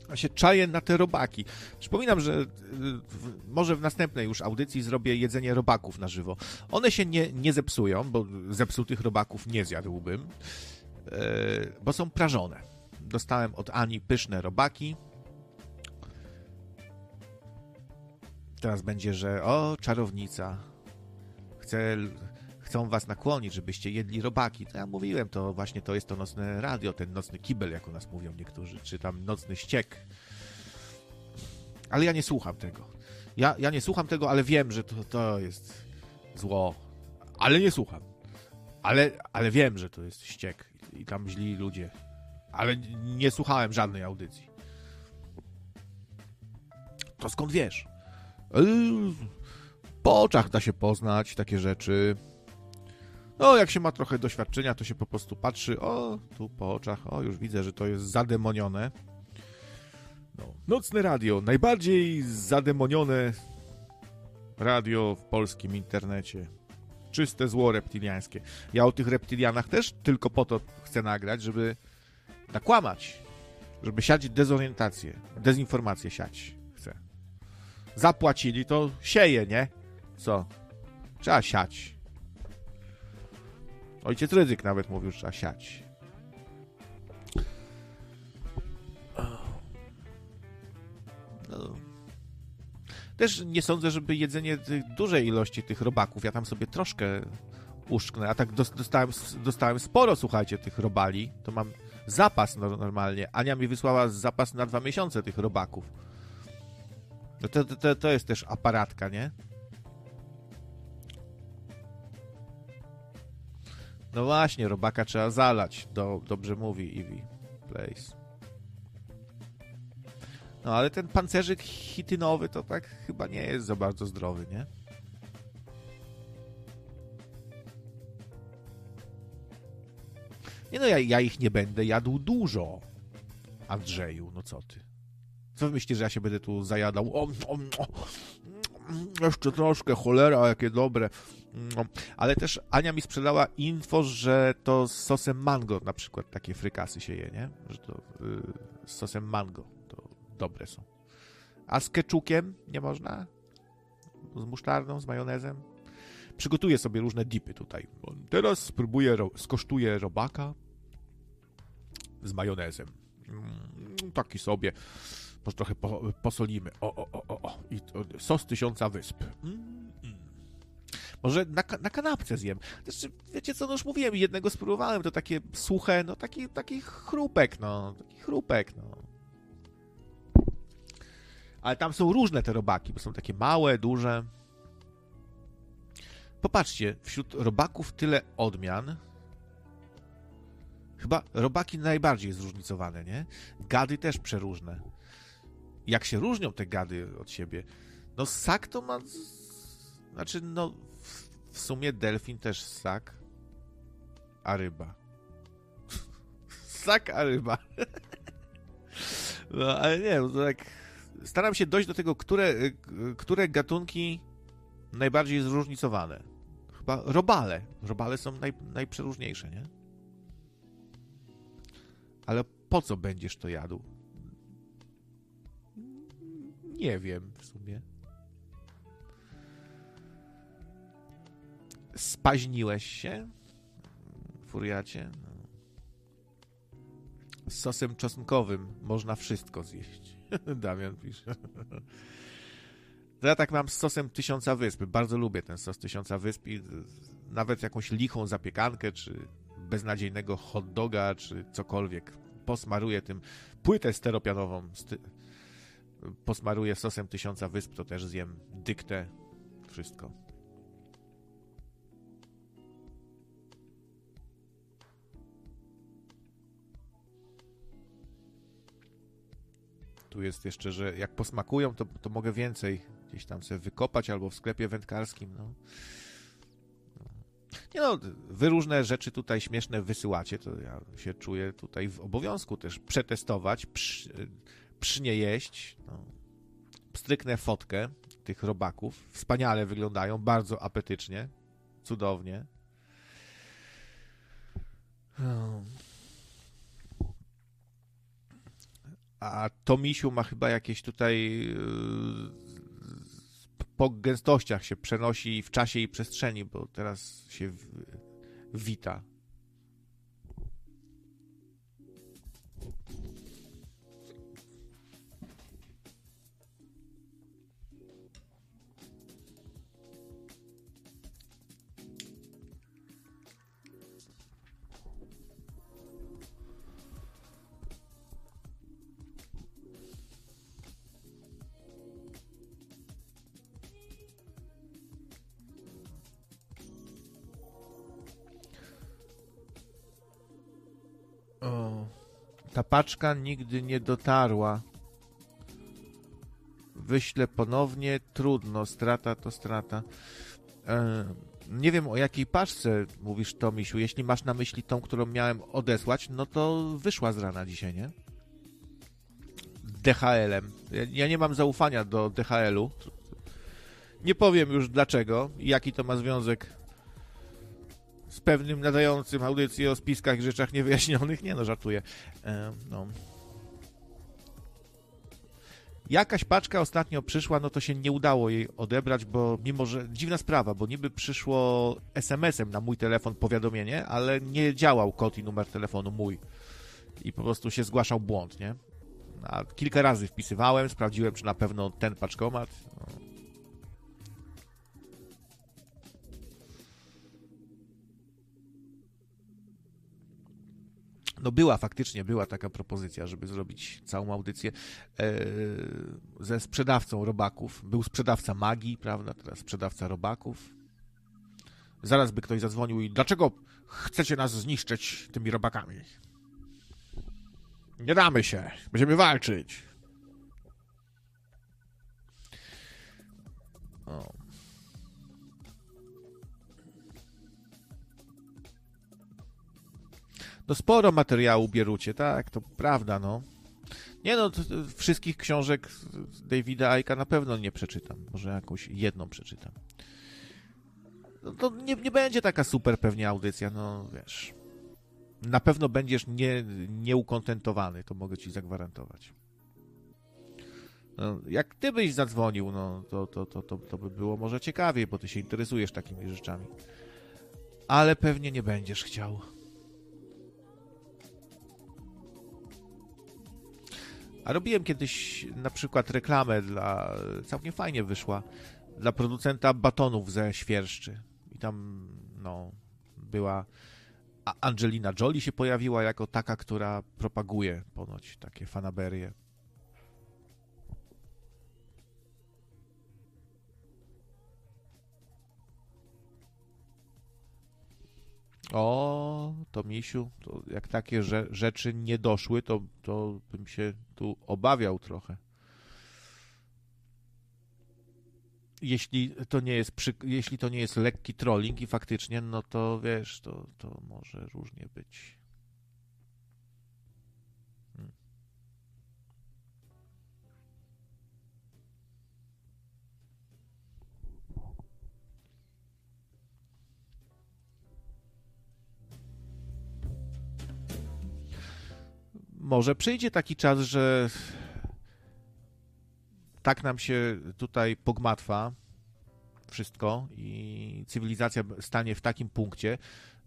A się czaję na te robaki. Przypominam, że y, może w następnej już audycji zrobię jedzenie robaków na żywo. One się nie, nie zepsują, bo zepsutych robaków nie zjadłbym, e, bo są prażone. Dostałem od Ani pyszne robaki. Teraz będzie, że o, czarownica. Chcę chcą was nakłonić, żebyście jedli robaki. To ja mówiłem, to właśnie to jest to nocne radio, ten nocny kibel, jak u nas mówią niektórzy, czy tam nocny ściek. Ale ja nie słucham tego. Ja, ja nie słucham tego, ale wiem, że to, to jest zło. Ale nie słucham. Ale, ale wiem, że to jest ściek i tam źli ludzie. Ale nie słuchałem żadnej audycji. To skąd wiesz? Yy, po oczach da się poznać takie rzeczy. No, jak się ma trochę doświadczenia, to się po prostu patrzy, o, tu po oczach, o, już widzę, że to jest zademonione. No, nocne radio, najbardziej zademonione radio w polskim internecie. Czyste zło reptiliańskie. Ja o tych reptilianach też tylko po to chcę nagrać, żeby nakłamać, żeby siać dezorientację, dezinformację siać chcę. Zapłacili, to sieje, nie? Co? Trzeba siać. Ojciec Ryzyk nawet mówił, że trzeba siać. No. Też nie sądzę, żeby jedzenie dużej ilości tych robaków, ja tam sobie troszkę uszknę, a tak dostałem, dostałem sporo, słuchajcie, tych robali, to mam zapas normalnie. Ania mi wysłała zapas na dwa miesiące tych robaków. No to, to, to jest też aparatka, nie? No właśnie, robaka trzeba zalać. Do, dobrze mówi Eevee Place. No ale ten pancerzyk hitynowy to tak chyba nie jest za bardzo zdrowy, nie? Nie no, ja, ja ich nie będę jadł dużo. Andrzeju, no co ty? Co wy myślicie, że ja się będę tu zajadał? O, o, o, jeszcze troszkę, cholera, jakie dobre. No, ale też Ania mi sprzedała info, że to z sosem mango na przykład takie frykasy się je, nie? Że to yy, z sosem mango to dobre są. A z keczukiem nie można? Z musztardą, z majonezem? Przygotuję sobie różne dipy tutaj. Teraz spróbuję, ro skosztuję robaka z majonezem. Mm, taki sobie. Może trochę po, posolimy. O, o, o, o. I to, sos tysiąca wysp. Mm, mm. Może na, na kanapce zjem. Znaczy, wiecie co, no już mówiłem, jednego spróbowałem, to takie suche, no taki, taki chrupek, no. Taki chrupek, no. Ale tam są różne te robaki, bo są takie małe, duże. Popatrzcie, wśród robaków tyle odmian. Chyba robaki najbardziej zróżnicowane, nie? Gady też przeróżne jak się różnią te gady od siebie. No ssak to ma... Znaczy, no w sumie delfin też ssak, a ryba. *laughs* Ssak, a ryba. *laughs* No, ale nie, no tak staram się dojść do tego, które, które gatunki najbardziej zróżnicowane. Chyba robale. Robale są naj, najprzeróżniejsze, nie? Ale po co będziesz to jadł? Nie wiem w sumie. Spaźniłeś się? Furiacie? No. Z sosem czosnkowym można wszystko zjeść. *laughs* Damian pisze. To ja tak mam z sosem Tysiąca Wysp. Bardzo lubię ten sos Tysiąca Wysp i nawet jakąś lichą zapiekankę, czy beznadziejnego hot doga, czy cokolwiek. posmaruję tym płytę steropianową, posmaruję sosem tysiąca wysp, to też zjem dyktę, wszystko. Tu jest jeszcze, że jak posmakują, to, to mogę więcej gdzieś tam sobie wykopać albo w sklepie wędkarskim. No. Nie no, wy różne rzeczy tutaj śmieszne wysyłacie, to ja się czuję tutaj w obowiązku też przetestować, przy, przy nie jeść. No. Pstryknę fotkę tych robaków. Wspaniale wyglądają, bardzo apetycznie, cudownie. A Tomisiu ma chyba jakieś tutaj yy, po gęstościach się przenosi w czasie i przestrzeni, bo teraz się wita Ta paczka nigdy nie dotarła. Wyślę ponownie, trudno, strata to strata. E, nie wiem o jakiej paczce mówisz, Tomisiu. Jeśli masz na myśli tą, którą miałem odesłać, no to wyszła z rana dzisiaj, nie? DHL-em. Ja, nie mam zaufania do DHL-u. Nie powiem już dlaczego jaki to ma związek z pewnym nadającym audycję o spiskach i rzeczach niewyjaśnionych. Nie no, żartuję. E, no. Jakaś paczka ostatnio przyszła, no to się nie udało jej odebrać, bo mimo, że dziwna sprawa, bo niby przyszło SMS-em na mój telefon powiadomienie, ale nie działał kod i numer telefonu mój. I po prostu się zgłaszał błąd, nie? A kilka razy wpisywałem, sprawdziłem, czy na pewno ten paczkomat. No. No była faktycznie, była taka propozycja, żeby zrobić całą audycję e, ze sprzedawcą robaków. Był sprzedawca magii, prawda, teraz sprzedawca robaków. Zaraz by ktoś zadzwonił i dlaczego chcecie nas zniszczyć tymi robakami? Nie damy się, będziemy walczyć. O. No sporo materiału bierucie, tak, to prawda, no. Nie no, wszystkich książek Davida Aika na pewno nie przeczytam. Może jakąś jedną przeczytam. No to nie, nie będzie taka super pewnie audycja, no wiesz. Na pewno będziesz nie, nieukontentowany, to mogę ci zagwarantować. No, jak ty byś zadzwonił, no to, to, to, to, to by było może ciekawiej, bo ty się interesujesz takimi rzeczami. Ale pewnie nie będziesz chciał. A robiłem kiedyś na przykład reklamę dla, całkiem fajnie wyszła, dla producenta batonów ze świerszczy. I tam, no, była Angelina Jolie się pojawiła jako taka, która propaguje ponoć takie fanaberie. O, to misiu, to jak takie rzeczy nie doszły, to, to bym się tu obawiał trochę. Jeśli to nie jest, przy, jeśli to nie jest lekki trolling i faktycznie, no to wiesz, to, to może różnie być. Może przyjdzie taki czas, że tak nam się tutaj pogmatwa wszystko i cywilizacja stanie w takim punkcie,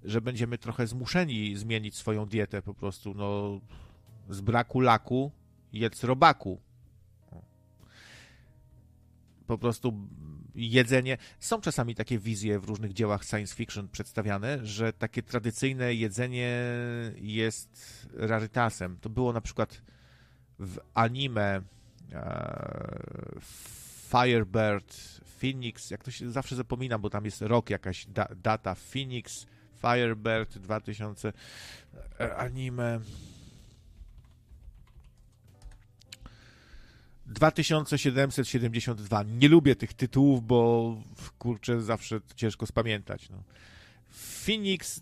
że będziemy trochę zmuszeni zmienić swoją dietę po prostu, no z braku laku jedz robaku. Po prostu jedzenie. Są czasami takie wizje w różnych dziełach science fiction przedstawiane, że takie tradycyjne jedzenie jest rarytasem. To było na przykład w anime e, Firebird, Phoenix, jak to się zawsze zapominam, bo tam jest rok, jakaś da, data, Phoenix, Firebird 2000, e, anime 2772. Nie lubię tych tytułów, bo kurczę, zawsze ciężko spamiętać. No. Phoenix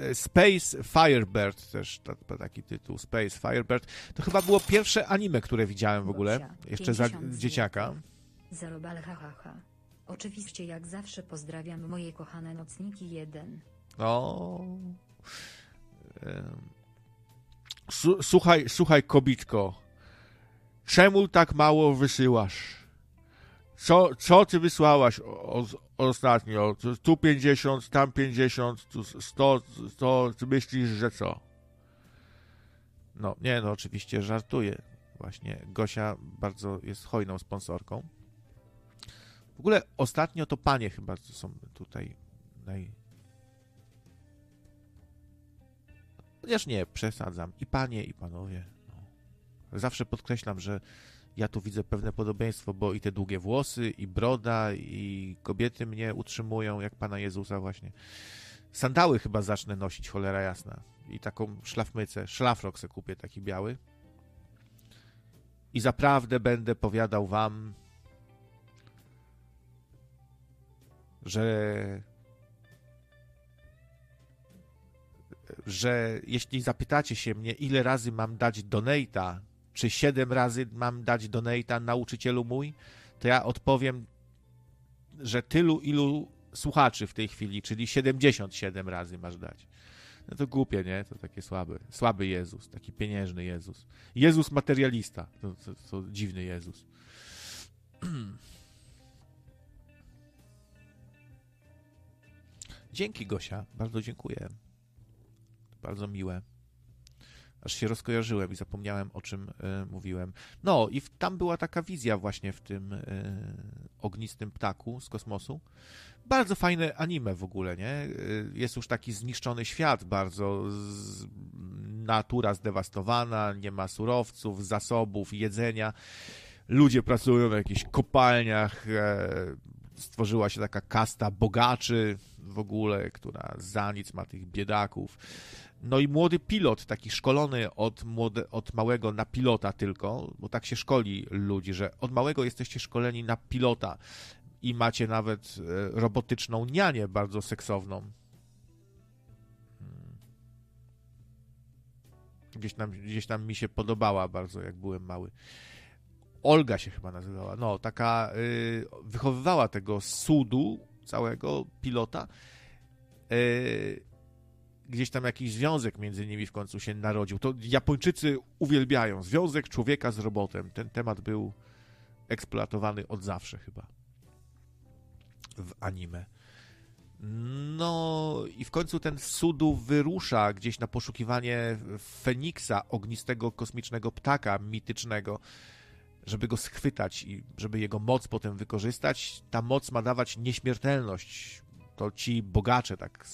e, Space Firebird też taki tytuł, Space Firebird. To chyba było pierwsze anime, które widziałem w ogóle, jeszcze za dzieciaka. Zerobal hahaha. Oczywiście jak zawsze pozdrawiam moje kochane nocniki 1. O. Słuchaj, słuchaj kobitko. Czemu tak mało wysyłasz? Co, co ty wysłałaś o, o, ostatnio? Tu 50, tam 50, tu 100, 100, ty myślisz, że co? No, nie, no oczywiście żartuję. Właśnie Gosia bardzo jest hojną sponsorką. W ogóle ostatnio to panie chyba są tutaj naj... Chociaż nie, przesadzam. I panie, i panowie. Zawsze podkreślam, że ja tu widzę pewne podobieństwo, bo i te długie włosy, i broda, i kobiety mnie utrzymują, jak Pana Jezusa właśnie. Sandały chyba zacznę nosić, cholera jasna. I taką szlafmycę, szlafrok se kupię taki biały. I zaprawdę będę powiadał wam, że że jeśli zapytacie się mnie, ile razy mam dać donata czy siedem razy mam dać donata nauczycielu mój, to ja odpowiem, że tylu, ilu słuchaczy w tej chwili, czyli 77 razy masz dać. No to głupie, nie? To takie słabe. Słaby Jezus, taki pieniężny Jezus. Jezus materialista. To, to, to dziwny Jezus. *clears throat* Dzięki, Gosia. Bardzo dziękuję. Bardzo miłe aż się rozkojarzyłem i zapomniałem, o czym y, mówiłem. No i w, tam była taka wizja właśnie w tym y, ognistym ptaku z kosmosu. Bardzo fajne anime w ogóle, nie? Jest już taki zniszczony świat, bardzo z, natura zdewastowana, nie ma surowców, zasobów, jedzenia. Ludzie pracują w jakichś kopalniach, e, stworzyła się taka kasta bogaczy w ogóle, która za nic ma tych biedaków. No i młody pilot, taki szkolony od, młode, od małego na pilota tylko, bo tak się szkoli ludzi, że od małego jesteście szkoleni na pilota i macie nawet e, robotyczną nianię bardzo seksowną. Hmm. Gdzieś tam, gdzieś tam mi się podobała bardzo, jak byłem mały. Olga się chyba nazywała. No, taka y, wychowywała tego sudu całego pilota. Y, gdzieś tam jakiś związek między nimi w końcu się narodził. To Japończycy uwielbiają związek człowieka z robotem. Ten temat był eksploatowany od zawsze chyba w anime. No i w końcu ten Sudu wyrusza gdzieś na poszukiwanie Feniksa, ognistego kosmicznego ptaka mitycznego, żeby go schwytać i żeby jego moc potem wykorzystać. Ta moc ma dawać nieśmiertelność. To ci bogacze tak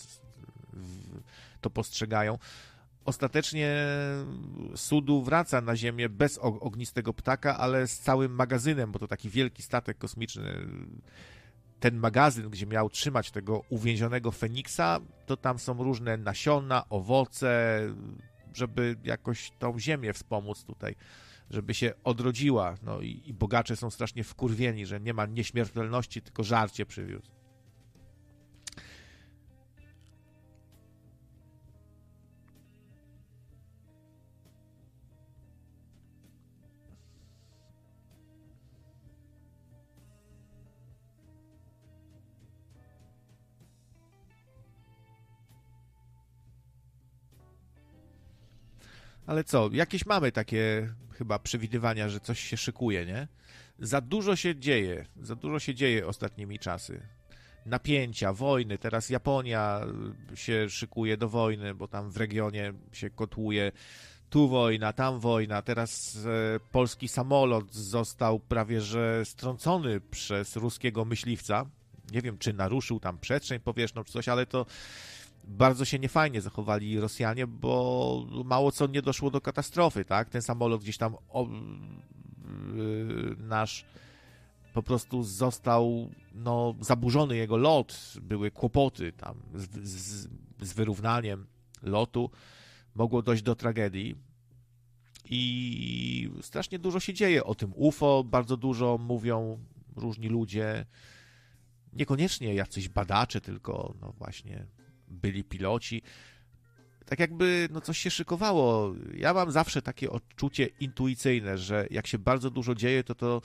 to postrzegają. Ostatecznie Sudu wraca na Ziemię bez ognistego ptaka, ale z całym magazynem, bo to taki wielki statek kosmiczny. Ten magazyn, gdzie miał trzymać tego uwięzionego Feniksa, to tam są różne nasiona, owoce, żeby jakoś tą Ziemię wspomóc tutaj, żeby się odrodziła. No i, i bogacze są strasznie wkurwieni, że nie ma nieśmiertelności, tylko żarcie przywiózł. Ale co, jakieś mamy takie chyba przewidywania, że coś się szykuje, nie? Za dużo się dzieje, za dużo się dzieje ostatnimi czasy. Napięcia, wojny, teraz Japonia się szykuje do wojny, bo tam w regionie się kotłuje tu wojna, tam wojna, teraz e, polski samolot został prawie że strącony przez ruskiego myśliwca. Nie wiem, czy naruszył tam przestrzeń powietrzną, czy coś, ale to bardzo się niefajnie zachowali Rosjanie, bo mało co nie doszło do katastrofy, tak? Ten samolot gdzieś tam yy, nasz po prostu został no, zaburzony jego lot, były kłopoty tam z, z, z wyrównaniem lotu, mogło dojść do tragedii. I strasznie dużo się dzieje o tym UFO, bardzo dużo mówią różni ludzie, niekoniecznie jacyś badacze, tylko no właśnie byli piloci. Tak jakby no coś się szykowało. Ja mam zawsze takie odczucie intuicyjne, że jak się bardzo dużo dzieje, to to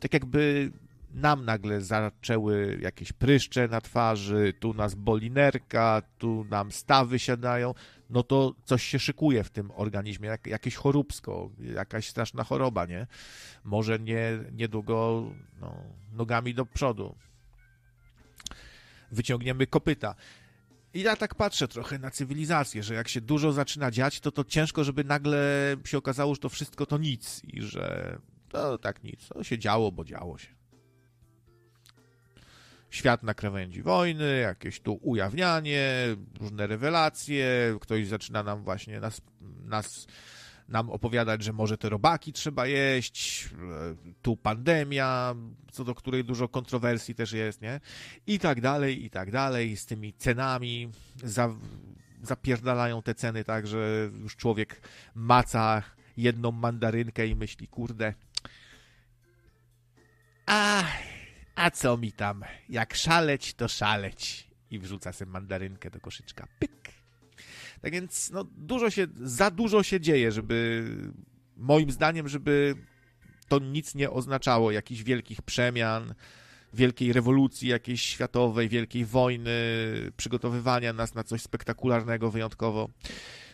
tak jakby nam nagle zaczęły jakieś pryszcze na twarzy, tu nas boli nerka, tu nam stawy siadają, no to coś się szykuje w tym organizmie, jak, jakieś choróbsko, jakaś straszna choroba, nie? Może nie, niedługo no, nogami do przodu. Wyciągniemy kopyta. I ja tak patrzę trochę na cywilizację, że jak się dużo zaczyna dziać, to to ciężko, żeby nagle się okazało, że to wszystko to nic i że to tak nic. To się działo, bo działo się. Świat na krawędzi wojny, jakieś tu ujawnianie, różne rewelacje, ktoś zaczyna nam właśnie nas, nas nam opowiadać, że może te robaki trzeba jeść, tu pandemia, co do której dużo kontrowersji też jest, nie? I tak dalej, i tak dalej, z tymi cenami za, zapierdalają te ceny tak, że już człowiek maca jedną mandarynkę i myśli, kurde, a, a co mi tam, jak szaleć, to szaleć. I wrzuca sobie mandarynkę do koszyczka. Pyk. Tak więc no, dużo się, za dużo się dzieje, żeby moim zdaniem, żeby to nic nie oznaczało jakichś wielkich przemian, wielkiej rewolucji jakiejś światowej, wielkiej wojny, przygotowywania nas na coś spektakularnego wyjątkowo.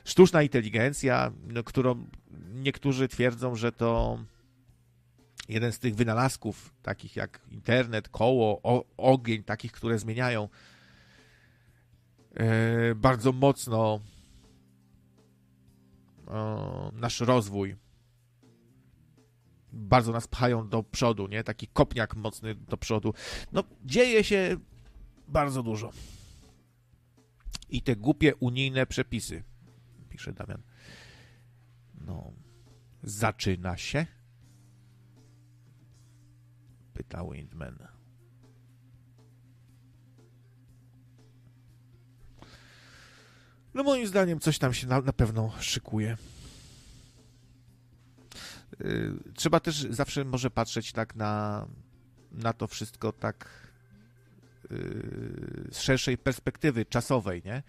Sztuczna inteligencja, no, którą niektórzy twierdzą, że to jeden z tych wynalazków, takich jak internet, koło, o, ogień, takich, które zmieniają e, bardzo mocno nasz rozwój. Bardzo nas pchają do przodu, nie? Taki kopniak mocny do przodu. No, dzieje się bardzo dużo. I te głupie unijne przepisy, pisze Damian. No, zaczyna się? Pyta Windman. No moim zdaniem coś tam się na, na pewno szykuje. Yy, trzeba też zawsze może patrzeć tak na, na to wszystko tak yy, z szerszej perspektywy czasowej, nie?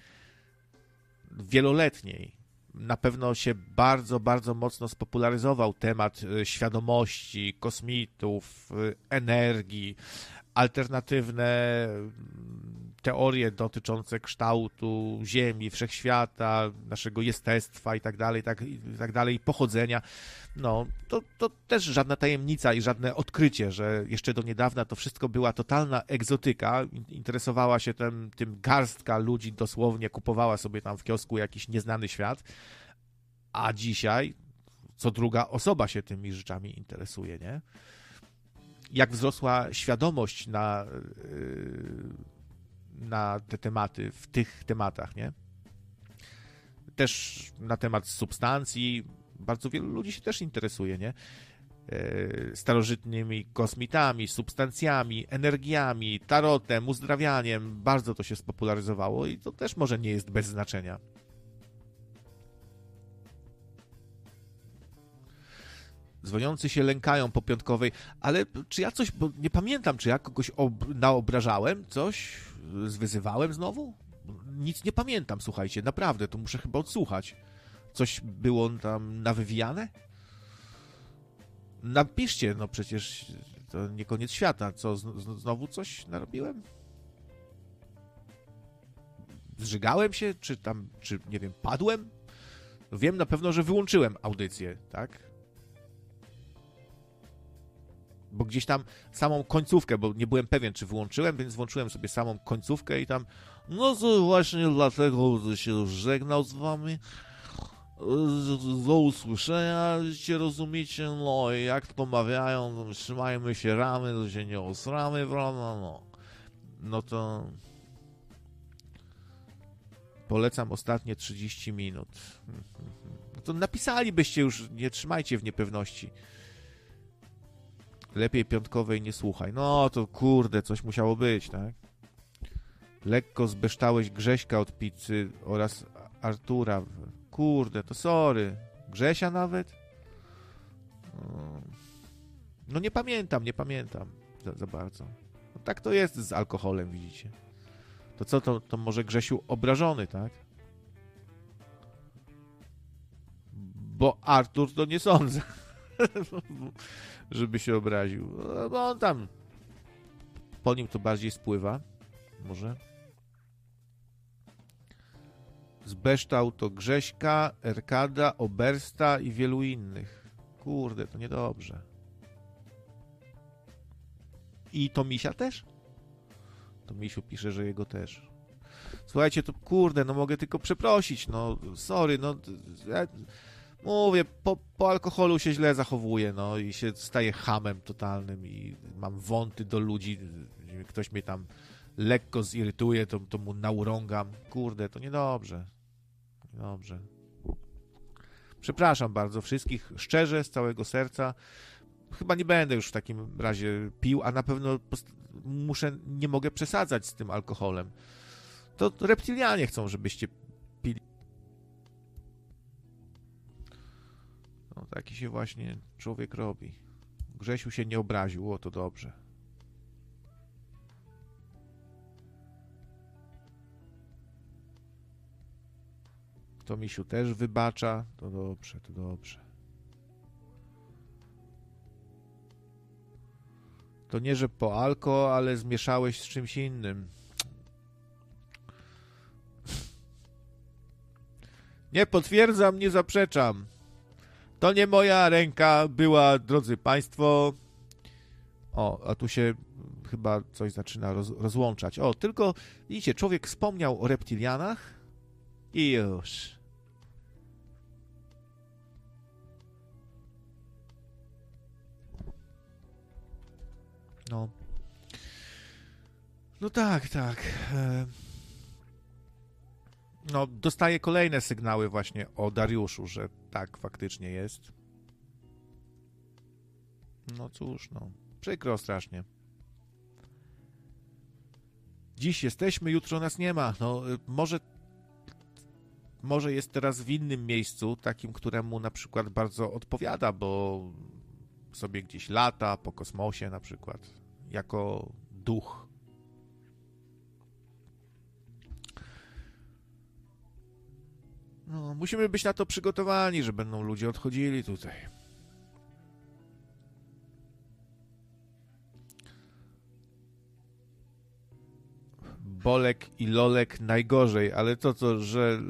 Wieloletniej. Na pewno się bardzo, bardzo mocno spopularyzował temat yy, świadomości, kosmitów, energii, alternatywne teorie dotyczące kształtu Ziemi, wszechświata, naszego jestestwa i tak dalej, tak, i tak dalej, pochodzenia, no, to, to też żadna tajemnica i żadne odkrycie, że jeszcze do niedawna to wszystko była totalna egzotyka, interesowała się tym, tym garstka ludzi, dosłownie kupowała sobie tam w kiosku jakiś nieznany świat, a dzisiaj co druga osoba się tymi rzeczami interesuje, nie? Jak wzrosła świadomość na yy, na te tematy, w tych tematach, nie? Też na temat substancji bardzo wielu ludzi się też interesuje, nie? E, starożytnymi kosmitami, substancjami, energiami, tarotem, uzdrawianiem. Bardzo to się spopularyzowało i to też może nie jest bez znaczenia. Dzwoniący się lękają po piątkowej, ale czy ja coś, bo nie pamiętam, czy ja kogoś ob naobrażałem, coś? Zwyzywałem znowu? Nic nie pamiętam, słuchajcie, naprawdę, to muszę chyba odsłuchać. Coś było tam nawywijane? Napiszcie, no przecież to nie koniec świata. Co, znowu coś narobiłem? Zżygałem się, czy tam, czy nie wiem, padłem? Wiem na pewno, że wyłączyłem audycję, tak? Bo gdzieś tam samą końcówkę, bo nie byłem pewien, czy wyłączyłem, więc włączyłem sobie samą końcówkę i tam, no to właśnie dlatego się żegnał z wami. do usłyszenia, się rozumiecie, no i jak to mawiają, trzymajmy się ramy, to się nie osramy, prawda, no. No to polecam ostatnie 30 minut. *laughs* No to napisalibyście już, nie trzymajcie w niepewności. Lepiej piątkowej nie słuchaj. No to kurde, coś musiało być, tak? Lekko zbeształeś Grześka od pizzy oraz Artura. Kurde, to sorry. Grzesia nawet? No nie pamiętam, nie pamiętam za, za bardzo. No tak to jest z alkoholem, widzicie. To co, to, to może Grzesiu obrażony, tak? Bo Artur to nie sądzę, *laughs* żeby się obraził. No, bo on tam po nim to bardziej spływa. Może. Zbeształ to Grześka, Erkada, Obersta i wielu innych. Kurde, to niedobrze. I to Misia też? To Misiu pisze, że jego też. Słuchajcie, to kurde, no mogę tylko przeprosić, no sorry, no ja mówię, po, po alkoholu się źle zachowuję, no i się staję hamem totalnym i mam wąty do ludzi, ktoś mnie tam lekko zirytuje, to, to mu naurągam. Kurde, to niedobrze. Dobrze. Przepraszam bardzo wszystkich, szczerze, z całego serca. Chyba nie będę już w takim razie pił, a na pewno muszę, nie mogę przesadzać z tym alkoholem. To reptilianie chcą, żebyście pili. Taki się właśnie człowiek robi. Grzesiu się nie obraził, o to dobrze. To Misiu też wybacza. To dobrze, to dobrze. To nie, że po alko, ale zmieszałeś z czymś innym. Nie potwierdzam, nie zaprzeczam. To nie moja ręka była, drodzy Państwo. O, a tu się chyba coś zaczyna roz, rozłączać. O, tylko widzicie, człowiek wspomniał o reptilianach i już. No. No tak, tak. No, dostaję kolejne sygnały właśnie o Dariuszu, że tak faktycznie jest. No cóż, no. Przykro strasznie. Dziś jesteśmy, jutro nas nie ma. No, y, może może jest teraz w innym miejscu, takim, któremu na przykład bardzo odpowiada, bo sobie gdzieś lata po kosmosie na przykład, jako duch. No, musimy być na to przygotowani, że będą ludzie odchodzili tutaj. Bolek i Lolek najgorzej, ale to co, że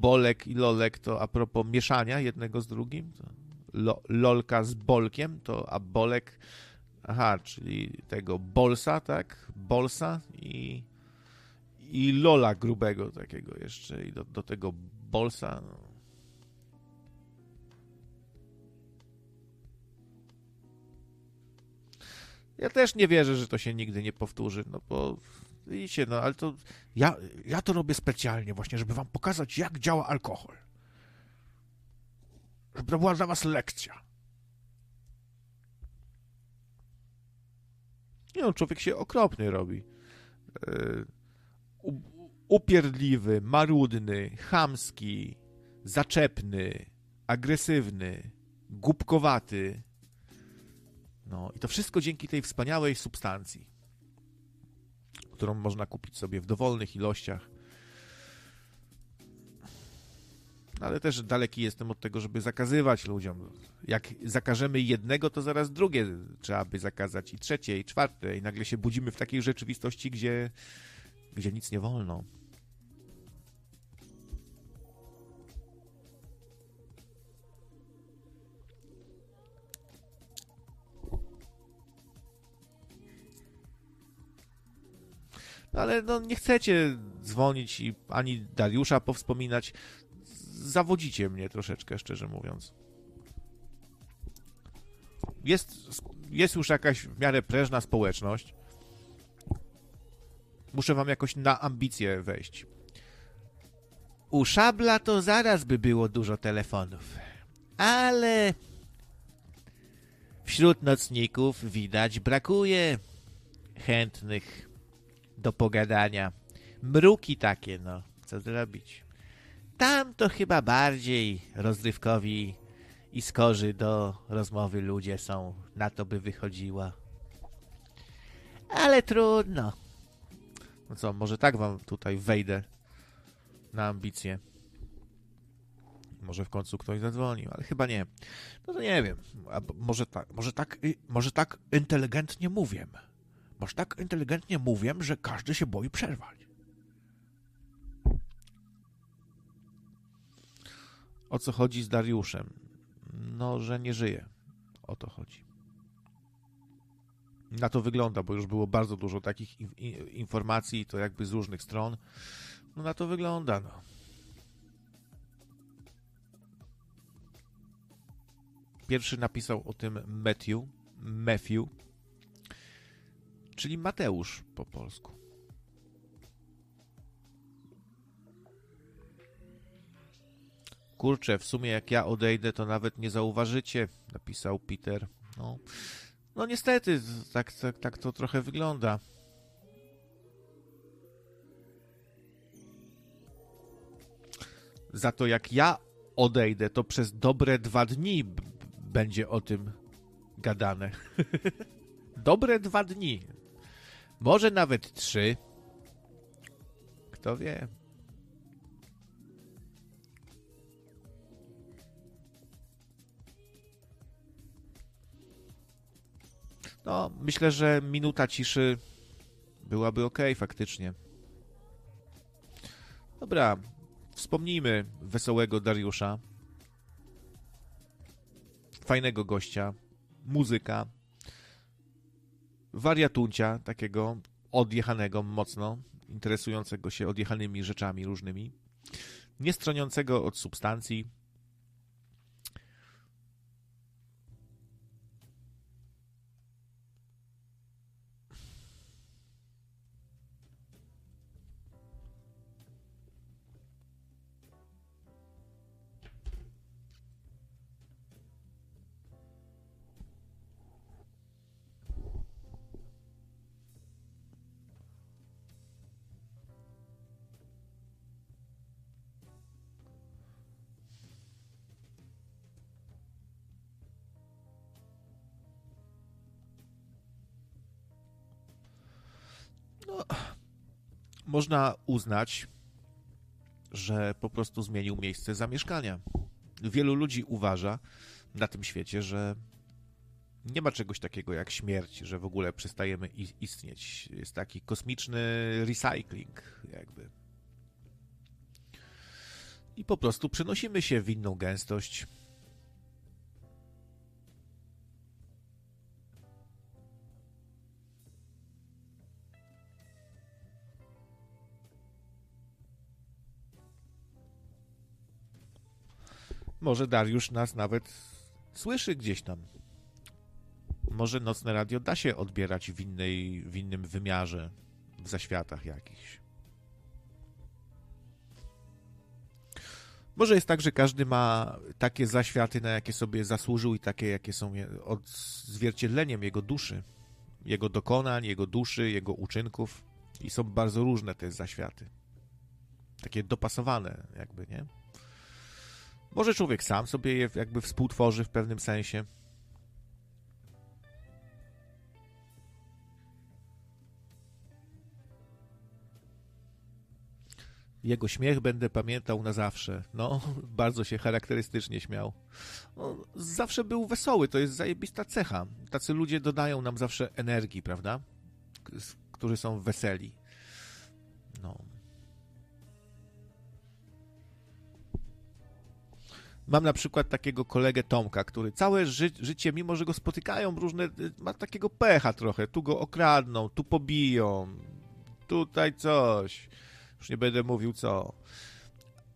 Bolek i Lolek to a propos mieszania jednego z drugim, Lo, Lolka z Bolkiem, to a Bolek, aha, czyli tego Bolsa, tak? Bolsa i, i Lola grubego takiego jeszcze i do, do tego Bolsa. No. Ja też nie wierzę, że to się nigdy nie powtórzy, no bo Widzicie, no ale to ja, ja to robię specjalnie właśnie, żeby wam pokazać, jak działa alkohol. Żeby to była dla was lekcja. Nie no, człowiek się okropny robi. Yy, upierdliwy, marudny, chamski, zaczepny, agresywny, głupkowaty. No i to wszystko dzięki tej wspaniałej substancji którą można kupić sobie w dowolnych ilościach. Ale też daleki jestem od tego, żeby zakazywać ludziom. Jak zakażemy jednego, to zaraz drugie trzeba by zakazać, i trzecie, i czwarte, i nagle się budzimy w takiej rzeczywistości, gdzie, gdzie nic nie wolno. No ale no, nie chcecie dzwonić i ani Dariusza powspominać. zawodzicie mnie troszeczkę, szczerze mówiąc. Jest, jest już jakaś w miarę prężna społeczność. Muszę wam jakoś na ambicje wejść. U Szabla to zaraz by było dużo telefonów. Ale wśród nocników widać brakuje chętnych do pogadania. Mruki takie, no, co zrobić. Tam to chyba bardziej rozrywkowi i skorzy do rozmowy ludzie są. Na to by wychodziła. Ale trudno. No co, może tak wam tutaj wejdę na ambicje. Może w końcu ktoś zadzwonił, ale chyba nie. No to nie wiem. A może tak, może tak, może tak inteligentnie mówię. Może tak inteligentnie mówię, że każdy się boi przerwać. O co chodzi z Dariuszem? No, że nie żyje. O to chodzi. Na to wygląda, bo już było bardzo dużo takich informacji, to jakby z różnych stron. No na to wygląda, no. Pierwszy napisał o tym Matthew, Matthew, czyli Mateusz po polsku. Kurczę, w sumie jak ja odejdę, to nawet nie zauważycie, napisał Peter. No, no niestety, tak, tak, tak to trochę wygląda. Za to jak ja odejdę, to przez dobre dwa dni będzie o tym gadane. *laughs* dobre dwa dni. Może nawet trzy. Kto wie. No, myślę, że minuta ciszy byłaby ok, faktycznie. Dobra, wspomnijmy wesołego Dariusza. Fajnego gościa, muzyka, wariatuncia, takiego odjechanego mocno, interesującego się odjechanymi rzeczami różnymi, niestroniącego od substancji, można uznać, że po prostu zmienił miejsce zamieszkania. Wielu ludzi uważa na tym świecie, że nie ma czegoś takiego jak śmierć, że w ogóle przestajemy istnieć. Jest taki kosmiczny recycling, jakby. I po prostu przenosimy się w inną gęstość, Może Dariusz nas nawet słyszy gdzieś tam. Może nocne radio da się odbierać w, innej, w innym wymiarze, w zaświatach jakichś. Może jest tak, że każdy ma takie zaświaty, na jakie sobie zasłużył i takie, jakie są odzwierciedleniem jego duszy, jego dokonań, jego duszy, jego uczynków. I są bardzo różne te zaświaty. Takie dopasowane, jakby, nie? Może człowiek sam sobie je jakby współtworzy w pewnym sensie. Jego śmiech będę pamiętał na zawsze. No, *laughs* bardzo się charakterystycznie śmiał. No, zawsze był wesoły, to jest zajebista cecha. Tacy ludzie dodają nam zawsze energii, prawda? Którzy są weseli. No. Mam na przykład takiego kolegę Tomka, który całe ży życie, mimo że go spotykają różne, y, ma takiego pecha trochę. Tu go okradną, tu pobiją, tutaj coś. Już nie będę mówił co.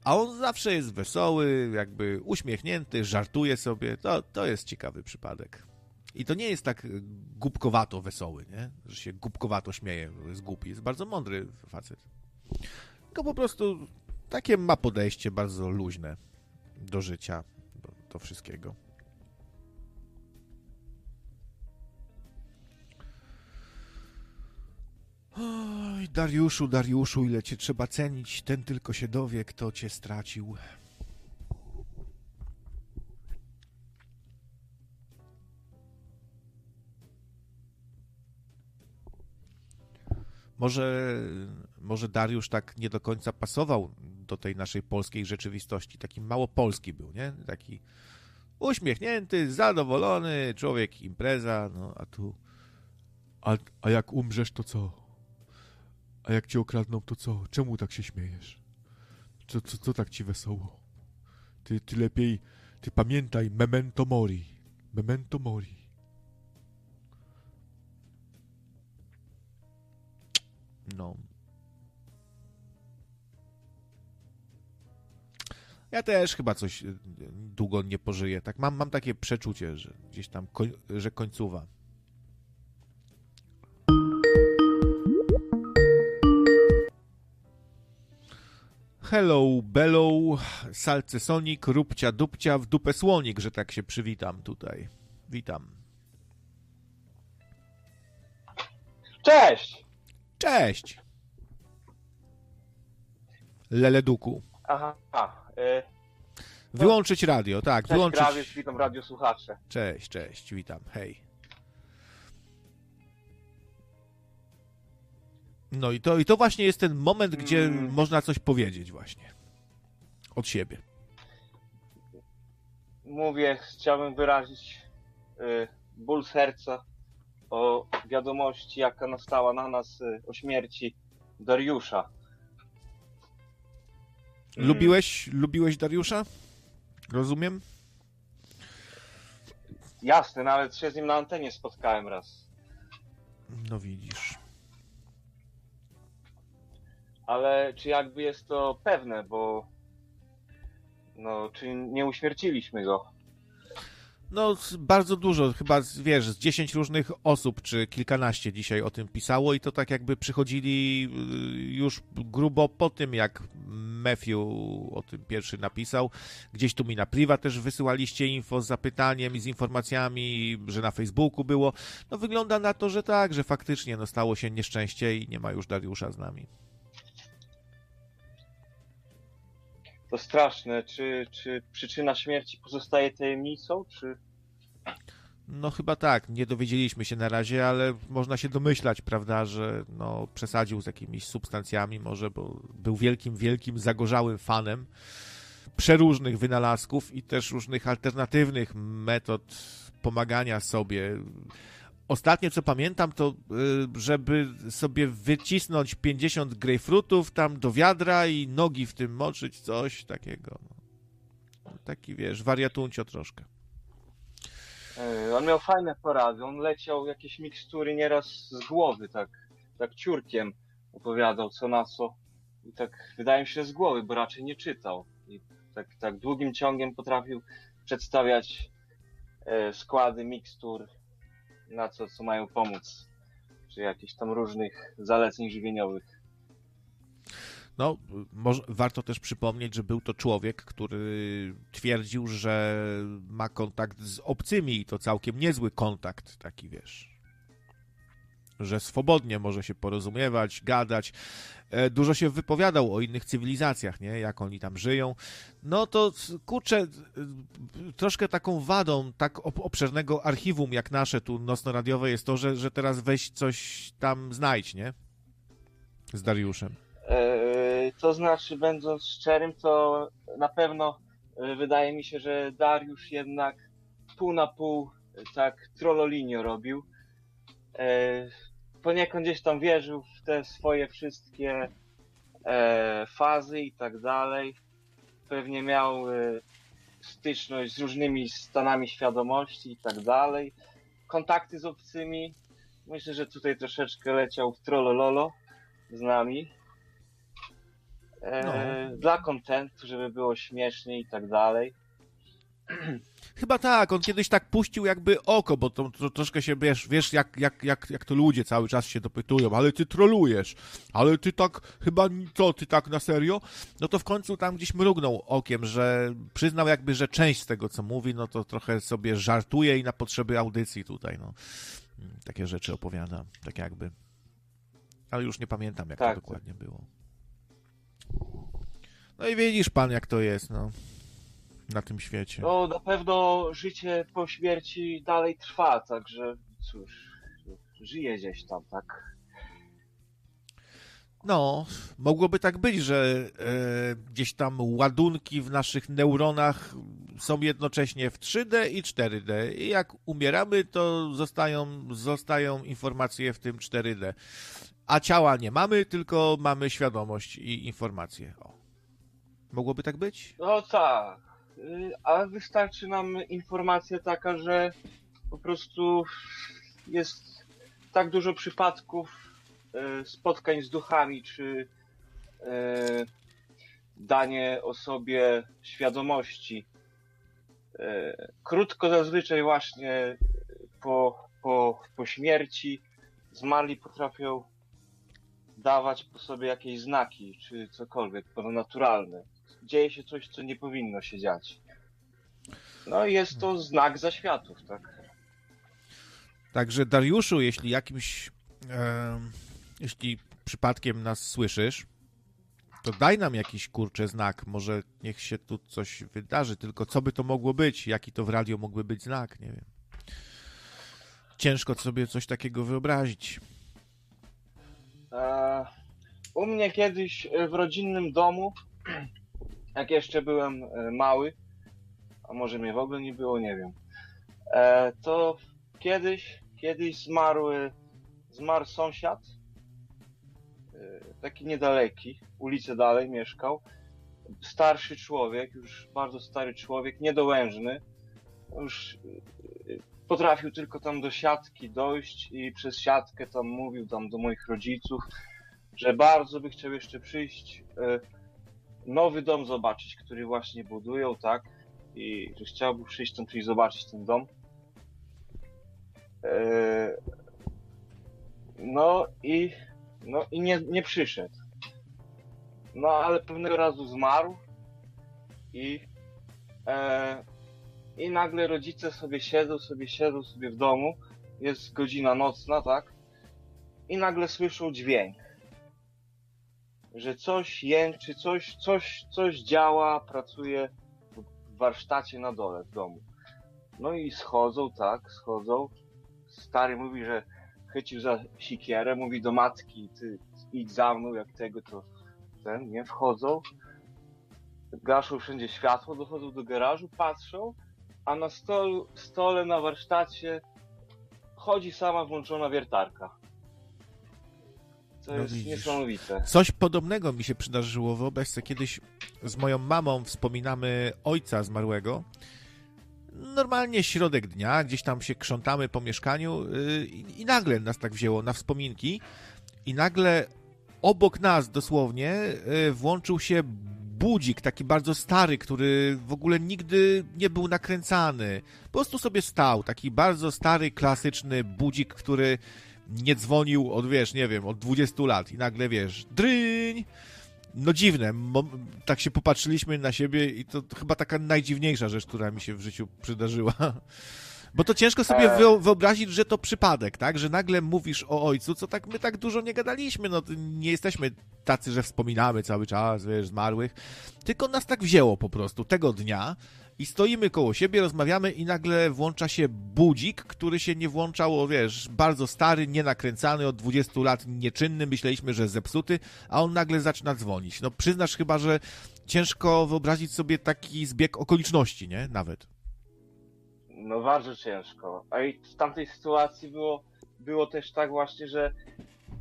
A on zawsze jest wesoły, jakby uśmiechnięty, żartuje sobie. To, to jest ciekawy przypadek. I to nie jest tak głupkowato wesoły, nie? Że się głupkowato śmieje, jest głupi. Jest bardzo mądry facet. Tylko po prostu takie ma podejście bardzo luźne do życia, do, do wszystkiego. Oj, Dariuszu, Dariuszu, ile cię trzeba cenić, ten tylko się dowie, kto cię stracił. Może, może Dariusz tak nie do końca pasował do tej naszej polskiej rzeczywistości. Taki mało polski był, nie? Taki uśmiechnięty, zadowolony, człowiek impreza, no a tu... A, a jak umrzesz, to co? A jak cię okradną, to co? Czemu tak się śmiejesz? Co, co, co tak ci wesoło? Ty, ty lepiej, ty pamiętaj, memento mori. Memento mori. No. Ja też chyba coś y, długo nie pożyję. Tak mam, mam takie przeczucie, że gdzieś tam, koń, że końcowa. Hello, bellow, salce sonik, rupcia dupcia, w dupę słonik, że tak się przywitam tutaj. Witam. Cześć! Cześć! Leleduku. Aha, y, Wyłączyć radio, tak, cześć wyłączyć. Krawiec, witam radiosłuchacze. Cześć, cześć, witam, hej. No i to, i to właśnie jest ten moment, gdzie Mm. można coś powiedzieć właśnie. Od siebie. Mówię, chciałbym wyrazić y, ból serca o wiadomości, jaka nastała na nas y, o śmierci Dariusza. Mm, Lubiłeś, lubiłeś Dariusza? Rozumiem? Jasne, nawet się z nim na antenie spotkałem raz. No widzisz. Ale czy jakby jest to pewne, bo no, czy nie uśmierciliśmy go? No, bardzo dużo, chyba, wiesz, z 10 różnych osób, czy kilkanaście dzisiaj o tym pisało i to tak jakby przychodzili y, już grubo po tym, jak Matthew o tym pierwszy napisał. Gdzieś tu mi na priwa też wysyłaliście info z zapytaniem i z informacjami, że na Facebooku było. No wygląda na to, że tak, że faktycznie no, stało się nieszczęście i nie ma już Dariusza z nami. To straszne. Czy, czy przyczyna śmierci pozostaje tajemnicą, czy... No chyba tak, nie dowiedzieliśmy się na razie, ale można się domyślać, prawda, że no, przesadził z jakimiś substancjami może, bo był wielkim, wielkim, zagorzałym fanem przeróżnych wynalazków i też różnych alternatywnych metod pomagania sobie. Ostatnie co pamiętam to, y, żeby sobie wycisnąć 50 grejpfrutów tam do wiadra i nogi w tym moczyć, coś takiego. No. Taki, wiesz, wariatuncio troszkę. On miał fajne porady. On leciał jakieś mikstury nieraz z głowy, tak, tak ciurkiem opowiadał co na co. I tak wydaje mi się z głowy, bo raczej nie czytał. I tak, tak długim ciągiem potrafił przedstawiać e, składy mikstur na co, co mają pomóc. Czy jakichś tam różnych zaleceń żywieniowych. No, może, warto też przypomnieć, że był to człowiek, który twierdził, że ma kontakt z obcymi i to całkiem niezły kontakt, taki wiesz. Że swobodnie może się porozumiewać, gadać. E, Dużo się wypowiadał o innych cywilizacjach, nie? Jak oni tam żyją. No to kurczę, e, troszkę taką wadą tak ob- obszernego archiwum jak nasze tu nocno-radiowe jest to, że, że teraz weź coś tam znajdź, nie? Z Dariuszem. E, To znaczy, będąc szczerym, to na pewno wydaje mi się, że Dariusz jednak pół na pół tak trollolinio robił. Poniekąd gdzieś tam wierzył w te swoje wszystkie e, fazy i tak dalej. Pewnie miał e, styczność z różnymi stanami świadomości i tak dalej. Kontakty z obcymi. Myślę, że tutaj troszeczkę leciał w trollololo z nami. E, Dla kontentu, żeby było śmiesznie i tak dalej. *clears throat* Chyba tak, on kiedyś tak puścił jakby oko, bo to, to troszkę się, wiesz, wiesz jak, jak, jak, jak to ludzie cały czas się dopytują, ale ty trolujesz, ale ty tak, chyba, co, ty tak na serio? No to w końcu tam gdzieś mrugnął okiem, że przyznał jakby, że część z tego, co mówi, no to trochę sobie żartuje i na potrzeby audycji tutaj, no. Takie rzeczy opowiada, tak jakby. Ale już nie pamiętam, jak Tak. to dokładnie było. No i widzisz pan, jak to jest, no. Na tym świecie. No na pewno życie po śmierci dalej trwa, także cóż, żyje gdzieś tam, tak? No, mogłoby tak być, że e, gdzieś tam ładunki w naszych neuronach są jednocześnie w 3D i 4D. I jak umieramy, to zostają, zostają informacje w tym 4D. A ciała nie mamy, tylko mamy świadomość i informacje. O. Mogłoby tak być? No tak, a wystarczy nam informacja taka, że po prostu jest tak dużo przypadków y, spotkań z duchami, czy y, danie osobie świadomości. Y, Krótko zazwyczaj właśnie po, po, po śmierci zmarli potrafią dawać po sobie jakieś znaki, czy cokolwiek ponadnaturalne dzieje się coś, co nie powinno się dziać. No i jest to znak zaświatów, tak? Także Dariuszu, jeśli jakimś, e, jeśli przypadkiem nas słyszysz, to daj nam jakiś kurczę znak. Może niech się tu coś wydarzy, tylko co by to mogło być? Jaki to w radio mógłby być znak? Nie wiem. Ciężko sobie coś takiego wyobrazić. E, u mnie kiedyś w rodzinnym domu, jak jeszcze byłem e, mały, a może mnie w ogóle nie było, nie wiem, e, to kiedyś, kiedyś zmarł, zmarł sąsiad, e, taki niedaleki, ulicę dalej mieszkał, starszy człowiek, już bardzo stary człowiek, niedołężny, już potrafił tylko tam do siatki dojść i przez siatkę tam mówił tam do moich rodziców, że bardzo by chciał jeszcze przyjść, nowy dom zobaczyć, który właśnie budują, tak? I że chciałby przyjść tam przyjść zobaczyć ten dom. E, No i, no i nie, nie przyszedł. No ale pewnego razu zmarł i, e, i nagle rodzice sobie siedzą, sobie siedzą sobie w domu, jest godzina nocna, tak? I nagle słyszą dźwięk że coś jęczy, coś, coś, coś działa, pracuje w warsztacie na dole w domu. No i schodzą, tak, schodzą. Stary mówi, że chycił za sikierę, mówi do matki, ty idź za mną, jak tego to ten, nie, wchodzą. Gaszą wszędzie światło, dochodzą do garażu, patrzą, a na stolu, stole na warsztacie chodzi sama włączona wiertarka. To No jest widzisz. niesamowite. Coś podobnego mi się przydarzyło. Wyobraź sobie, kiedyś z moją mamą wspominamy ojca zmarłego. Normalnie środek dnia, gdzieś tam się krzątamy po mieszkaniu yy, i, nagle nas tak wzięło na wspominki i nagle obok nas dosłownie yy, włączył się budzik, taki bardzo stary, który w ogóle nigdy nie był nakręcany. Po prostu sobie stał, taki bardzo stary, klasyczny budzik, który nie dzwonił od, wiesz, nie wiem, od 20 lat i nagle, wiesz, dryń! No dziwne, tak się popatrzyliśmy na siebie i to chyba taka najdziwniejsza rzecz, która mi się w życiu przydarzyła. *laughs* Bo to ciężko sobie E. wyo- wyobrazić, że to przypadek, tak? Że nagle mówisz o ojcu, co tak my tak dużo nie gadaliśmy, no nie jesteśmy tacy, że wspominamy cały czas, wiesz, zmarłych, tylko nas tak wzięło po prostu tego dnia i stoimy koło siebie, rozmawiamy i nagle włącza się budzik, który się nie włączał, o, wiesz, bardzo stary, nienakręcany, od 20 lat nieczynny, myśleliśmy, że zepsuty, a on nagle zaczyna dzwonić. No przyznasz chyba, że ciężko wyobrazić sobie taki zbieg okoliczności, nie? Nawet. No bardzo ciężko. A i w tamtej sytuacji było, było też tak właśnie, że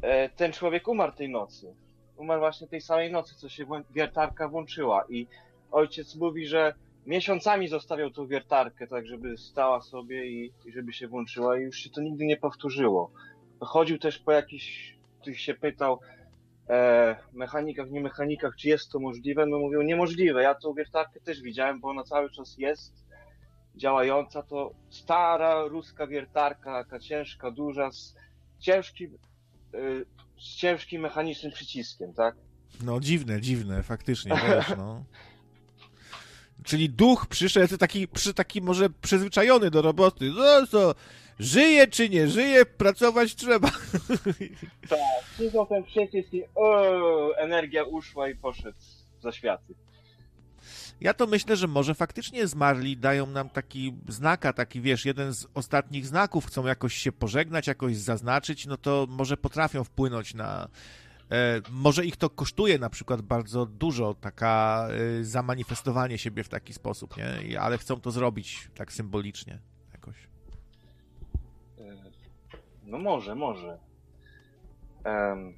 e, ten człowiek umarł tej nocy. Umarł właśnie tej samej nocy, co się wiertarka włączyła i ojciec mówi, że miesiącami zostawiał tą wiertarkę tak, żeby stała sobie i, i żeby się włączyła i już się to nigdy nie powtórzyło. Chodził też po jakichś, tych się pytał, e, mechanikach, nie mechanikach, czy jest to możliwe, no mówią niemożliwe. Ja tą wiertarkę też widziałem, bo ona cały czas jest działająca. To stara ruska wiertarka, taka ciężka, duża, z ciężkim, y, z ciężkim mechanicznym przyciskiem, tak? No dziwne, dziwne, faktycznie, wiesz, no. *laughs* Czyli duch przyszedł taki, przy, taki może przyzwyczajony do roboty. No co, żyje czy nie żyje, pracować trzeba. *laughs* Tak, przyznał ten przycisk i o, energia uszła i poszedł za światy. Ja to myślę, że może faktycznie zmarli dają nam taki znaka, taki wiesz, jeden z ostatnich znaków, chcą jakoś się pożegnać, jakoś zaznaczyć, no to może potrafią wpłynąć na. E, może ich to kosztuje na przykład bardzo dużo, taka e, zamanifestowanie siebie w taki sposób, nie? Ale chcą to zrobić tak symbolicznie jakoś. E, No może, może. Em,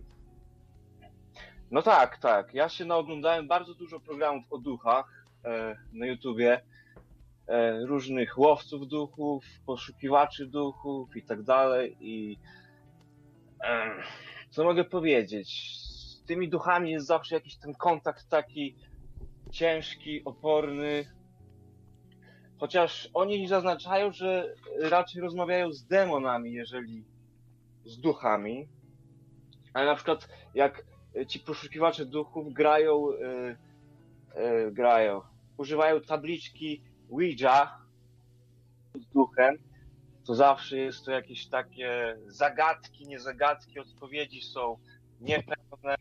No tak, tak. Ja się naoglądałem bardzo dużo programów o duchach e, na YouTubie. E, różnych łowców duchów, poszukiwaczy duchów i tak dalej. I em, co mogę powiedzieć? Z tymi duchami jest zawsze jakiś ten kontakt taki ciężki, oporny. Chociaż oni zaznaczają, że raczej rozmawiają z demonami, jeżeli z duchami. Ale na przykład jak ci poszukiwacze duchów grają, e, e, grają, używają tabliczki Ouija z duchem, to zawsze jest to jakieś takie zagadki, niezagadki, odpowiedzi są niepewne.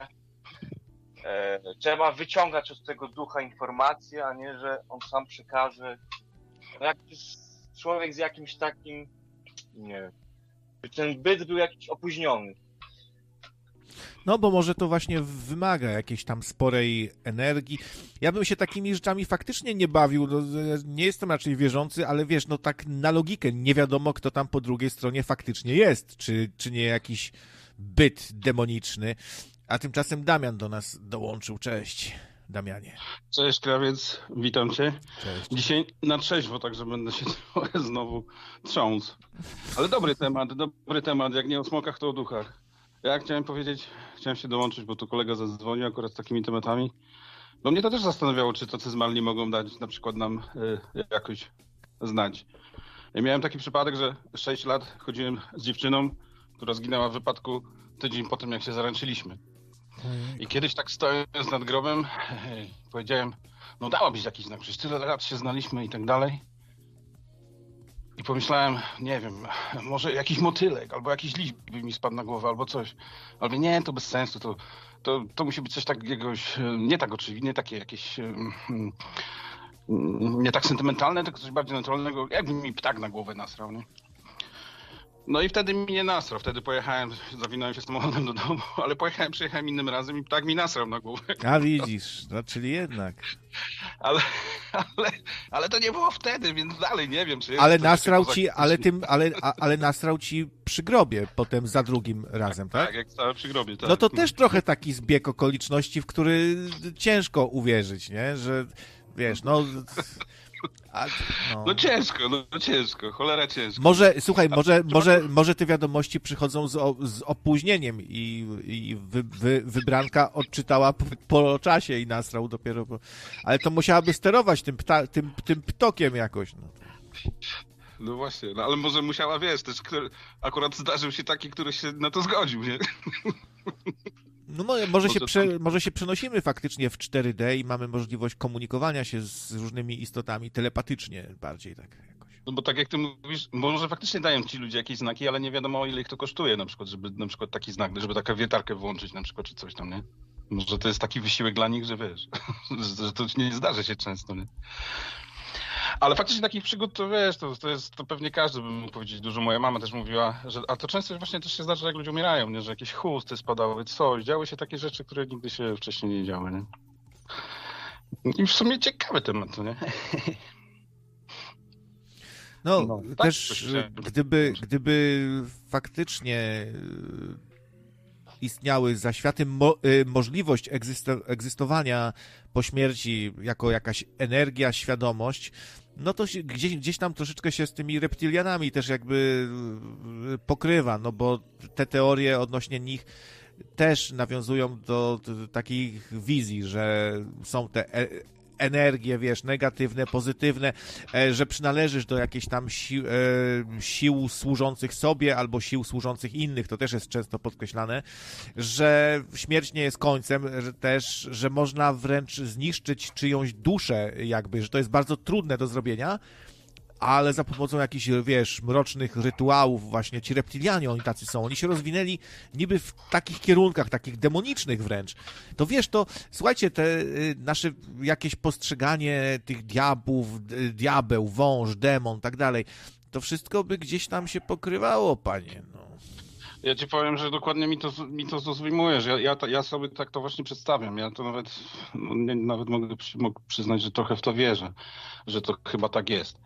E, trzeba wyciągać od tego ducha informacje, a nie, że on sam przekaże. No jak człowiek z jakimś takim, nie wiem, ten byt był jakiś opóźniony. No, bo może to właśnie wymaga jakiejś tam sporej energii. Ja bym się takimi rzeczami faktycznie nie bawił. No, nie jestem raczej wierzący, ale wiesz, no tak na logikę, nie wiadomo, kto tam po drugiej stronie faktycznie jest. Czy, czy nie jakiś byt demoniczny. A tymczasem Damian do nas dołączył. Cześć, Damianie. Cześć krawiec, witam cię. Cześć. Dzisiaj na trzeźwo, także będę się trochę *laughs* znowu trząsł. Ale dobry temat, dobry temat, jak nie o smokach, to o duchach. Ja chciałem powiedzieć, chciałem się dołączyć, bo tu kolega zadzwonił akurat z takimi tematami. Bo mnie to też zastanawiało, czy tacy zmarli mogą dać na przykład nam y, jakoś znać. Ja miałem taki przypadek, że 6 lat chodziłem z dziewczyną, która zginęła w wypadku tydzień po tym, jak się zaręczyliśmy. I kiedyś tak stojąc nad grobem, powiedziałem, no dałabyś jakiś znak, przecież tyle lat się znaliśmy i tak dalej. I pomyślałem, nie wiem, może jakiś motylek, albo jakiś liść by mi spadł na głowę, albo coś. Ale nie, to bez sensu, to, to, to musi być coś takiego, nie tak oczywiste, nie takie jakieś, mm, mm, nie tak sentymentalne, tylko coś bardziej naturalnego, jakby mi ptak na głowę nasrał, nie? No i wtedy mi nie nasrał. Wtedy pojechałem, zawinąłem się samochodem do domu, *laughs* ale pojechałem, przyjechałem innym razem i tak mi nasrał na głowę. A widzisz, no czyli jednak. Ale, ale, ale to nie było wtedy, więc dalej nie wiem, czy Ale nasrał ci, ale tym, ale, ale nasrał ci przy grobie potem za drugim razem, tak? Tak, jak stałem przy grobie, tak. No to też trochę taki zbieg okoliczności, w który ciężko uwierzyć, nie? Że wiesz, no. A, no. No ciężko, no, no ciężko, cholera ciężko. Może, słuchaj, może, może, może te wiadomości przychodzą z, o, z opóźnieniem i, i wy, wy, wybranka odczytała po, po czasie i nasrał dopiero po... Ale to musiałaby sterować tym, pta, tym, tym ptokiem jakoś. No. No właśnie, no ale może musiała, wiesz, też który, akurat zdarzył się taki, który się na to zgodził, nie? *laughs* No może, może, się prze, może się przenosimy faktycznie w 4D i mamy możliwość komunikowania się z różnymi istotami telepatycznie bardziej tak jakoś. No bo tak jak ty mówisz, może faktycznie dają ci ludzie jakieś znaki, ale nie wiadomo ile ich to kosztuje na przykład, żeby na przykład taki znak, żeby taką wiertarkę włączyć na przykład, czy coś tam, nie? Może to jest taki wysiłek dla nich, że wiesz, *laughs* że to nie zdarzy się często, nie? Ale faktycznie takich przygód to wiesz, to, to jest, to pewnie każdy by mógł powiedzieć dużo. Moja mama też mówiła, że, a to często właśnie też się zdarza, jak ludzie umierają, nie? że jakieś chusty spadały, coś, działy się takie rzeczy, które nigdy się wcześniej nie działy, nie? I w sumie ciekawy temat, to nie? *laughs* No, No, tak, też gdyby, gdyby faktycznie y, istniały za światem mo, y, możliwość egzysto, egzystowania po śmierci jako jakaś energia, świadomość, no to się, gdzieś, gdzieś tam troszeczkę się z tymi reptilianami też jakby y, pokrywa, no bo te teorie odnośnie nich też nawiązują do, takich wizji, że są te e energie, wiesz, negatywne, pozytywne, e, że przynależysz do jakichś tam sił, e, sił służących sobie albo sił służących innych, to też jest często podkreślane, że śmierć nie jest końcem, że też, że można wręcz zniszczyć czyjąś duszę, jakby, że to jest bardzo trudne do zrobienia, ale za pomocą jakichś, wiesz, mrocznych rytuałów, właśnie ci reptilianie, oni tacy są, oni się rozwinęli niby w takich kierunkach, takich demonicznych wręcz. To wiesz, to słuchajcie, te y, nasze jakieś postrzeganie tych diabłów, diabeł, wąż, demon, tak dalej, to wszystko by gdzieś tam się pokrywało, panie, no. Ja ci powiem, że dokładnie mi to, mi to zrozumiejesz. Ja, ja, ja sobie tak to właśnie przedstawiam. Ja to nawet, no, nie, nawet mogę, mogę przyznać, że trochę w to wierzę, że to chyba tak jest.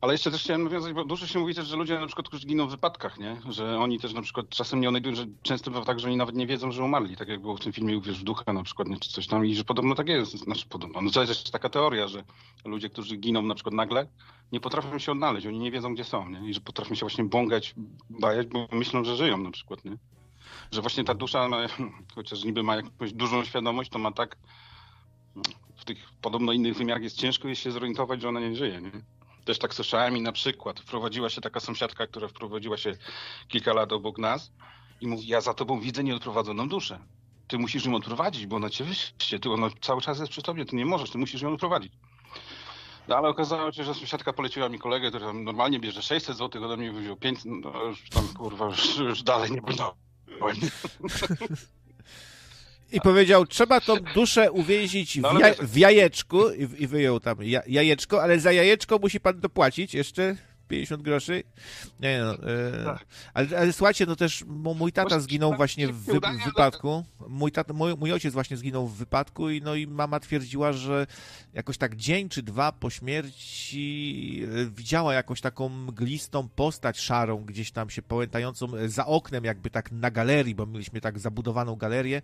Ale jeszcze też chciałem nawiązać, bo dużo się mówi też, że ludzie na przykład, którzy giną w wypadkach, nie? Że oni też na przykład czasem nie odnajdują, że często bywa tak, że oni nawet nie wiedzą, że umarli, tak jak było w tym filmie Uwierz w ducha na przykład, nie? czy coś tam i że podobno tak jest, znaczy podobno, no to jest taka teoria, że ludzie, którzy giną na przykład nagle, nie potrafią się odnaleźć, oni nie wiedzą, gdzie są, nie? I że potrafią się właśnie bągać, bajać, bo myślą, że żyją na przykład, nie? Że właśnie ta dusza, ma, *laughs* chociaż niby ma jakąś dużą świadomość, to ma tak w tych podobno innych wymiarach jest ciężko jest się zorientować, że ona nie żyje, nie? Też tak słyszałem i na przykład wprowadziła się taka sąsiadka, która wprowadziła się kilka lat obok nas i mówi, ja za tobą widzę nieodprowadzoną duszę. Ty musisz ją odprowadzić, bo ona cię wyście, ty ona cały czas jest przy tobie, ty nie możesz, ty musisz ją odprowadzić. No ale okazało się, że sąsiadka poleciła mi kolegę, który tam normalnie bierze 600 zł, ode mnie wziął 500, no już tam kurwa, już, już dalej nie będę. *laughs* I powiedział, trzeba tą duszę uwięzić w, No, ale ja, w jajeczku i, i wyjął tam ja, jajeczko, ale za jajeczko musi pan dopłacić jeszcze 50 groszy. Nie no, e, Tak. ale, ale słuchajcie, no też mój tata zginął tak właśnie w, wy, w wypadku. Mój, tata, mój, mój ojciec właśnie zginął w wypadku i no i mama twierdziła, że jakoś tak dzień czy dwa po śmierci e, widziała jakąś taką mglistą postać szarą gdzieś tam się pałętającą za oknem jakby tak na galerii, bo mieliśmy tak zabudowaną galerię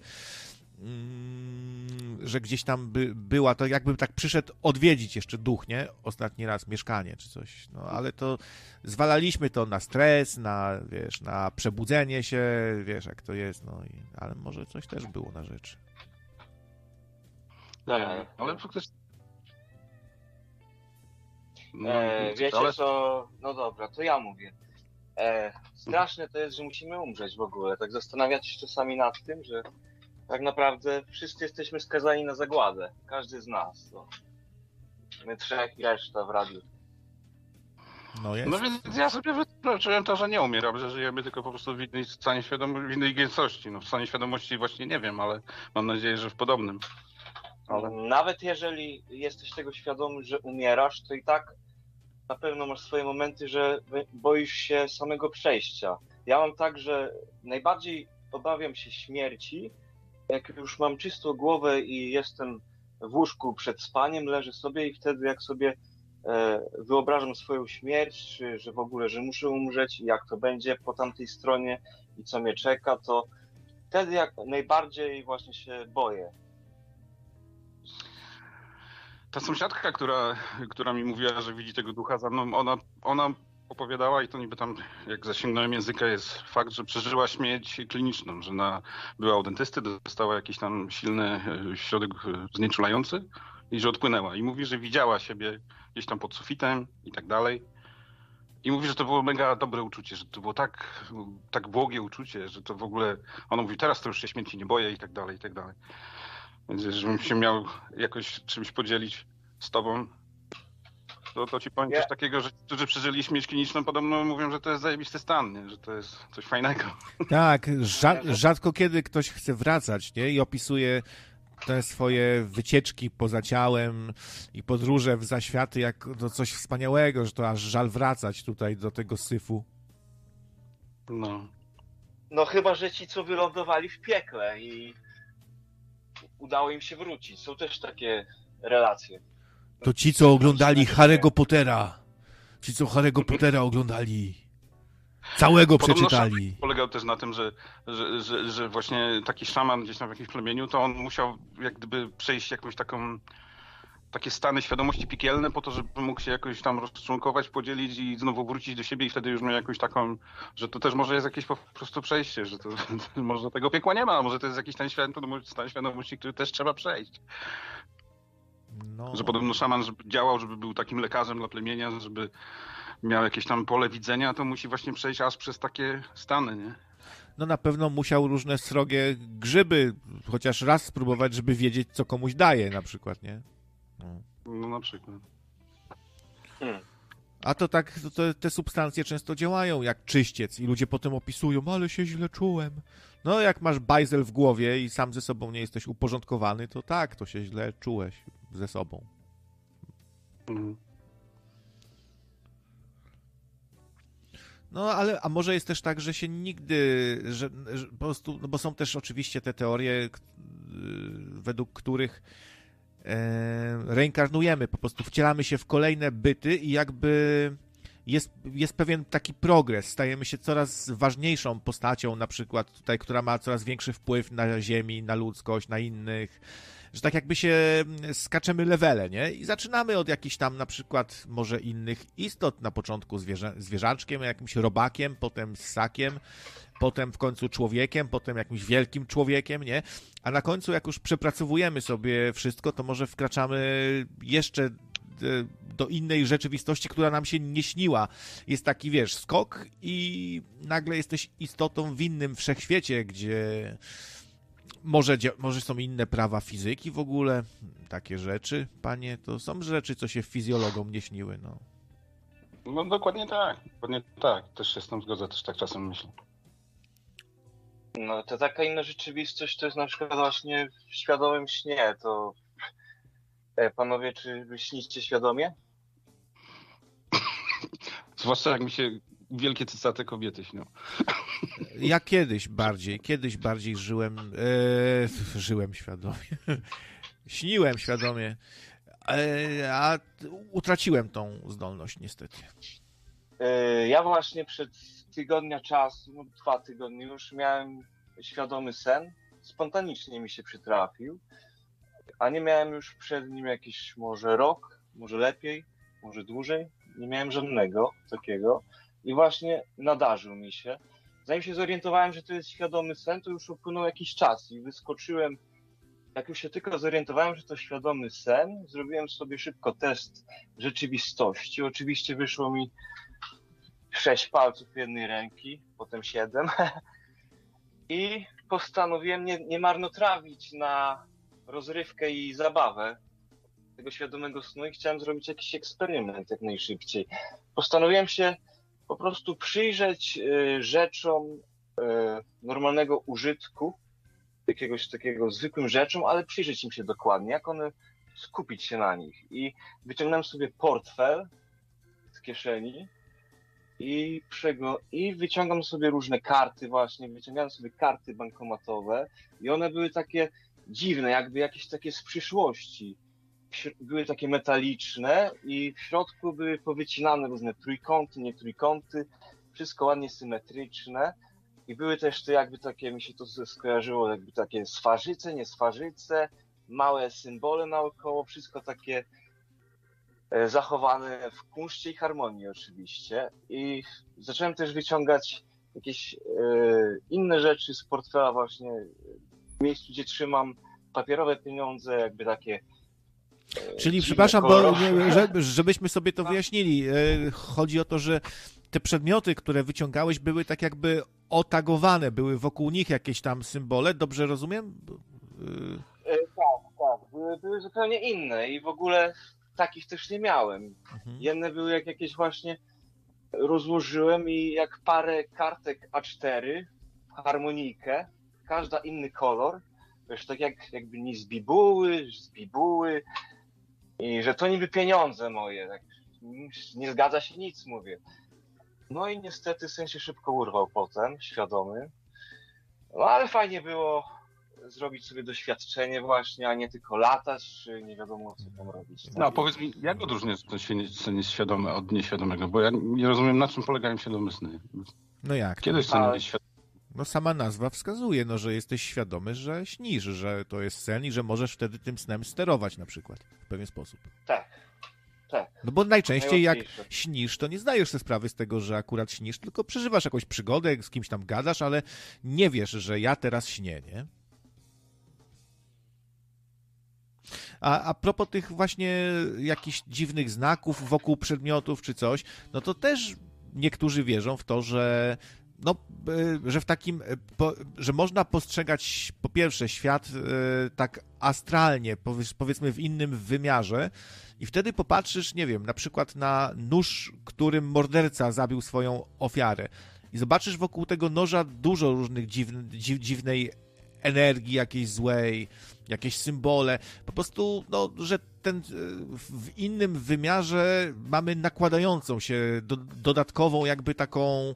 że gdzieś tam by, była, to jakby tak przyszedł odwiedzić jeszcze duch, nie? Ostatni raz mieszkanie czy coś. No ale to zwalaliśmy to na stres, na, wiesz, na przebudzenie się, wiesz, jak to jest, no i, ale może coś też było na rzeczy. Tak. Ale faktycznie... No, E, wiecie ale- co, no dobra, to ja mówię. E, straszne to jest, że musimy umrzeć w ogóle. Tak zastanawiać się czasami nad tym, że tak naprawdę wszyscy jesteśmy skazani na zagładę. Każdy z nas. No. My trzech i reszta w radiu. No jest. No więc ja sobie wytłumaczyłem to, że nie umieram, że żyjemy tylko po prostu w innej stanie świadomości, w innej gęstości. No w stanie świadomości właśnie nie wiem, ale mam nadzieję, że w podobnym. Ale... Nawet jeżeli jesteś tego świadomy, że umierasz, to i tak na pewno masz swoje momenty, że boisz się samego przejścia. Ja mam tak, że najbardziej obawiam się śmierci, jak już mam czystą głowę i jestem w łóżku przed spaniem, leżę sobie i wtedy jak sobie e, wyobrażam swoją śmierć, czy że w ogóle, że muszę umrzeć i jak to będzie po tamtej stronie i co mnie czeka, to wtedy jak najbardziej właśnie się boję. Ta sąsiadka, która, która mi mówiła, że widzi tego ducha za mną, ona, ona opowiadała i to niby tam, jak zasięgnąłem języka, jest fakt, że przeżyła śmierć kliniczną, że na, była u dentysty, dostała jakiś tam silny e, środek e, znieczulający i że odpłynęła. I mówi, że widziała siebie gdzieś tam pod sufitem i tak dalej. I mówi, że to było mega dobre uczucie, że to było tak, tak błogie uczucie, że to w ogóle, ona mówi, teraz to już się śmierci nie boję i tak dalej, i tak dalej. Więc żebym się miał jakoś czymś podzielić z tobą, to, to ci powiem coś takiego, że ci, którzy przeżyli śmierć kliniczną, podobno mówią, że to jest zajebisty stan, nie? że to jest coś fajnego. *laughs* Tak, rza rzadko kiedy ktoś chce wracać, nie? I opisuje te swoje wycieczki poza ciałem i podróże w zaświaty jak no, coś wspaniałego, że to aż żal wracać tutaj do tego syfu. No. No chyba, że ci, co wylądowali w piekle i udało im się wrócić. Są też takie relacje. To ci, co oglądali Harry'ego Pottera. Ci, co Harry'ego Pottera oglądali. Całego Podobno przeczytali. Polegał też na tym, że, że, że, że właśnie taki szaman gdzieś tam w jakimś plemieniu, to on musiał jak gdyby przejść jakąś taką takie stany świadomości piekielne po to, żeby mógł się jakoś tam rozczłonkować, podzielić i znowu wrócić do siebie i wtedy już miał jakąś taką, że to też może jest jakieś po prostu przejście, że to, *laughs* może tego piekła nie ma, a może to jest jakiś świadomości, stan świadomości, który też trzeba przejść. No. Że podobno szaman żeby działał, żeby był takim lekarzem dla plemienia, żeby miał jakieś tam pole widzenia, to musi właśnie przejść aż przez takie stany, nie? No na pewno musiał różne srogie grzyby chociaż raz spróbować, żeby wiedzieć, co komuś daje na przykład, nie? No, no na przykład. Hmm. A to tak, to te substancje często działają jak czyściec i ludzie potem opisują, ale się źle czułem. No jak masz bajzel w głowie i sam ze sobą nie jesteś uporządkowany, to tak, to się źle czułeś ze sobą. Mhm. No, ale a może jest też tak, że się nigdy, że, że po prostu, no bo są też oczywiście te teorie, y, według których e, reinkarnujemy, po prostu wcielamy się w kolejne byty i jakby jest, jest pewien taki progres. Stajemy się coraz ważniejszą postacią, na przykład tutaj, która ma coraz większy wpływ na Ziemi, na ludzkość, na innych że tak jakby się mm, skaczemy levele, nie? I zaczynamy od jakichś tam na przykład może innych istot, na początku zwierzę, zwierzaczkiem, jakimś robakiem, potem ssakiem, potem w końcu człowiekiem, potem jakimś wielkim człowiekiem, nie? A na końcu, jak już przepracowujemy sobie wszystko, to może wkraczamy jeszcze do innej rzeczywistości, która nam się nie śniła. Jest taki, wiesz, skok i nagle jesteś istotą w innym wszechświecie, gdzie może, może są inne prawa fizyki w ogóle, takie rzeczy, panie, to są rzeczy, co się fizjologom nie śniły, no. No dokładnie tak, dokładnie tak, też się z tym zgodzę, też tak czasem myślę. No to taka inna rzeczywistość to jest na przykład właśnie w świadomym śnie, to e, panowie, czy wy śnicie świadomie? *laughs* Zwłaszcza jak mi się wielkie cycate kobiety śnią. *laughs* Ja kiedyś bardziej, kiedyś bardziej żyłem, e, żyłem świadomie, *laughs* śniłem świadomie, e, a utraciłem tą zdolność niestety. E, ja właśnie przed tygodnia czasu, no dwa tygodnie już miałem świadomy sen, spontanicznie mi się przytrafił, a nie miałem już przed nim jakiś może rok, może lepiej, może dłużej, nie miałem żadnego takiego. I właśnie nadarzył mi się. Zanim się zorientowałem, że to jest świadomy sen, to już upłynął jakiś czas i wyskoczyłem. Jak już się tylko zorientowałem, że to świadomy sen, zrobiłem sobie szybko test rzeczywistości. Oczywiście wyszło mi sześć palców jednej ręki, potem siedem. *laughs* I postanowiłem nie, nie marnotrawić na rozrywkę i zabawę tego świadomego snu i chciałem zrobić jakiś eksperyment jak najszybciej. Postanowiłem się po prostu przyjrzeć y, rzeczom y, normalnego użytku, jakiegoś takiego zwykłym rzeczom, ale przyjrzeć im się dokładnie, jak one, skupić się na nich. I wyciągnąłem sobie portfel z kieszeni i, przego, i wyciągam sobie różne karty właśnie, wyciągałem sobie karty bankomatowe i one były takie dziwne, jakby jakieś takie z przyszłości. Były takie metaliczne i w środku były powycinane różne trójkąty, nie trójkąty, wszystko ładnie symetryczne. I były też te jakby takie, mi się to skojarzyło, jakby takie swarzyce, nie swarzyce, małe symbole naokoło, wszystko takie e, zachowane w kunszcie i harmonii oczywiście. I zacząłem też wyciągać jakieś e, inne rzeczy z portfela właśnie miejscu, gdzie trzymam papierowe pieniądze, jakby takie Czyli, przepraszam, bo żebyśmy sobie to wyjaśnili. E, chodzi o to, że te przedmioty, które wyciągałeś, były tak jakby otagowane, były wokół nich jakieś tam symbole, dobrze rozumiem? E, tak, tak. Były, były zupełnie inne i w ogóle takich też nie miałem. Mhm. Jedne były jak jakieś właśnie rozłożyłem i jak parę kartek A4 w harmonijkę, każda inny kolor, wiesz, tak jak jakby nie z bibuły, z bibuły, i że to niby pieniądze moje. Tak, nie zgadza się nic, mówię. No i niestety syn się szybko urwał potem, świadomy. No ale fajnie było zrobić sobie doświadczenie właśnie, a nie tylko latać, czy nie wiadomo co tam robić. No powiedz mi, jak odróżniać ten sen jest świadomy od nieświadomego? Bo ja nie rozumiem, na czym polegają świadome sny. No jak? Kiedy sen jest świadomy? No sama nazwa wskazuje, no, że jesteś świadomy, że śnisz, że to jest sen i że możesz wtedy tym snem sterować na przykład w pewien sposób. Tak. Tak. No bo najczęściej jak śnisz, to nie zdajesz sobie sprawy z tego, że akurat śnisz, tylko przeżywasz jakąś przygodę, z kimś tam gadasz, ale nie wiesz, że ja teraz śnię, nie? A, a propos tych właśnie jakichś dziwnych znaków wokół przedmiotów czy coś, no to też niektórzy wierzą w to, że no, e, że w takim, po, że można postrzegać po pierwsze świat e, tak astralnie, powiedz- powiedzmy w innym wymiarze i wtedy popatrzysz, nie wiem, na przykład na nóż, którym morderca zabił swoją ofiarę i zobaczysz wokół tego noża dużo różnych dziwn, dziw, dziwnej energii jakiejś złej, jakieś symbole, po prostu, no, że ten w innym wymiarze mamy nakładającą się do, dodatkową jakby taką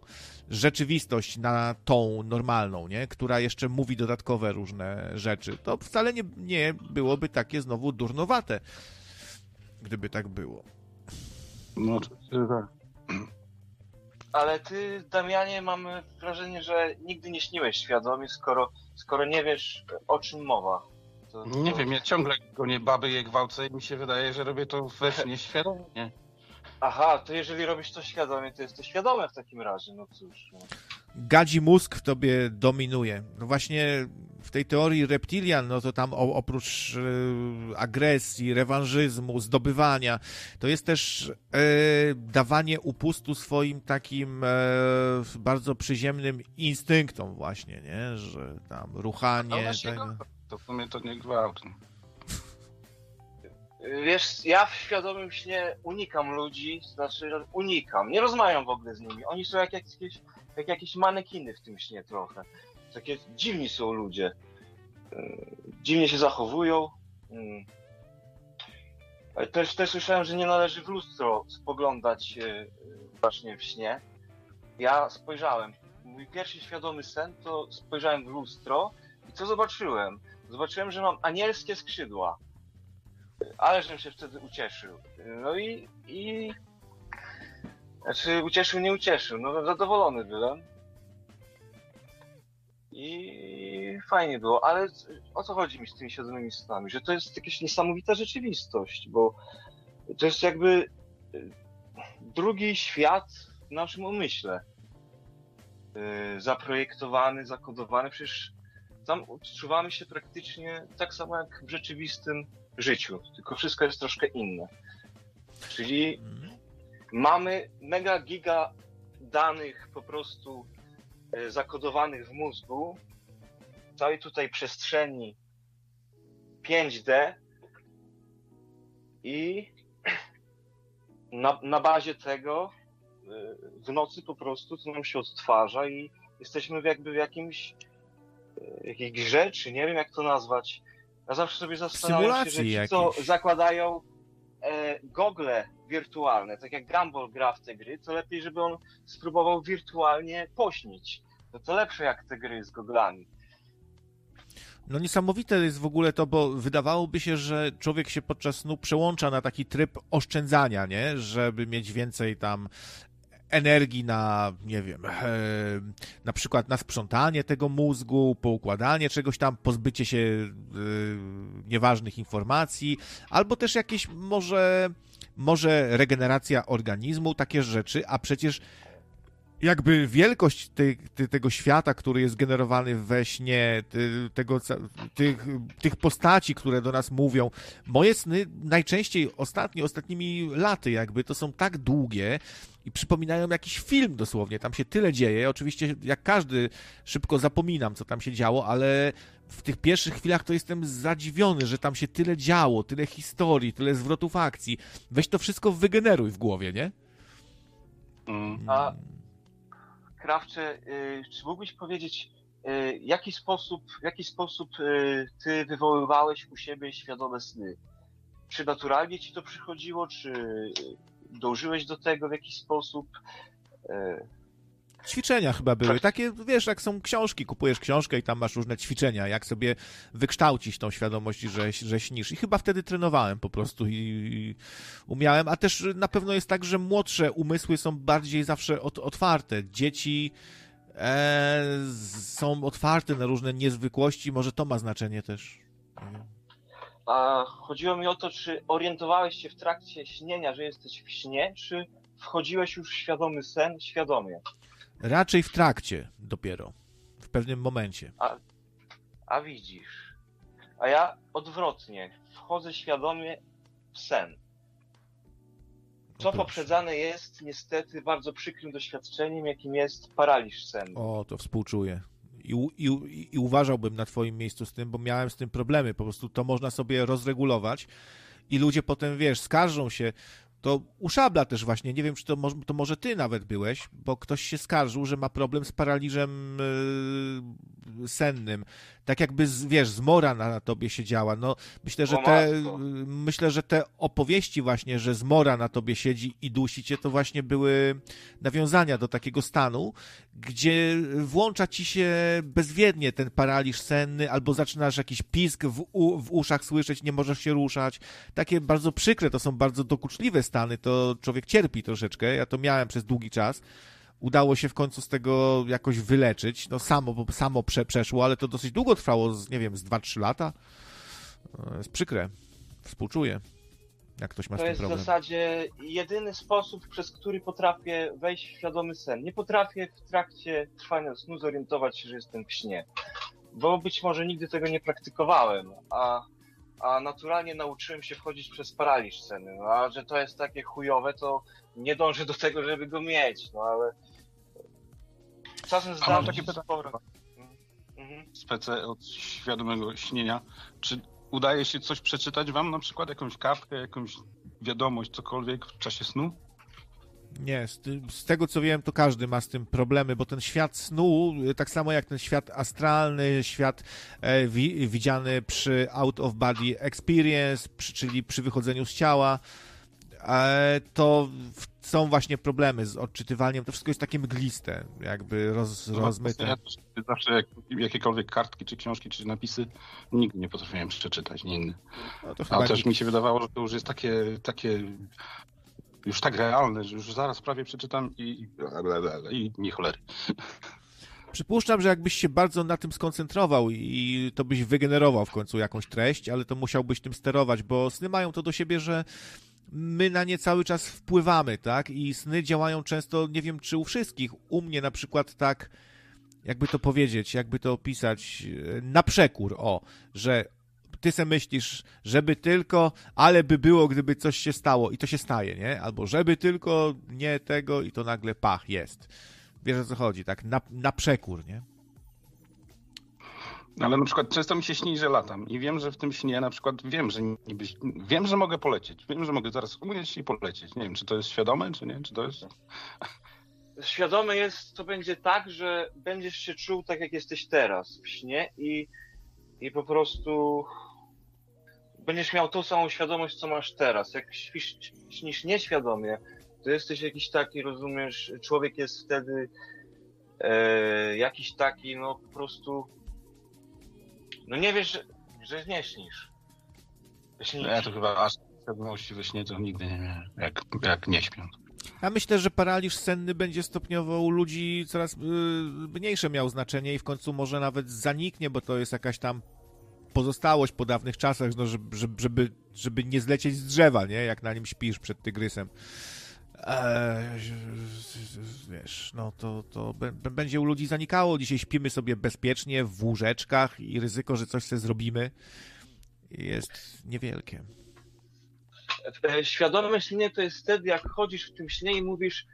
rzeczywistość na tą normalną, nie? która jeszcze mówi dodatkowe różne rzeczy. To wcale nie, nie byłoby takie znowu durnowate, gdyby tak było. No oczywiście, tak. Ale ty, Damianie, mam wrażenie, że nigdy nie śniłeś świadomie, skoro, skoro nie wiesz, o czym mowa. To, Nie to... wiem, ja ciągle gonię baby je gwałcę i mi się wydaje, że robię to we śnie świadomie. Aha, to jeżeli robisz to świadomie, to jest to świadome w takim razie, no cóż. No. Gadzi mózg w tobie dominuje. No właśnie w tej teorii reptilian, no to tam oprócz e, agresji, rewanżyzmu, zdobywania, to jest też e, dawanie upustu swoim takim e, bardzo przyziemnym instynktom właśnie, nie? Że tam No ruchanie... właśnie, tego. no, to w sumie to nie gwałt. Wiesz, ja w świadomym śnie unikam ludzi, znaczy unikam, nie rozmawiam w ogóle z nimi. Oni są jak jakieś, jak jakieś manekiny w tym śnie trochę. Takie dziwni są ludzie. Yy, Dziwnie się zachowują. Mm. Ale też, też słyszałem, że nie należy w lustro spoglądać yy, właśnie w śnie. Ja spojrzałem. Mój pierwszy świadomy sen to spojrzałem w lustro i co zobaczyłem? Zobaczyłem, że mam anielskie skrzydła. Ale żem się wtedy ucieszył. No i, i... Znaczy ucieszył, nie ucieszył. No zadowolony byłem. I fajnie było, ale o co chodzi mi z tymi świadomymi snami? Że to jest jakaś niesamowita rzeczywistość, bo to jest jakby y, drugi świat w naszym umyśle. Y, Zaprojektowany, zakodowany. Przecież tam odczuwamy się praktycznie tak samo jak w rzeczywistym życiu, tylko wszystko jest troszkę inne. Czyli Mhm. mamy mega giga danych po prostu e, zakodowanych w mózgu, całej tutaj przestrzeni 5D i na, na bazie tego e, w nocy po prostu to nam się odtwarza i jesteśmy jakby w jakimś e, jakiejś grze, czy nie wiem jak to nazwać. Ja zawsze sobie zastanawiam się, że ci, co zakładają e, gogle wirtualne, tak jak Gumball gra w te gry, to lepiej, żeby on spróbował wirtualnie pośnić. No to lepsze jak te gry z goglami. No niesamowite jest w ogóle to, bo wydawałoby się, że człowiek się podczas snu przełącza na taki tryb oszczędzania, nie? Żeby mieć więcej tam energii na, nie wiem, e, na przykład na sprzątanie tego mózgu, poukładanie czegoś tam, pozbycie się e, nieważnych informacji, albo też jakieś może, może regeneracja organizmu, takie rzeczy, a przecież jakby wielkość tej, ty, tego świata, który jest generowany we śnie, ty, tego, tych, tych postaci, które do nas mówią. Moje sny najczęściej ostatnio, ostatnimi laty jakby to są tak długie i przypominają jakiś film dosłownie. Tam się tyle dzieje. Oczywiście jak każdy szybko zapominam, co tam się działo, ale w tych pierwszych chwilach to jestem zadziwiony, że tam się tyle działo, tyle historii, tyle zwrotów akcji. Weź to wszystko wygeneruj w głowie, nie? Mm. A Krawcze, y, czy mógłbyś powiedzieć, y, jaki sposób, w jaki sposób y, ty wywoływałeś u siebie świadome sny? Czy naturalnie ci to przychodziło, czy dążyłeś do tego w jakiś sposób? Ćwiczenia chyba były. Tak. Takie, wiesz, jak są książki, kupujesz książkę i tam masz różne ćwiczenia, jak sobie wykształcić tą świadomość, że, że śnisz. I chyba wtedy trenowałem po prostu i, i umiałem. A też na pewno jest tak, że młodsze umysły są bardziej zawsze ot, otwarte. Dzieci e, są otwarte na różne niezwykłości, może to ma znaczenie też. A chodziło mi o to, czy orientowałeś się w trakcie śnienia, że jesteś w śnie, czy wchodziłeś już w świadomy sen, świadomie? Raczej w trakcie dopiero, w pewnym momencie. A, a widzisz. A ja odwrotnie, wchodzę świadomie w sen. Co proszę. poprzedzane jest niestety bardzo przykrym doświadczeniem, jakim jest paraliż senny. O, to współczuję. I, i, I uważałbym na Twoim miejscu z tym, bo miałem z tym problemy. Po prostu to można sobie rozregulować i ludzie potem, wiesz, skarżą się. To u Szabla też właśnie, nie wiem, czy to, mo- to może Ty nawet byłeś, bo ktoś się skarżył, że ma problem z paraliżem yy, sennym. Tak jakby, z, wiesz, zmora na, na Tobie siedziała. No, myślę, że te, matko. myślę, że te opowieści właśnie, że zmora na Tobie siedzi i dusi Cię, to właśnie były nawiązania do takiego stanu, gdzie włącza ci się bezwiednie ten paraliż senny, albo zaczynasz jakiś pisk w, u, w uszach słyszeć, nie możesz się ruszać. Takie bardzo przykre, to są bardzo dokuczliwe stany, to człowiek cierpi troszeczkę. Ja to miałem przez długi czas. Udało się w końcu z tego jakoś wyleczyć. No samo, bo samo prze, przeszło, ale to dosyć długo trwało, z, nie wiem, z 2-3 lata. To jest przykre. Współczuję, jak ktoś ma To jest w zasadzie jedyny sposób, przez który potrafię wejść w świadomy sen. Nie potrafię w trakcie trwania snu zorientować się, że jestem w śnie. Bo być może nigdy tego nie praktykowałem, a, a naturalnie nauczyłem się wchodzić przez paraliż senny. No, a że to jest takie chujowe, to nie dążę do tego, żeby go mieć. No ale czasem się takie pytanie. sporo. Mhm. spece od świadomego śnienia. Czy udaje się coś przeczytać wam, na przykład jakąś kartkę, jakąś wiadomość, cokolwiek w czasie snu? Nie, z, z tego co wiem, to każdy ma z tym problemy, bo ten świat snu, y, tak samo jak ten świat astralny, świat e, wi, widziany przy out of body experience, przy, czyli przy wychodzeniu z ciała, e, to w, są właśnie problemy z odczytywaniem. To wszystko jest takie mgliste, jakby roz, No, rozmyte. Ja zawsze jak, jakiekolwiek kartki, czy książki, czy napisy, nigdy nie potrafiłem przeczytać, nigdy. No A też nikt- mi się wydawało, że to już jest takie, takie już tak realne, że już zaraz prawie przeczytam i, i, nie cholery. Przypuszczam, że jakbyś się bardzo na tym skoncentrował i to byś wygenerował w końcu jakąś treść, ale to musiałbyś tym sterować, bo sny mają to do siebie, że my na nie cały czas wpływamy, tak? I sny działają często, nie wiem czy u wszystkich, u mnie na przykład tak, jakby to powiedzieć, jakby to opisać, e, na przekór, o, że ty se myślisz, żeby tylko, ale by było, gdyby coś się stało i to się staje, nie? Albo żeby tylko nie tego i to nagle pach, jest. Wiesz o co chodzi, tak? Na, na przekór, nie? Ale na przykład często mi się śni, że latam i wiem, że w tym śnie na przykład wiem, że niby, wiem, że mogę polecieć. Wiem, że mogę zaraz umyć i polecieć. Nie wiem, czy to jest świadome, czy nie, czy to jest... *laughs* świadomy jest, to będzie tak, że będziesz się czuł tak, jak jesteś teraz w śnie i, i po prostu będziesz miał tą samą świadomość, co masz teraz. Jak śpisz, śnisz nieświadomie, to jesteś jakiś taki, rozumiesz, człowiek jest wtedy e, jakiś taki, no po prostu, no nie wiesz, że, że nie śnisz. Śnisz. No Ja to chyba aż świadomości we śnie to nigdy nie miałem, jak, jak nie śpiąc. Ja myślę, że paraliż senny będzie stopniowo u ludzi coraz y, mniejsze miał znaczenie i w końcu może nawet zaniknie, bo to jest jakaś tam pozostałość po dawnych czasach, no, żeby, żeby, żeby nie zlecieć z drzewa, nie? Jak na nim śpisz przed tygrysem. Eee, wiesz, no to, to będzie u ludzi zanikało. Dzisiaj śpimy sobie bezpiecznie w łóżeczkach i ryzyko, że coś sobie zrobimy jest niewielkie. E, Świadome śnienie to jest wtedy, jak chodzisz w tym śnie i mówisz,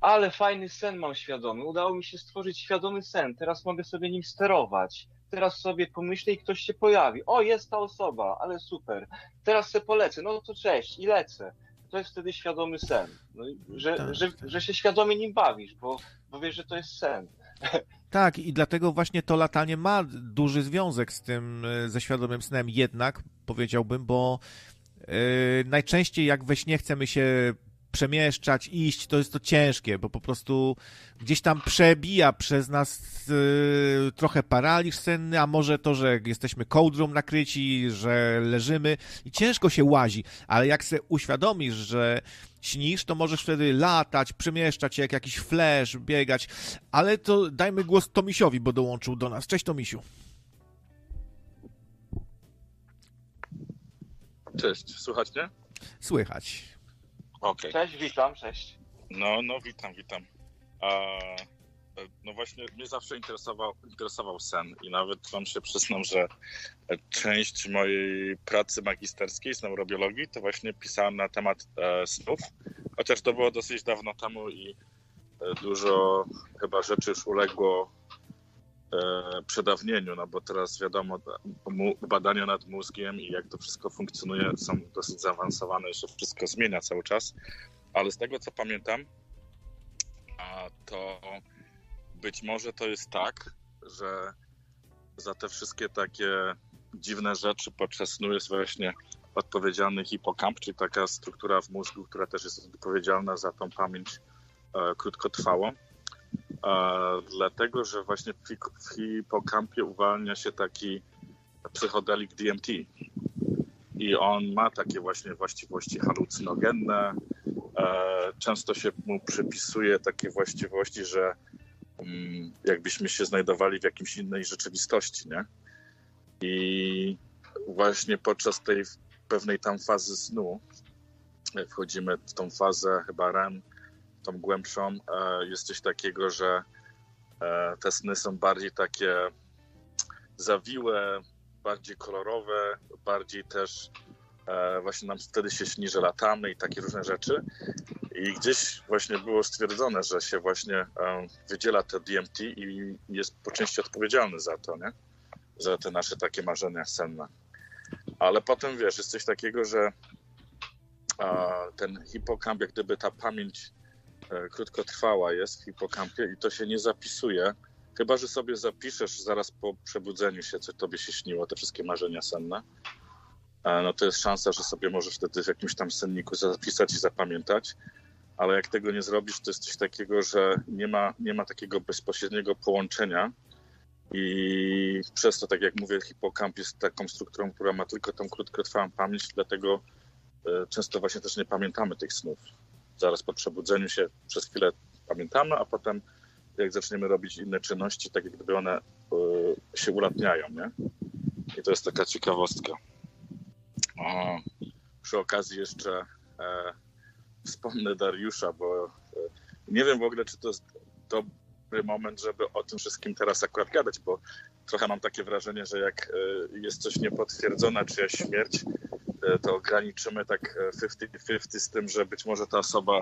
ale fajny sen mam świadomy. Udało mi się stworzyć świadomy sen. Teraz mogę sobie nim sterować. Teraz sobie pomyślę i ktoś się pojawi. O, jest ta osoba, ale super. Teraz se polecę. No to cześć i lecę. To jest wtedy świadomy sen. No, że, Tak, że, tak. że się świadomie nim bawisz, bo, bo wiesz, że to jest sen. *laughs* Tak, i dlatego właśnie to latanie ma duży związek z tym, e, ze świadomym snem, jednak powiedziałbym, bo e, najczęściej jak we śnie chcemy się przemieszczać, iść, to jest to ciężkie, bo po prostu gdzieś tam przebija przez nas yy, trochę paraliż senny, a może to, że jesteśmy kołdrą nakryci, że leżymy i ciężko się łazi, ale jak se uświadomisz, że śnisz, to możesz wtedy latać, przemieszczać się jak jakiś flash, biegać, ale to dajmy głos Tomisiowi, bo dołączył do nas. Cześć Tomisiu. Cześć, słychać mnie? Słychać. Okej. Cześć, witam, cześć. No, no, witam, witam. E, no właśnie, mnie zawsze interesował, interesował sen i nawet wam się przyznam, że część mojej pracy magisterskiej z neurobiologii to właśnie pisałem na temat e, snów, chociaż to było dosyć dawno temu i e, dużo chyba rzeczy już uległo przedawnieniu, no bo teraz wiadomo, badania nad mózgiem i jak to wszystko funkcjonuje są dosyć zaawansowane, jeszcze wszystko zmienia cały czas, ale z tego co pamiętam, to być może to jest tak, że za te wszystkie takie dziwne rzeczy podczas snu jest właśnie odpowiedzialny hipokamp, czyli taka struktura w mózgu, która też jest odpowiedzialna za tą pamięć e, krótkotrwałą. E, dlatego, że właśnie w, hipokampie uwalnia się taki psychodelik DMT. I on ma takie właśnie właściwości halucynogenne. E, często się mu przypisuje takie właściwości, że mm, jakbyśmy się znajdowali w jakiejś innej rzeczywistości, nie? I właśnie podczas tej pewnej tam fazy snu, jak wchodzimy w tą fazę chyba REM, tą głębszą, e, jest coś takiego, że e, te sny są bardziej takie zawiłe, bardziej kolorowe, bardziej też e, właśnie nam wtedy się śni, że latamy i takie różne rzeczy. I gdzieś właśnie było stwierdzone, że się właśnie wydziela te DMT i jest po części odpowiedzialny za to, nie? Za te nasze takie marzenia senne. Ale potem wiesz, jest coś takiego, że ten hipokamp, jak gdyby ta pamięć krótkotrwała jest w hipokampie i to się nie zapisuje, chyba że sobie zapiszesz zaraz po przebudzeniu się, co tobie się śniło, te wszystkie marzenia senne. E, No to jest szansa, że sobie możesz wtedy w jakimś tam senniku zapisać i zapamiętać, ale jak tego nie zrobisz, to jest coś takiego, że nie ma, nie ma takiego bezpośredniego połączenia i przez to, tak jak mówię, hipokamp jest taką strukturą, która ma tylko tą krótkotrwałą pamięć, dlatego e, często właśnie też nie pamiętamy tych snów. Zaraz po przebudzeniu się przez chwilę pamiętamy, a potem jak zaczniemy robić inne czynności, tak jak gdyby one e, się ulatniają, nie? I to jest taka ciekawostka. O, przy okazji jeszcze e, wspomnę Dariusza, bo e, nie wiem w ogóle, czy to jest dobry moment, żeby o tym wszystkim teraz akurat gadać, bo trochę mam takie wrażenie, że jak e, jest coś niepotwierdzona czyjaś śmierć, e, to ograniczymy tak e, 50-50 z tym, że być może ta osoba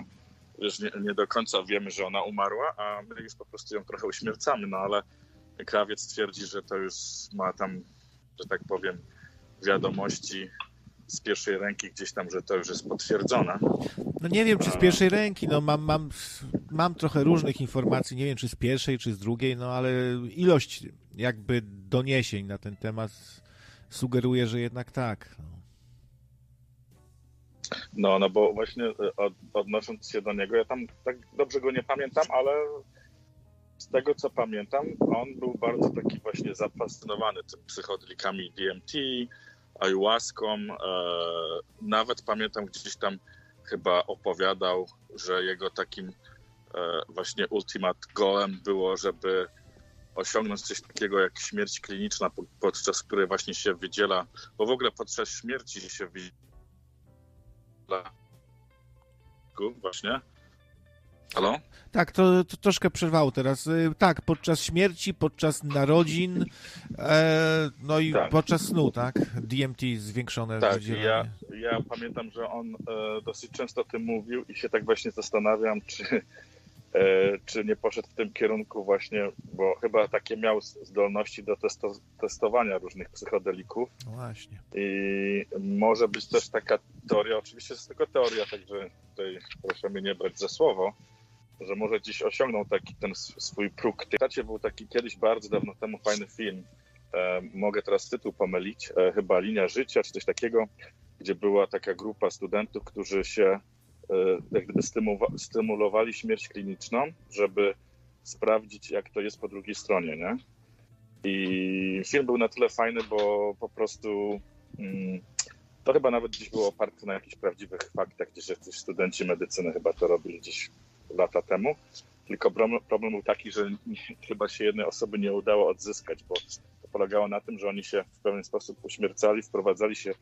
wiesz, nie, nie do końca wiemy, że ona umarła, a my już po prostu ją trochę uśmiercamy, no ale krawiec twierdzi, że to już ma tam, że tak powiem, wiadomości z pierwszej ręki gdzieś tam, że to już jest potwierdzone. No nie wiem, czy z pierwszej ręki, no mam, mam, mam trochę różnych informacji, nie wiem, czy z pierwszej, czy z drugiej, no ale ilość jakby doniesień na ten temat sugeruje, że jednak tak. No. No, no bo właśnie e, od, odnosząc się do niego, ja tam tak dobrze go nie pamiętam, ale z tego co pamiętam, on był bardzo taki właśnie zafascynowany tym psychodelikami DMT, ayahuaską. E, nawet pamiętam gdzieś tam chyba opowiadał, że jego takim e, właśnie ultimate goalem było, żeby osiągnąć coś takiego jak śmierć kliniczna, po- podczas której właśnie się wydziela, bo w ogóle podczas śmierci się wydziela właśnie. Halo? Tak, to, to troszkę przerwało teraz. Y, Tak, podczas śmierci, podczas narodzin, e, no i Tak. podczas snu, tak? DMT zwiększone Tak, ja, ja pamiętam, że on e, dosyć często o tym mówił i się tak właśnie zastanawiam, czy, e, czy nie poszedł w tym kierunku właśnie, bo chyba takie miał zdolności do testo, testowania różnych psychodelików No właśnie. i może być też taka teoria, oczywiście jest tylko teoria, także tutaj proszę mnie nie brać za słowo, że może gdzieś osiągnął taki ten swój próg. Tacie był taki kiedyś bardzo dawno temu fajny film, e, mogę teraz tytuł pomylić, e, chyba Linia Życia czy coś takiego, gdzie była taka grupa studentów, którzy się jak gdyby stymulowali śmierć kliniczną, żeby sprawdzić, jak to jest po drugiej stronie, nie? I film był na tyle fajny, bo po prostu mm, to chyba nawet gdzieś było oparte na jakichś prawdziwych faktach, gdzieś jacyś studenci medycyny chyba to robili gdzieś lata temu. Tylko problem, był taki, że chyba się jednej osoby nie udało odzyskać, bo to polegało na tym, że oni się w pewien sposób uśmiercali, wprowadzali się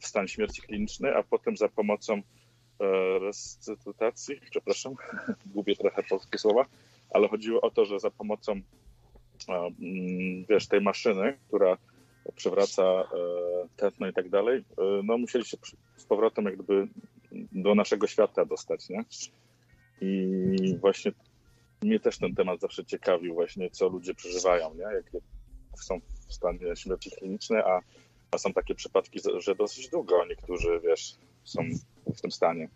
w stan śmierci kliniczny, a potem za pomocą e, restytutacji, przepraszam, *laughs* gubię trochę polskie słowa, ale chodziło o to, że za pomocą e, mm, wiesz, tej maszyny, która przewraca e, tętno i tak dalej, no musieli się z powrotem jak gdyby do naszego świata dostać, nie? I właśnie mnie też ten temat zawsze ciekawił właśnie, co ludzie przeżywają, nie? Jak są w stanie śmierci klinicznej, a, a są takie przypadki, że dosyć długo niektórzy, wiesz, są w tym stanie.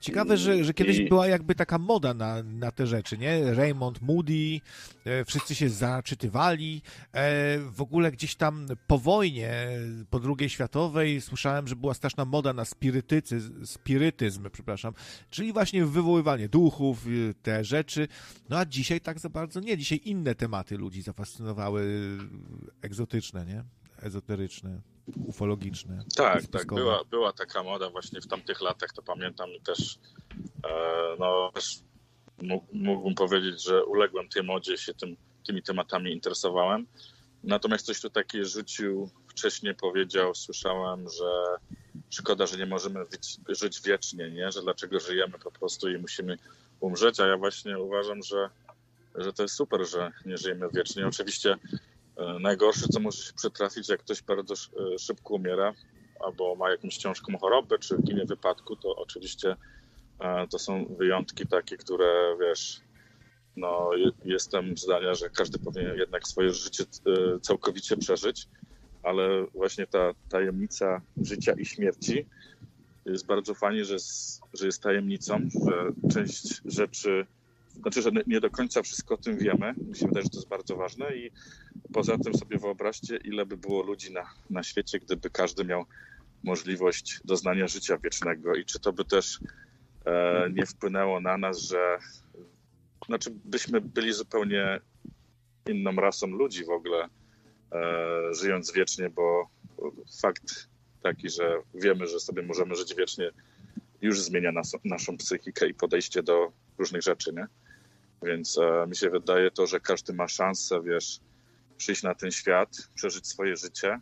Ciekawe, że, że kiedyś I... była jakby taka moda na, na te rzeczy, nie? Raymond Moody, e, wszyscy się zaczytywali. E, w ogóle gdzieś tam po wojnie, po II światowej, słyszałem, że była straszna moda na spirytycyzm, spirytyzm, przepraszam, czyli właśnie wywoływanie duchów, e, te rzeczy. No a dzisiaj tak za bardzo nie. Dzisiaj inne tematy ludzi zafascynowały, egzotyczne, nie? Ezoteryczne ufologiczne. Tak, tak, była, była taka moda właśnie w tamtych latach, to pamiętam i też, e, no, też mógłbym powiedzieć, że uległem tej modzie, się tym, tymi tematami interesowałem. Natomiast coś tu takie rzucił, wcześniej powiedział, słyszałem, że szkoda, że nie możemy żyć wiecznie, nie? że dlaczego żyjemy po prostu i musimy umrzeć, a ja właśnie uważam, że, że to jest super, że nie żyjemy wiecznie. Oczywiście najgorsze, co może się przytrafić, jak ktoś bardzo e, szybko umiera, albo ma jakąś ciężką chorobę, czy ginie w wypadku, to oczywiście e, to są wyjątki takie, które wiesz, no jestem zdania, że każdy powinien jednak swoje życie całkowicie przeżyć, ale właśnie ta tajemnica życia i śmierci jest bardzo fajnie, że jest, że jest tajemnicą, że część rzeczy znaczy, że nie do końca wszystko o tym wiemy. Mi się wydaje, że to jest bardzo ważne i poza tym sobie wyobraźcie, ile by było ludzi na, na świecie, gdyby każdy miał możliwość doznania życia wiecznego i czy to by też e, nie wpłynęło na nas, że znaczy byśmy byli zupełnie inną rasą ludzi w ogóle, e, żyjąc wiecznie, bo fakt taki, że wiemy, że sobie możemy żyć wiecznie, już zmienia nas, naszą psychikę i podejście do różnych rzeczy, nie? Więc e, mi się wydaje to, że każdy ma szansę, wiesz, przyjść na ten świat, przeżyć swoje życie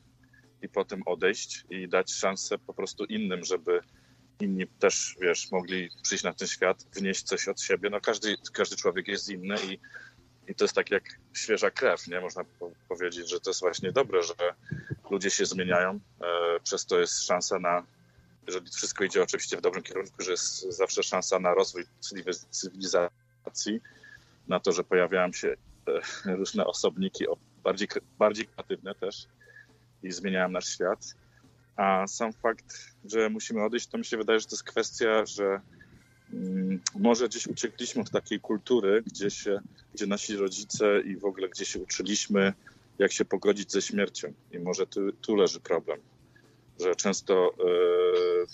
i potem odejść i dać szansę po prostu innym, żeby inni też, wiesz, mogli przyjść na ten świat, wnieść coś od siebie. No każdy, każdy człowiek jest inny i, i to jest tak jak świeża krew, nie? Można powiedzieć, że to jest właśnie dobre, że ludzie się zmieniają, e, przez to jest szansa na, jeżeli wszystko idzie oczywiście w dobrym kierunku, że jest zawsze szansa na rozwój cywilizacji, na to, że pojawiają się *laughs* różne osobniki, bardziej, bardziej kreatywne też i zmieniają nasz świat. A sam fakt, że musimy odejść, to mi się wydaje, że to jest kwestia, że mm, może gdzieś uciekliśmy od takiej kultury, gdzie, się, gdzie nasi rodzice i w ogóle gdzie się uczyliśmy, jak się pogodzić ze śmiercią. I może tu, tu leży problem, że często yy,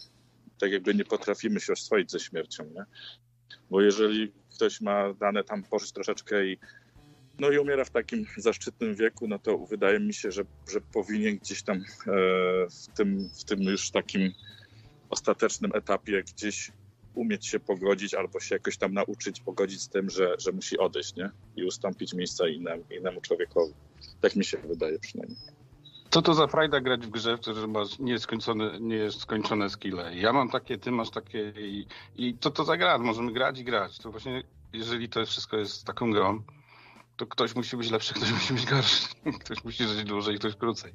tak jakby nie potrafimy się oswoić ze śmiercią. Nie? Bo jeżeli ktoś ma dane tam pożyć troszeczkę i no i umiera w takim zaszczytnym wieku, no to wydaje mi się, że, że powinien gdzieś tam e, w, tym, w tym już takim ostatecznym etapie gdzieś umieć się pogodzić albo się jakoś tam nauczyć pogodzić z tym, że, że musi odejść, nie? I ustąpić miejsca innemu, innemu człowiekowi. Tak mi się wydaje przynajmniej. Co to za frajda grać w grze, w której masz nieskończone, nieskończone skille? Ja mam takie, ty masz takie i, i to to za gra? Możemy grać i grać. To właśnie, jeżeli to wszystko jest taką grą, to ktoś musi być lepszy, ktoś musi być gorszy. *laughs* Ktoś musi żyć dłużej, ktoś krócej.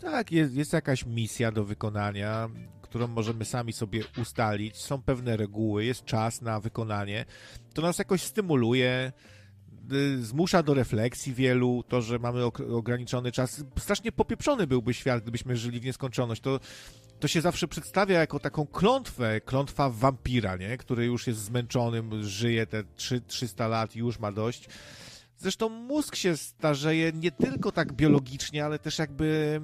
Tak, jest, jest jakaś misja do wykonania, którą możemy sami sobie ustalić. Są pewne reguły, jest czas na wykonanie. To nas jakoś stymuluje zmusza do refleksji wielu, to, że mamy ograniczony czas. Strasznie popieprzony byłby świat, gdybyśmy żyli w nieskończoność. To, to się zawsze przedstawia jako taką klątwę, klątwa wampira, nie? który już jest zmęczonym, żyje te 3, 300 lat już ma dość. Zresztą mózg się starzeje nie tylko tak biologicznie, ale też jakby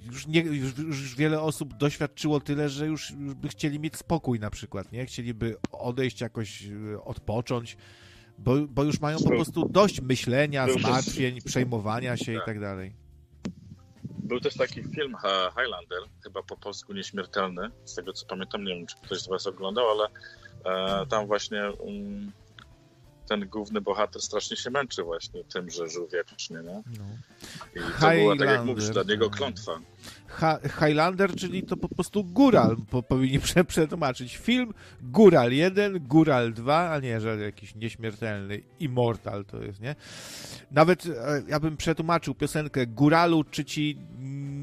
już, nie, już, już wiele osób doświadczyło tyle, że już, już by chcieli mieć spokój na przykład, nie? Chcieliby odejść jakoś, y, odpocząć, bo, bo już mają po prostu dość myślenia, zmartwień, przejmowania się i Tak. dalej. Był też taki film Highlander, chyba po polsku Nieśmiertelny, z tego co pamiętam, nie wiem czy ktoś z was oglądał, ale e, tam właśnie mm, ten główny bohater strasznie się męczy właśnie tym, że żył wiecznie, nie? No. I to była, tak jak mówisz, dla niego klątwa. Ha Highlander, czyli to po prostu góral, po, powinni *laughs* prze przetłumaczyć. Film Góral 1, Góral 2, a nie, że jakiś nieśmiertelny Immortal to jest, nie? Nawet e, ja bym przetłumaczył piosenkę Góralu, czy ci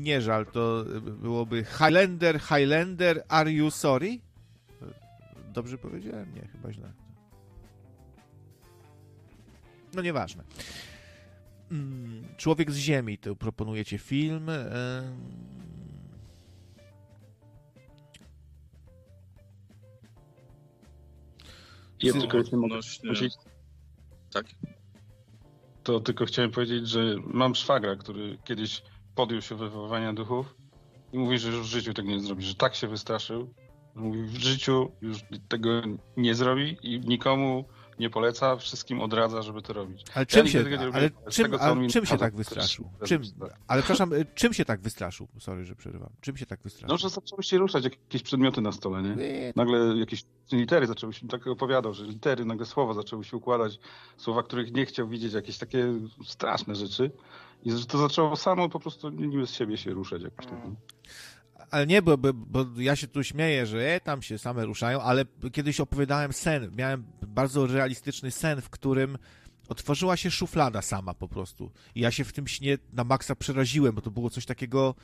nie żal, to byłoby Highlander, Highlander, are you sorry? Dobrze powiedziałem? Nie, chyba źle. No nieważne. Mm, Człowiek z Ziemi, to proponujecie film. Ja Ty- tylko mogę prosić, Tak? to tylko chciałem powiedzieć, że mam szwagra, który kiedyś podjął się wywoływania duchów i mówi, że już w życiu tego nie zrobi, że tak się wystraszył. że Mówi, w życiu już tego nie zrobi i nikomu nie poleca, wszystkim odradza, żeby to robić. Ale czym nigdy się, ale czym, tego, ale czym się tak wystraszył? Czym, ale przepraszam, y, czym się tak wystraszył? Sorry, że przerywam. Czym się tak wystraszył? No, że zaczęły się ruszać jakieś przedmioty na stole, nie? Nagle jakieś litery zaczęły się, tak opowiadał, że litery, nagle słowa zaczęły się układać, słowa, których nie chciał widzieć, jakieś takie straszne rzeczy. I że to zaczęło samo po prostu niby z siebie się ruszać jakoś tak. Ale nie, bo, bo, bo ja się tu śmieję, że e, tam się same ruszają, ale kiedyś opowiadałem sen. Miałem bardzo realistyczny sen, w którym otworzyła się szuflada sama po prostu. I ja się w tym śnie na maksa przeraziłem, bo to było coś takiego.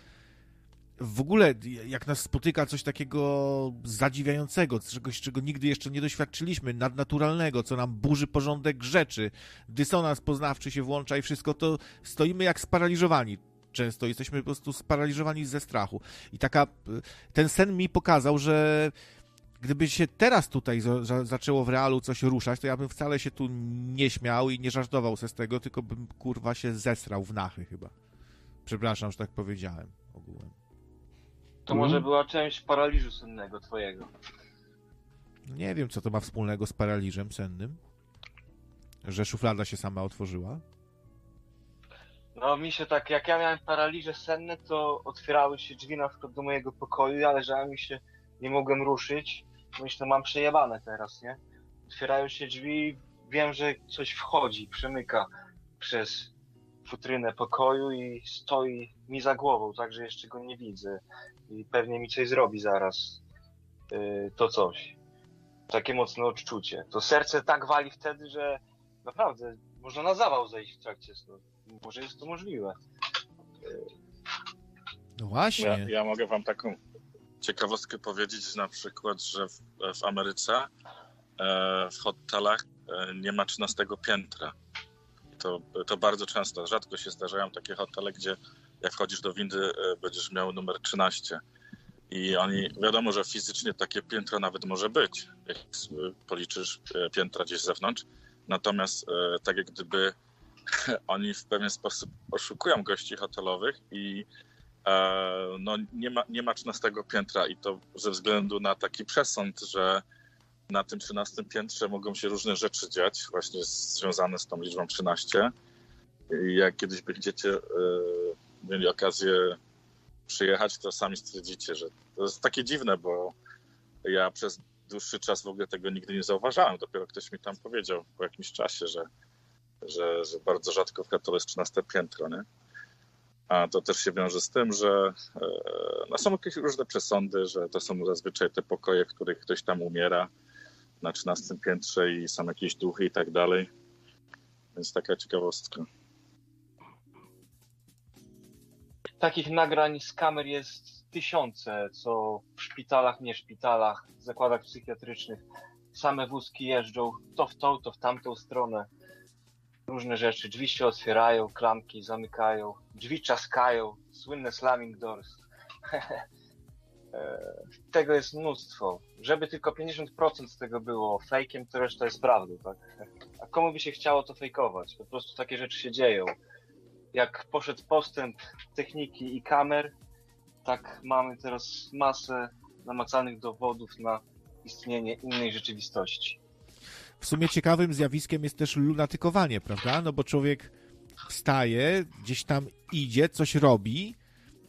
W ogóle, jak nas spotyka coś takiego zadziwiającego, czegoś, czego nigdy jeszcze nie doświadczyliśmy, nadnaturalnego, co nam burzy porządek rzeczy, dysonans poznawczy się włącza i wszystko, to stoimy jak sparaliżowani często jesteśmy po prostu sparaliżowani ze strachu. I taka, ten sen mi pokazał, że gdyby się teraz tutaj za, za, zaczęło w realu coś ruszać, to ja bym wcale się tu nie śmiał i nie żartował se z tego, tylko bym kurwa się zesrał w nachy chyba. Przepraszam, że tak powiedziałem ogółem. To może była część paraliżu sennego twojego. Nie wiem, co to ma wspólnego z paraliżem sennym. Że szuflada się sama otworzyła. No mi się tak, jak ja miałem paraliże senne, to otwierały się drzwi na przykład do mojego pokoju, ale że mi się nie mogłem ruszyć. Myślę, mam przejebane teraz, nie? Otwierają się drzwi, wiem, że coś wchodzi, przemyka przez futrynę pokoju i stoi mi za głową, tak, że jeszcze go nie widzę. I pewnie mi coś zrobi zaraz. Yy, to coś. Takie mocne odczucie. To serce tak wali wtedy, że naprawdę można na zawał zejść w trakcie snu. Może jest to możliwe. No właśnie. Ja, ja mogę wam taką ciekawostkę powiedzieć, na przykład, że w, w Ameryce e, w hotelach e, nie ma 13 piętra. To, to bardzo często, rzadko się zdarzają takie hotele, gdzie jak wchodzisz do windy, e, będziesz miał numer 13. I oni, wiadomo, że fizycznie takie piętro nawet może być, jak e, policzysz e, piętra gdzieś z zewnątrz. Natomiast e, tak jak gdyby *laughs* oni w pewien sposób oszukują gości hotelowych i e, no, nie, ma, nie ma 13 piętra i to ze względu na taki przesąd, że na tym 13 piętrze mogą się różne rzeczy dziać, właśnie związane z tą liczbą 13. I jak kiedyś będziecie e, mieli okazję przyjechać, to sami stwierdzicie, że to jest takie dziwne, bo ja przez dłuższy czas w ogóle tego nigdy nie zauważałem. Dopiero ktoś mi tam powiedział po jakimś czasie, że, że, że bardzo rzadko w hotelu jest 13 piętro, nie? A to też się wiąże z tym, że e, no są jakieś różne przesądy, że to są zazwyczaj te pokoje, w których ktoś tam umiera na 13 piętrze i są jakieś duchy i tak dalej. Więc taka ciekawostka. Takich nagrań z kamer jest tysiące, co w szpitalach, nie szpitalach, zakładach psychiatrycznych. Same wózki jeżdżą to w tą, to w tamtą stronę. Różne rzeczy. Drzwi się otwierają, klamki zamykają, drzwi czaskają. Słynne slamming doors. *laughs* E, tego jest mnóstwo. Żeby tylko 50% z tego było fejkiem, to reszta jest prawdą, tak? A komu by się chciało to fejkować? Po prostu takie rzeczy się dzieją. Jak poszedł postęp techniki i kamer, tak mamy teraz masę namacalnych dowodów na istnienie innej rzeczywistości. W sumie ciekawym zjawiskiem jest też lunatykowanie, prawda? No bo człowiek wstaje, gdzieś tam idzie, coś robi,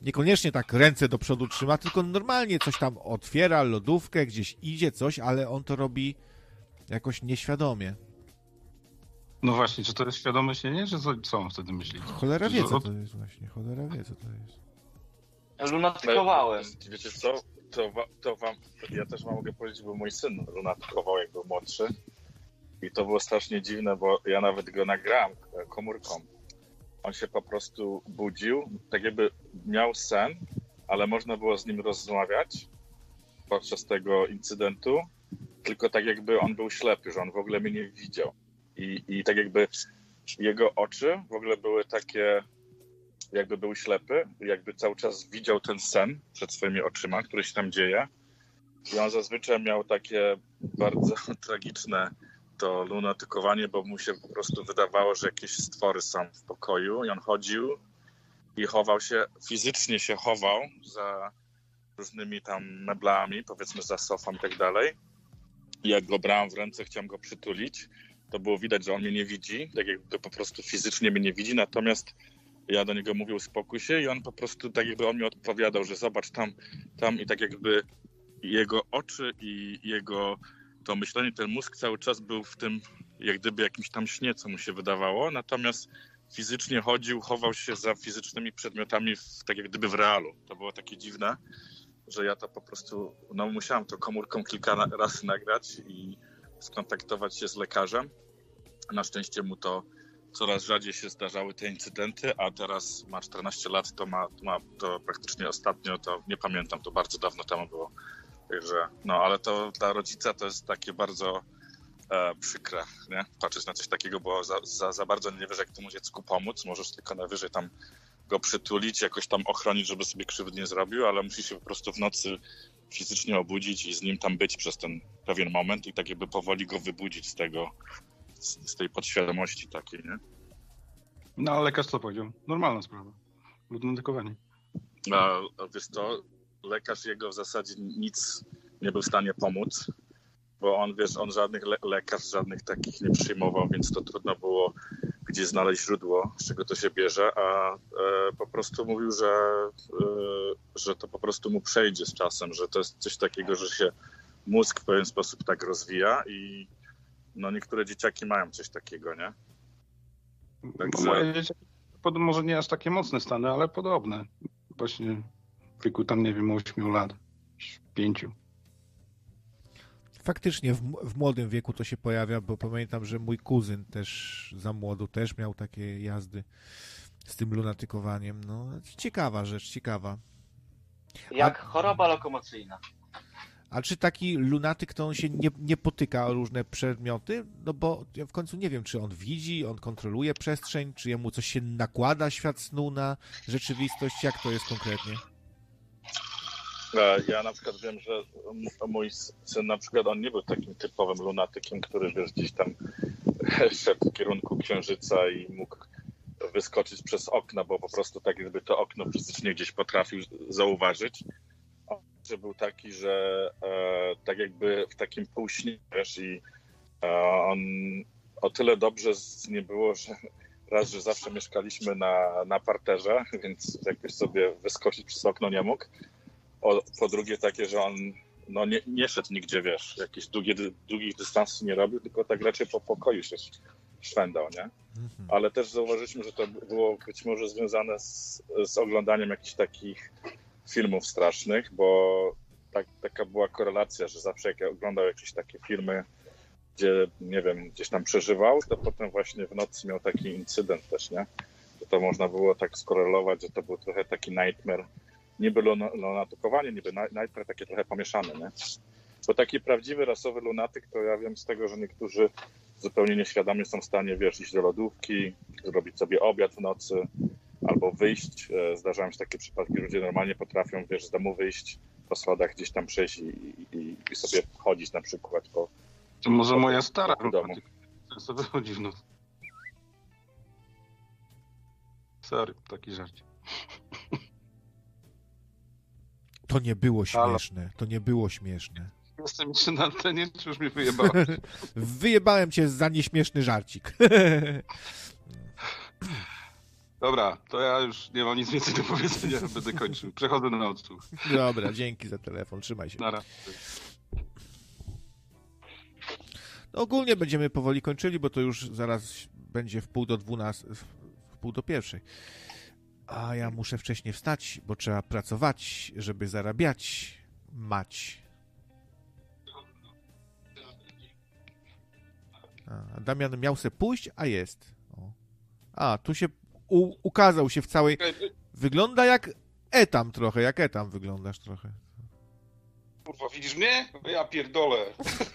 niekoniecznie tak ręce do przodu trzyma, tylko normalnie coś tam otwiera, lodówkę, gdzieś idzie coś, ale on to robi jakoś nieświadomie. No właśnie, czy to jest świadome śnienie, czy co, co on wtedy myśli? Cholera wie, co to jest właśnie, cholera wie, co to jest. Lunatykowałem. Wiecie co? To, to wam, ja też wam mogę powiedzieć, bo mój syn lunatykował, jak był młodszy. I to było strasznie dziwne, bo ja nawet go nagrałem e, komórką. On się po prostu budził, tak jakby miał sen, ale można było z nim rozmawiać podczas tego incydentu, tylko tak jakby on był ślepy, że on w ogóle mnie nie widział. I, i tak jakby jego oczy w ogóle były takie, jakby był ślepy, jakby cały czas widział ten sen przed swoimi oczyma, który się tam dzieje. I on zazwyczaj miał takie bardzo *laughs* tragiczne to lunatykowanie, bo mu się po prostu wydawało, że jakieś stwory są w pokoju i on chodził i chował się, fizycznie się chował za różnymi tam meblami, powiedzmy za sofą i tak dalej. I jak go brałem w ręce, chciałem go przytulić, to było widać, że on mnie nie widzi, tak jakby po prostu fizycznie mnie nie widzi, natomiast ja do niego mówił spokój się i on po prostu tak jakby on mi odpowiadał, że zobacz tam, tam i tak jakby jego oczy i jego to myślenie, ten mózg cały czas był w tym jak gdyby jakimś tam śnie, co mu się wydawało, natomiast fizycznie chodził, chował się za fizycznymi przedmiotami, w, tak jak gdyby w realu. To było takie dziwne, że ja to po prostu, no musiałem to komórką kilka razy nagrać i skontaktować się z lekarzem. Na szczęście mu to coraz rzadziej się zdarzały te incydenty, a teraz ma 14 lat, to ma, ma to praktycznie ostatnio, to nie pamiętam, to bardzo dawno temu było. Także, no ale to dla rodzica to jest takie bardzo e, przykre, nie? Patrzeć na coś takiego, bo za, za, za bardzo nie wiesz, jak temu dziecku pomóc. Możesz tylko najwyżej tam go przytulić, jakoś tam ochronić, żeby sobie krzywdy nie zrobił, ale musisz się po prostu w nocy fizycznie obudzić i z nim tam być przez ten pewien moment i tak jakby powoli go wybudzić z tego, z, z tej podświadomości takiej, nie? No ale lekarz co powiedział? Normalna sprawa. Lunatykowanie. A, a wiesz to, lekarz jego w zasadzie nic nie był w stanie pomóc, bo on, wiesz, on żadnych le- lekarz, żadnych takich nie przyjmował, więc to trudno było gdzie znaleźć źródło, z czego to się bierze, a e, po prostu mówił, że, e, że to po prostu mu przejdzie z czasem, że to jest coś takiego, że się mózg w pewien sposób tak rozwija i no niektóre dzieciaki mają coś takiego, nie? Także- moje dzieci, pod- może nie aż takie mocne stany, ale podobne. Właśnie wieku tam, nie wiem, 8 lat, 5. Faktycznie w, w młodym wieku to się pojawia, bo pamiętam, że mój kuzyn też za młodu też miał takie jazdy z tym lunatykowaniem. No, ciekawa rzecz, ciekawa. Jak choroba lokomocyjna. A czy taki lunatyk to on się nie, nie potyka o różne przedmioty? No bo ja w końcu nie wiem, czy on widzi, on kontroluje przestrzeń, czy jemu coś się nakłada świat snu na rzeczywistość, jak to jest konkretnie? Ja na przykład wiem, że mój syn na przykład on nie był takim typowym lunatykiem, który wiesz, gdzieś tam *laughs* szedł w kierunku księżyca i mógł wyskoczyć przez okno, bo po prostu tak jakby to okno fizycznie gdzieś potrafił zauważyć. On był taki, że e, tak jakby w takim półśnie, wiesz, i e, on o tyle dobrze z nie było, że *laughs* raz, że zawsze mieszkaliśmy na, na parterze, *laughs* więc jakoś sobie wyskoczyć przez okno nie mógł. O, po drugie takie, że on no nie, nie szedł nigdzie, wiesz, jakieś długie, długich dystansów nie robił, tylko tak raczej po pokoju się szwendał, nie? Mhm. Ale też zauważyliśmy, że to było być może związane z, z oglądaniem jakichś takich filmów strasznych, bo tak, taka była korelacja, że zawsze jak oglądał jakieś takie filmy, gdzie, nie wiem, gdzieś tam przeżywał, to potem właśnie w nocy miał taki incydent też, nie? To można było tak skorelować, że to był trochę taki nightmare, niby luna- lunatykowanie, niby ni- nightmare takie trochę pomieszane, nie? Bo taki prawdziwy rasowy lunatyk, to ja wiem z tego, że niektórzy zupełnie nieświadomie są w stanie, wiesz, iść do lodówki, zrobić sobie obiad w nocy, albo wyjść. E, Zdarzają się takie przypadki, że ludzie normalnie potrafią, wiesz, z domu wyjść, po schodach gdzieś tam przejść i, i, i sobie chodzić na przykład po, To może moja stara w domu. często wychodzi w nocy. Sorry, taki żart. To nie było śmieszne. To nie było śmieszne. Jestem jeszcze na antenie, czy już mnie wyjebałeś? *laughs* Wyjebałem cię za nieśmieszny żarcik. *laughs* Dobra, to ja już nie mam nic więcej do powiedzenia, *laughs* będę kończył. Przechodzę na odsłuch. Dobra, dzięki za telefon. Trzymaj się. No, ogólnie będziemy powoli kończyli, bo to już zaraz będzie w pół do dwunastu, w pół do pierwszej. A ja muszę wcześniej wstać, bo trzeba pracować, żeby zarabiać. Mać. A, Damian miał se pójść, a jest. O. A, tu się u, ukazał się w całej... Wygląda jak etam trochę, jak etam wyglądasz trochę. Kurwa, widzisz mnie? Ja pierdolę.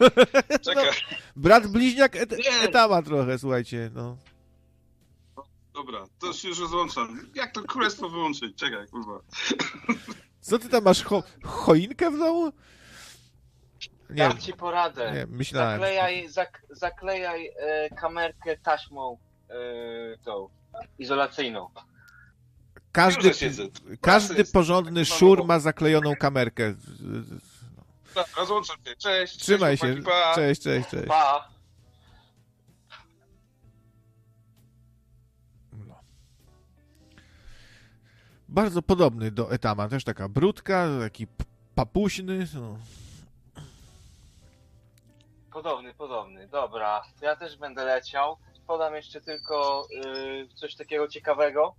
*laughs* Czekaj, Brat bliźniak et, etama trochę, słuchajcie, no. Dobra, to się już rozłączam. Jak to królestwo wyłączyć? Czekaj, kurwa. Co ty tam masz, cho choinkę w domu? Nie, Dam ci poradę. nie, myślałem. Zaklejaj, zak, zaklejaj e, kamerkę taśmą e, tą izolacyjną. Każdy, każdy porządny Tak, szur ma zaklejoną kamerkę. Rozłączam się. Cześć. Trzymaj cześć, się. chłopaki. Cześć, cześć, cześć. Pa! Bardzo podobny do Etama. Też taka brudka, taki papuśny. No. Podobny, podobny. Dobra, ja też będę leciał. Podam jeszcze tylko y, coś takiego ciekawego,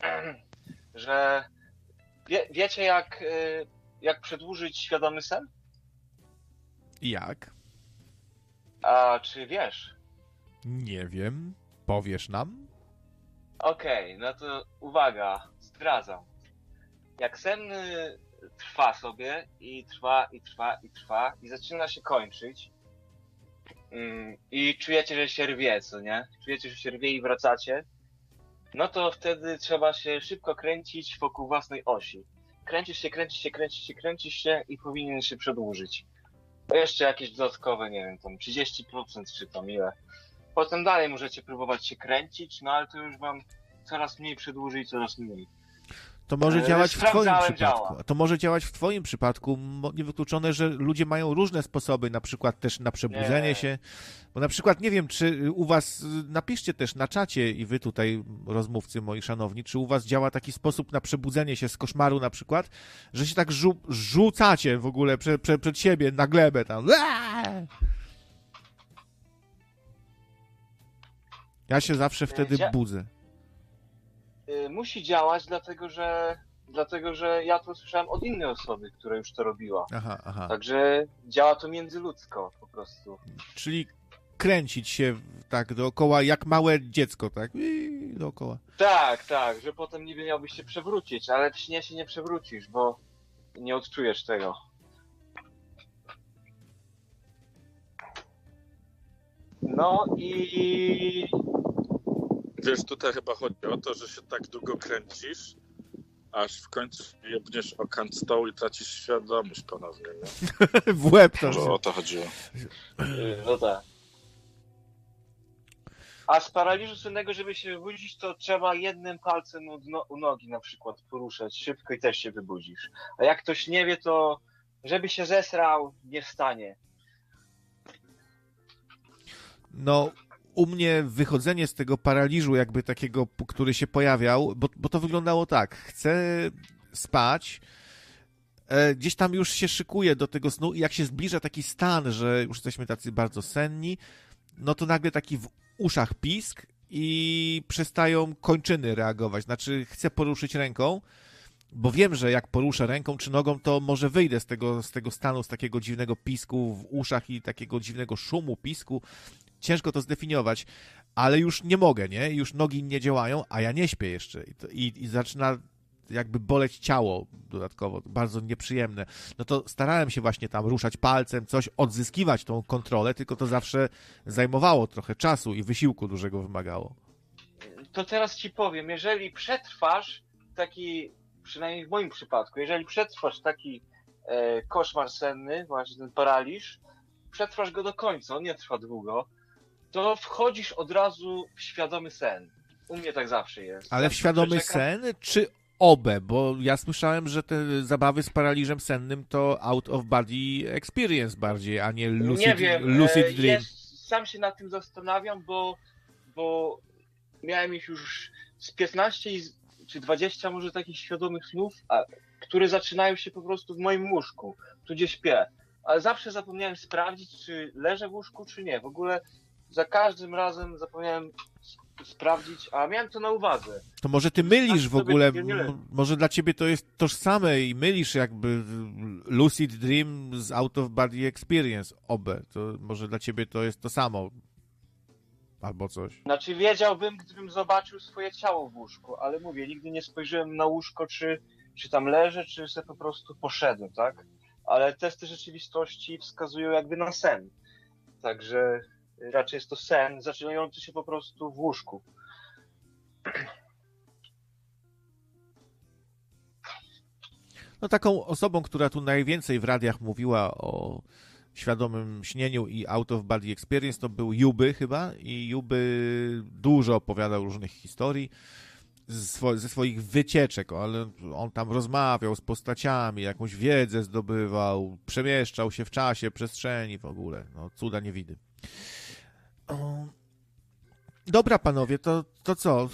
*clears throat* że wie, wiecie jak, y, jak przedłużyć świadomy sen? Jak? A czy wiesz? Nie wiem. Powiesz nam? Okej, no to uwaga, zdradzam. Jak sen y, trwa sobie i trwa, i trwa, i trwa, i zaczyna się kończyć, mm, i czujecie, że się rwie, co nie? Czujecie, że się rwie i wracacie, no to wtedy trzeba się szybko kręcić wokół własnej osi. Kręcisz się, kręcisz się, kręcisz się, kręcisz się i powinien się przedłużyć. Jeszcze jakieś dodatkowe, nie wiem, tam 30% czy tam ile. Potem dalej możecie próbować się kręcić, no ale to już wam coraz mniej przedłuży i coraz mniej. To może E, działać w twoim przypadku. działa. To może działać w twoim przypadku. Niewykluczone, że ludzie mają różne sposoby, na przykład też na przebudzenie Nie. się. Bo na przykład nie wiem, czy u was, napiszcie też na czacie i wy tutaj, rozmówcy moi szanowni, czy u was działa taki sposób na przebudzenie się z koszmaru na przykład, że się tak rzu- rzucacie w ogóle prze, prze, przed siebie na glebę tam. Eee! Ja się zawsze wtedy dzia- budzę. Y, musi działać, dlatego że, dlatego że ja to słyszałem od innej osoby, która już to robiła. Aha, aha. Także działa to międzyludzko po prostu. Czyli kręcić się tak dookoła, jak małe dziecko, tak? I dookoła. Tak, tak, że potem niby miałbyś się przewrócić, ale w śnie się nie przewrócisz, bo nie odczujesz tego. No i Wiesz, tutaj chyba chodzi o to, że się tak długo kręcisz, aż w końcu jebniesz o kant stołu i tracisz świadomość ponownie, nie? *laughs* w łeb to. Może o to chodziło. *clears throat* No tak. A z paraliżu sennego, żeby się wybudzić, to trzeba jednym palcem u, dno, u nogi na przykład poruszać szybko i też się wybudzisz. A jak ktoś nie wie, to żeby się zesrał, nie wstanie. No, u mnie wychodzenie z tego paraliżu, jakby takiego, który się pojawiał, bo, bo to wyglądało tak. Chcę spać, e, gdzieś tam już się szykuję do tego snu i jak się zbliża taki stan, że już jesteśmy tacy bardzo senni, no to nagle taki w uszach pisk i przestają kończyny reagować. Znaczy, chcę poruszyć ręką, bo wiem, że jak poruszę ręką czy nogą, to może wyjdę z tego, z tego stanu, z takiego dziwnego pisku w uszach i takiego dziwnego szumu, pisku. Ciężko to zdefiniować, ale już nie mogę, nie? Już nogi nie działają, a ja nie śpię jeszcze. I, i, i zaczyna jakby boleć ciało dodatkowo, bardzo nieprzyjemne. No to starałem się właśnie tam ruszać palcem, coś, odzyskiwać tą kontrolę, tylko to zawsze zajmowało trochę czasu i wysiłku dużego wymagało. To teraz ci powiem, jeżeli przetrwasz taki, przynajmniej w moim przypadku, jeżeli przetrwasz taki e, koszmar senny, właśnie ten paraliż, przetrwasz go do końca, on nie trwa długo, to wchodzisz od razu w świadomy sen. U mnie tak zawsze jest. Ale w świadomy sen, czy OBE, bo ja słyszałem, że te zabawy z paraliżem sennym to out of body experience bardziej, a nie lucid, nie wiem, lucid e, dream. Jest, sam się nad tym zastanawiam, bo, bo miałem ich już z 15 i z- czy 20 może takich świadomych snów, a, które zaczynają się po prostu w moim łóżku, tu gdzie śpię. Ale zawsze zapomniałem sprawdzić, czy leżę w łóżku, czy nie. W ogóle za każdym razem zapomniałem sprawdzić, a miałem to na uwadze. To może ty mylisz w ogóle, może dla ciebie to jest tożsame i mylisz jakby lucid dream z out of body experience, OBE. To może dla ciebie to jest to samo. Albo coś. Znaczy wiedziałbym, gdybym zobaczył swoje ciało w łóżku, ale mówię, nigdy nie spojrzałem na łóżko, czy, czy tam leżę, czy sobie po prostu poszedłem, tak? Ale testy rzeczywistości wskazują jakby na sen. Także raczej jest to sen zaczynający się po prostu w łóżku. No taką osobą, która tu najwięcej w radiach mówiła o świadomym śnieniu i out of body experience to był Juby chyba i Juby dużo opowiadał różnych historii ze, swo- ze swoich wycieczek, ale on tam rozmawiał z postaciami, jakąś wiedzę zdobywał, przemieszczał się w czasie, przestrzeni w ogóle. No, cuda nie widy. Dobra, panowie, to, to co?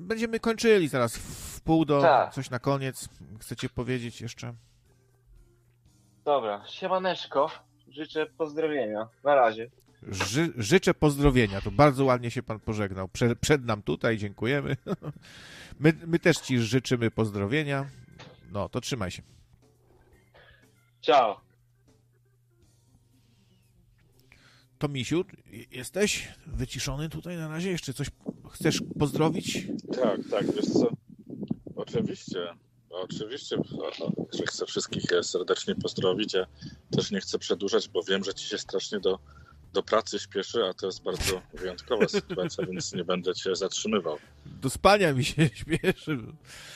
Będziemy kończyli zaraz w pół do Tak. coś na koniec. Chcecie powiedzieć jeszcze? Dobra, siemaneczko. Życzę pozdrowienia. Na razie. Ży, życzę pozdrowienia. To bardzo ładnie się pan pożegnał. Prze, przed nam tutaj, dziękujemy. *laughs* My, my też ci życzymy pozdrowienia. No, to trzymaj się. Ciao. To Misiu, jesteś wyciszony tutaj na razie? Jeszcze coś chcesz pozdrowić? Tak, tak, wiesz co? Oczywiście, oczywiście, że chcę wszystkich e, serdecznie pozdrowić. Ja też nie chcę przedłużać, bo wiem, że ci się strasznie do, do pracy śpieszy, a to jest bardzo wyjątkowa sytuacja, *laughs* więc nie będę cię zatrzymywał. Do spania mi się *laughs* śpieszy.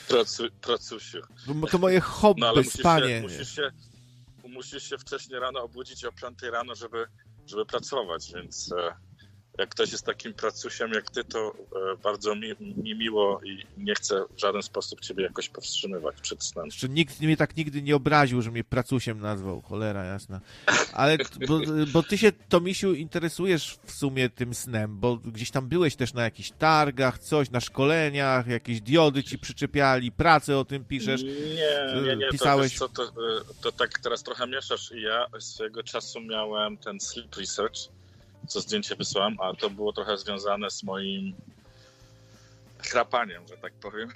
Pracu, pracusiu. Bo To moje hobby, No ale musisz spanie. się, musisz, się, musisz się wcześniej rano obudzić o 5 rano, żeby, żeby pracować, więc e, jak ktoś jest takim pracusiem jak ty, to e, bardzo mi, mi miło i nie chcę w żaden sposób ciebie jakoś powstrzymywać przed snem. Jeszcze nikt mnie tak nigdy nie obraził, że mnie pracusiem nazwał, cholera jasna. Ale bo, bo ty się, Tomisiu, interesujesz w sumie tym snem, bo gdzieś tam byłeś też na jakichś targach, coś, na szkoleniach, jakieś diody ci przyczepiali, pracę o tym piszesz. Nie, nie, nie. Pisałeś- To, co, to, e, to tak teraz trochę mieszasz. Ja swojego czasu miałem ten sleep research, co zdjęcie wysłałem, a to było trochę związane z moim chrapaniem, że tak powiem.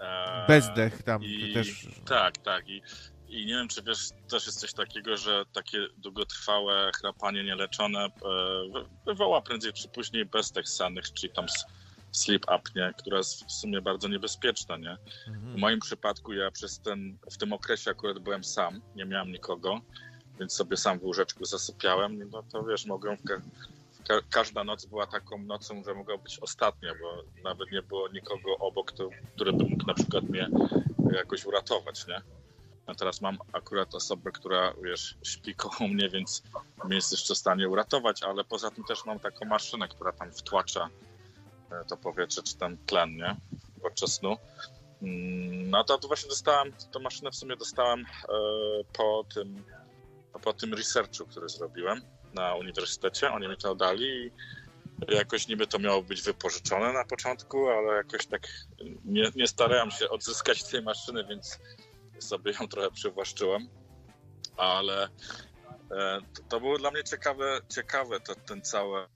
E, Bezdech tam i- też. Tak, tak. I, I nie wiem, czy wiesz, też jest coś takiego, że takie długotrwałe chrapanie nieleczone e, wy- wywoła prędzej czy później bezdech sennych, czyli tam sleep apnea, która jest w sumie bardzo niebezpieczna, nie? W Mhm. moim przypadku ja przez ten, w tym okresie akurat byłem sam, nie miałem nikogo, więc sobie sam w łóżeczku zasypiałem, no to wiesz, mogłem, w ka- każda noc była taką nocą, że mogła być ostatnia, bo nawet nie było nikogo obok, który by mógł na przykład mnie jakoś uratować, nie? A teraz mam akurat osobę, która, wiesz, śpi koło mnie, więc mnie jest jeszcze w stanie uratować, ale poza tym też mam taką maszynę, która tam wtłacza e, to powietrze, czy ten tlen, nie? Podczas snu. Mm, No to właśnie dostałem, tą maszynę w sumie dostałem e, po tym, po tym researchu, który zrobiłem na uniwersytecie. Oni mi to dali i jakoś niby to miało być wypożyczone na początku, ale jakoś tak nie, nie starałem się odzyskać tej maszyny, więc sobie ją trochę przywłaszczyłem. Ale e, to, to było dla mnie ciekawe, ciekawe to, ten cały e,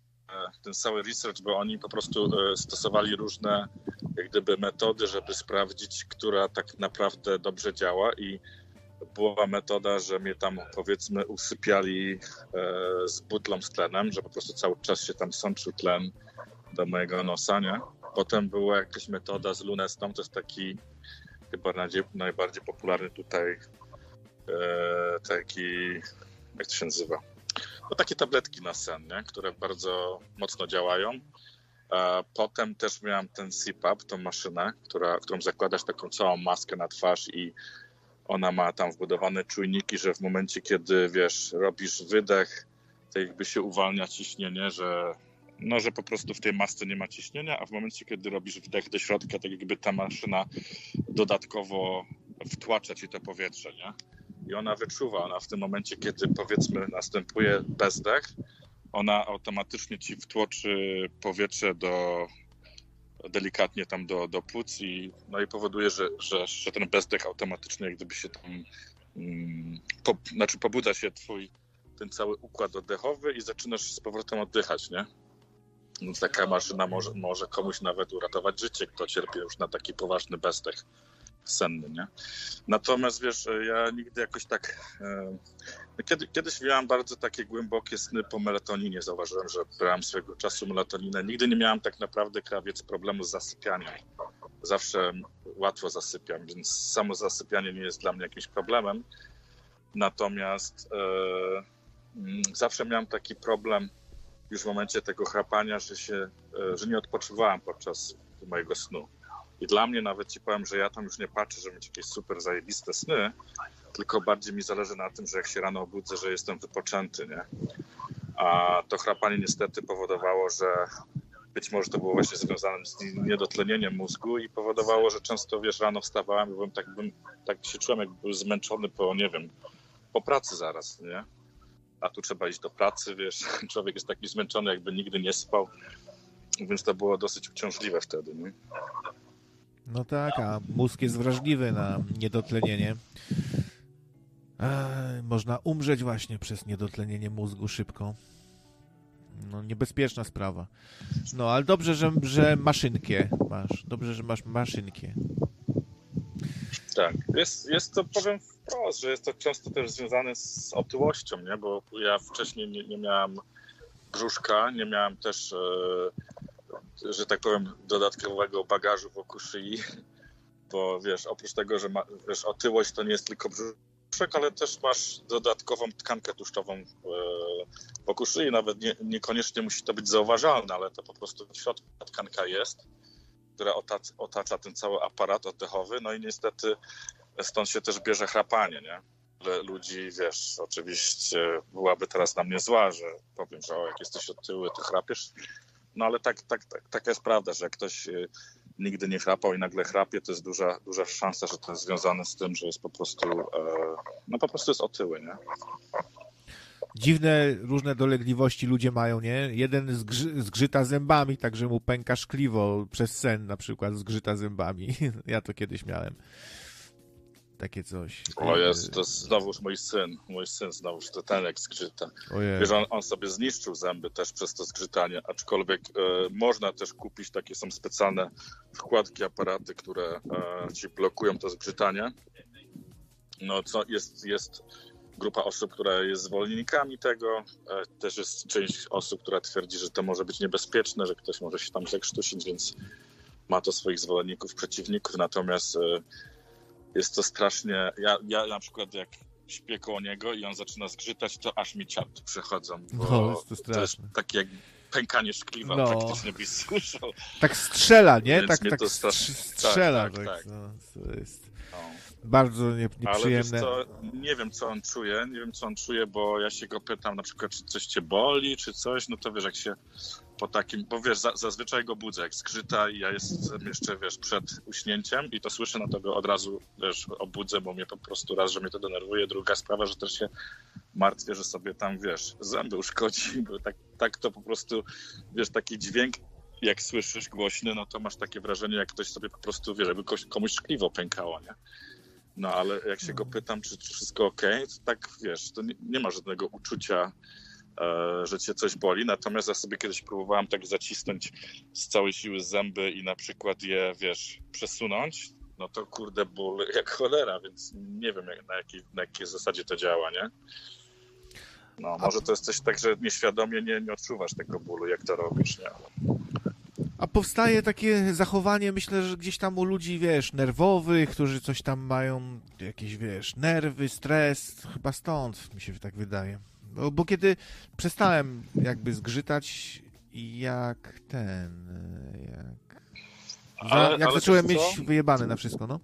ten cały research, bo oni po prostu e, stosowali różne jak gdyby metody, żeby sprawdzić, która tak naprawdę dobrze działa i była metoda, że mnie tam powiedzmy usypiali e, z butlą z tlenem, że po prostu cały czas się tam sączył tlen do mojego nosa, nie? Potem była jakaś metoda z lunestą, to jest taki chyba najbardziej popularny tutaj e, taki, jak to się nazywa? No takie tabletki na sen, nie? które bardzo mocno działają. E, Potem też miałem ten CPAP, tą maszynę, która, którą zakładasz taką całą maskę na twarz i ona ma tam wbudowane czujniki, że w momencie, kiedy wiesz, robisz wydech, to jakby się uwalnia ciśnienie, że no, że po prostu w tej masce nie ma ciśnienia, a w momencie, kiedy robisz wdech do środka, tak jakby ta maszyna dodatkowo wtłacza ci to powietrze, nie? I ona wyczuwa, ona w tym momencie, kiedy powiedzmy następuje bezdech, ona automatycznie ci wtłoczy powietrze do delikatnie tam do, do płuc i, no i powoduje, że, że, że ten bezdech automatycznie jak gdyby się tam mm, po, znaczy pobudza się twój ten cały układ oddechowy i zaczynasz z powrotem oddychać, nie? Więc taka maszyna może, może komuś nawet uratować życie, kto cierpi już na taki poważny bezdech senny, nie? Natomiast wiesz, ja nigdy jakoś tak. E, kiedy, kiedyś miałem bardzo takie głębokie sny po melatoninie. Zauważyłem, że brałem swego czasu melatoninę. Nigdy nie miałem tak naprawdę krawiec problemu z zasypianiem. Zawsze łatwo zasypiam, więc samo zasypianie nie jest dla mnie jakimś problemem. Natomiast e, mm, zawsze miałem taki problem już w momencie tego chrapania, że, się, e, że nie odpoczywałem podczas mojego snu. I dla mnie nawet ci powiem, że ja tam już nie patrzę, żeby mieć jakieś super zajebiste sny, tylko bardziej mi zależy na tym, że jak się rano obudzę, że jestem wypoczęty, nie? A to chrapanie niestety powodowało, że być może to było właśnie związane z niedotlenieniem mózgu i powodowało, że często, wiesz, rano wstawałem i byłem tak, bym, tak się czułem, jakby był zmęczony po, nie wiem, po pracy zaraz, nie? A tu trzeba iść do pracy, wiesz, *laughs* człowiek jest taki zmęczony, jakby nigdy nie spał, więc to było dosyć uciążliwe wtedy, nie? No tak, a mózg jest wrażliwy na niedotlenienie. Można umrzeć właśnie przez niedotlenienie mózgu szybko. No, niebezpieczna sprawa. No, ale dobrze, że, że masz. Dobrze, że masz maszynkę. Tak, jest, jest to, powiem wprost, że jest to często też związane z otyłością, nie? bo ja wcześniej nie, nie miałem brzuszka, nie miałem też e, że tak powiem, dodatkowego bagażu wokół szyi, *laughs* bo wiesz, oprócz tego, że ma, wiesz, otyłość to nie jest tylko brzuszek, ale też masz dodatkową tkankę tłuszczową e, wokół szyi, nawet nie, niekoniecznie musi to być zauważalne, ale to po prostu w środku tkanka jest, która otacza, otacza ten cały aparat oddechowy, no i niestety stąd się też bierze chrapanie, nie? ludzi, wiesz, oczywiście byłaby teraz na mnie zła, że powiem, że o, jak jesteś otyły, to chrapiesz. No ale tak, tak, tak, taka jest prawda, że jak ktoś y, nigdy nie chrapał i nagle chrapie, to jest duża, duża szansa, że to jest związane z tym, że jest po prostu, e, no po prostu jest otyły, nie? Dziwne, różne dolegliwości ludzie mają, nie? Jeden zgrzy, zgrzyta zębami, także mu pęka szkliwo przez sen na przykład zgrzyta zębami. *laughs* Ja to kiedyś miałem takie coś. O jest, to znowuż mój syn, mój syn znowuż jak zgrzyta. Wiesz, on, on, sobie zniszczył zęby też przez to zgrzytanie, aczkolwiek e, można też kupić, takie są specjalne wkładki, aparaty, które e, ci blokują to zgrzytanie. No co jest, jest grupa osób, która jest zwolennikami tego. E, też jest część osób, która twierdzi, że to może być niebezpieczne, że ktoś może się tam zakrztusić, więc ma to swoich zwolenników, przeciwników, natomiast e, jest to strasznie. Ja, ja na przykład jak śpię koło niego i on zaczyna zgrzytać, to aż mi ciarki przechodzą. Bo no, jest to, straszne. to jest takie jak pękanie szkliwa no. praktycznie byś słyszał. Tak strzela, nie? Więc tak, tak strasznie... strzela. Tak, tak, tak. No, to jest no. bardzo nie, nieprzyjemne. Ale co, nie wiem, co on czuje, nie wiem, co on czuje, bo ja się go pytam na przykład, czy coś cię boli, czy coś, no to wiesz, jak się po takim, bo wiesz, za, zazwyczaj go budzę, jak skrzyta i ja jestem jeszcze, wiesz, przed uśnięciem i to słyszę, no to go od razu, wiesz, obudzę, bo mnie po prostu raz, że mnie to denerwuje, druga sprawa, że też się martwię, że sobie tam, wiesz, zęby uszkodzi, *laughs* bo tak, tak to po prostu, wiesz, taki dźwięk, jak słyszysz głośny, no to masz takie wrażenie, jak ktoś sobie po prostu, wiesz, jakby komuś szkliwo pękało, nie? No ale jak się go pytam, czy, czy wszystko ok, to tak, wiesz, to nie, nie ma żadnego uczucia, że cię coś boli. Natomiast ja sobie kiedyś próbowałem tak zacisnąć z całej siły zęby i na przykład je, wiesz, przesunąć, no to kurde ból jak cholera, więc nie wiem jak, na, jakiej, na jakiej zasadzie to działa, nie? No, może to jest coś tak, że nieświadomie nie, nie odczuwasz tego bólu, jak to robisz, nie? A powstaje takie zachowanie, myślę, że gdzieś tam u ludzi, wiesz, nerwowych, którzy coś tam mają, jakieś, wiesz, nerwy, stres, chyba stąd mi się tak wydaje. Bo, bo kiedy przestałem jakby zgrzytać, jak ten, jak, ale, jak ale zacząłem mieć wyjebane na wszystko, no.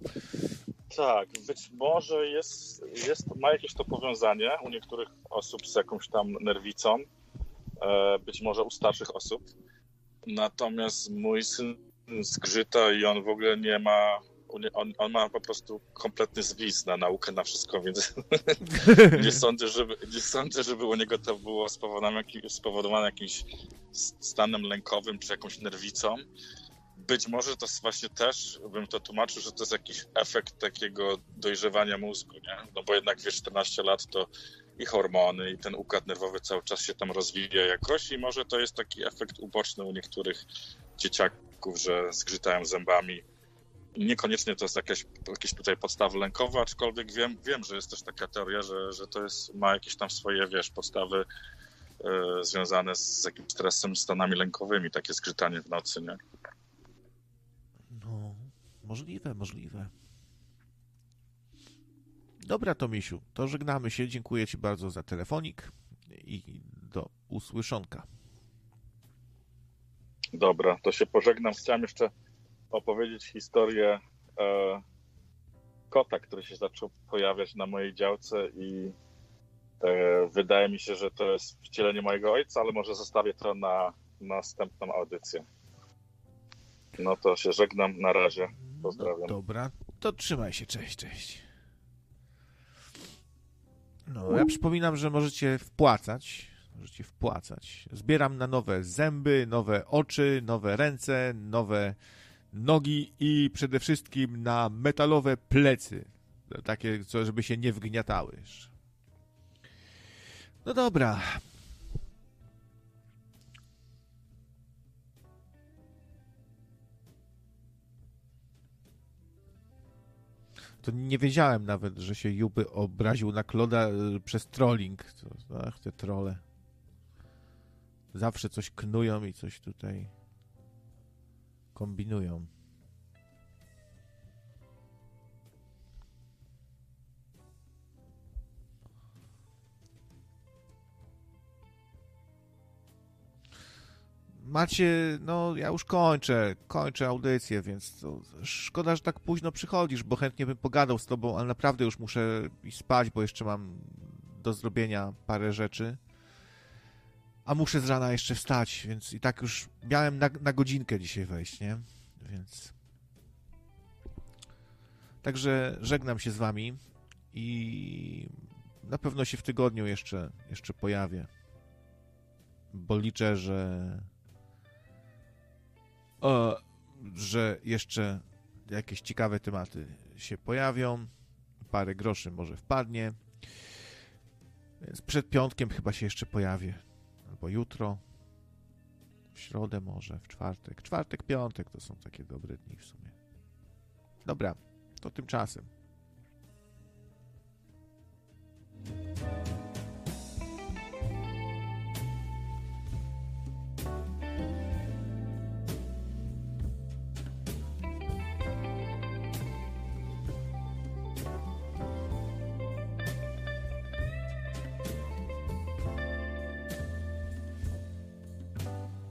Tak, być może jest, jest, ma jakieś to powiązanie u niektórych osób z jakąś tam nerwicą, e, być może u starszych osób. Natomiast mój syn zgrzyta i on w ogóle nie ma on, on, ma po prostu kompletny zwis na naukę, na wszystko, więc *laughs* nie, sądzę, żeby, nie sądzę, żeby u niego to było spowodowane, jakimś stanem lękowym czy jakąś nerwicą. Być może to właśnie też bym to tłumaczył, że to jest jakiś efekt takiego dojrzewania mózgu, nie? No bo jednak wiesz, 14 lat to i hormony, i ten układ nerwowy cały czas się tam rozwija jakoś i może to jest taki efekt uboczny u niektórych dzieciaków, że zgrzytają zębami. Niekoniecznie to jest jakaś, jakieś tutaj podstawy lękowe, aczkolwiek wiem, wiem, że jest też taka teoria, że, że to jest, ma jakieś tam swoje, wiesz, podstawy e, związane z jakimś stresem, stanami lękowymi, takie zgrzytanie w nocy, nie? No, możliwe, możliwe. Dobra, Tomisiu, to żegnamy się. Dziękuję Ci bardzo za telefonik i do usłyszonka. Dobra, to się pożegnam. Chciałem jeszcze opowiedzieć historię e, kota, który się zaczął pojawiać na mojej działce i e, wydaje mi się, że to jest wcielenie mojego ojca, ale może zostawię to na następną audycję. No to się żegnam, na razie. Pozdrawiam. No, dobra, to trzymaj się, cześć, cześć. No, ja przypominam, że możecie wpłacać. Możecie wpłacać. Zbieram na nowe zęby, nowe oczy, nowe ręce, nowe nogi i przede wszystkim na metalowe plecy. Takie, co, żeby się nie wgniatały. No dobra. To nie wiedziałem nawet, że się Juby obraził na Kloda y, przez trolling. Ach, te trole. Zawsze coś knują i coś tutaj kombinują. Macie, no ja już kończę, kończę audycję, więc szkoda, że tak późno przychodzisz, bo chętnie bym pogadał z tobą, ale naprawdę już muszę iść spać, bo jeszcze mam do zrobienia parę rzeczy. A muszę z rana jeszcze wstać, więc i tak już miałem na, na godzinkę dzisiaj wejść, nie? Więc. Także żegnam się z wami i na pewno się w tygodniu jeszcze, jeszcze pojawię. Bo liczę, że o, że jeszcze jakieś ciekawe tematy się pojawią. Parę groszy może wpadnie. Więc przed piątkiem chyba się jeszcze pojawię albo jutro, w środę może, w czwartek. Czwartek, piątek to są takie dobre dni w sumie. Dobra, to tymczasem.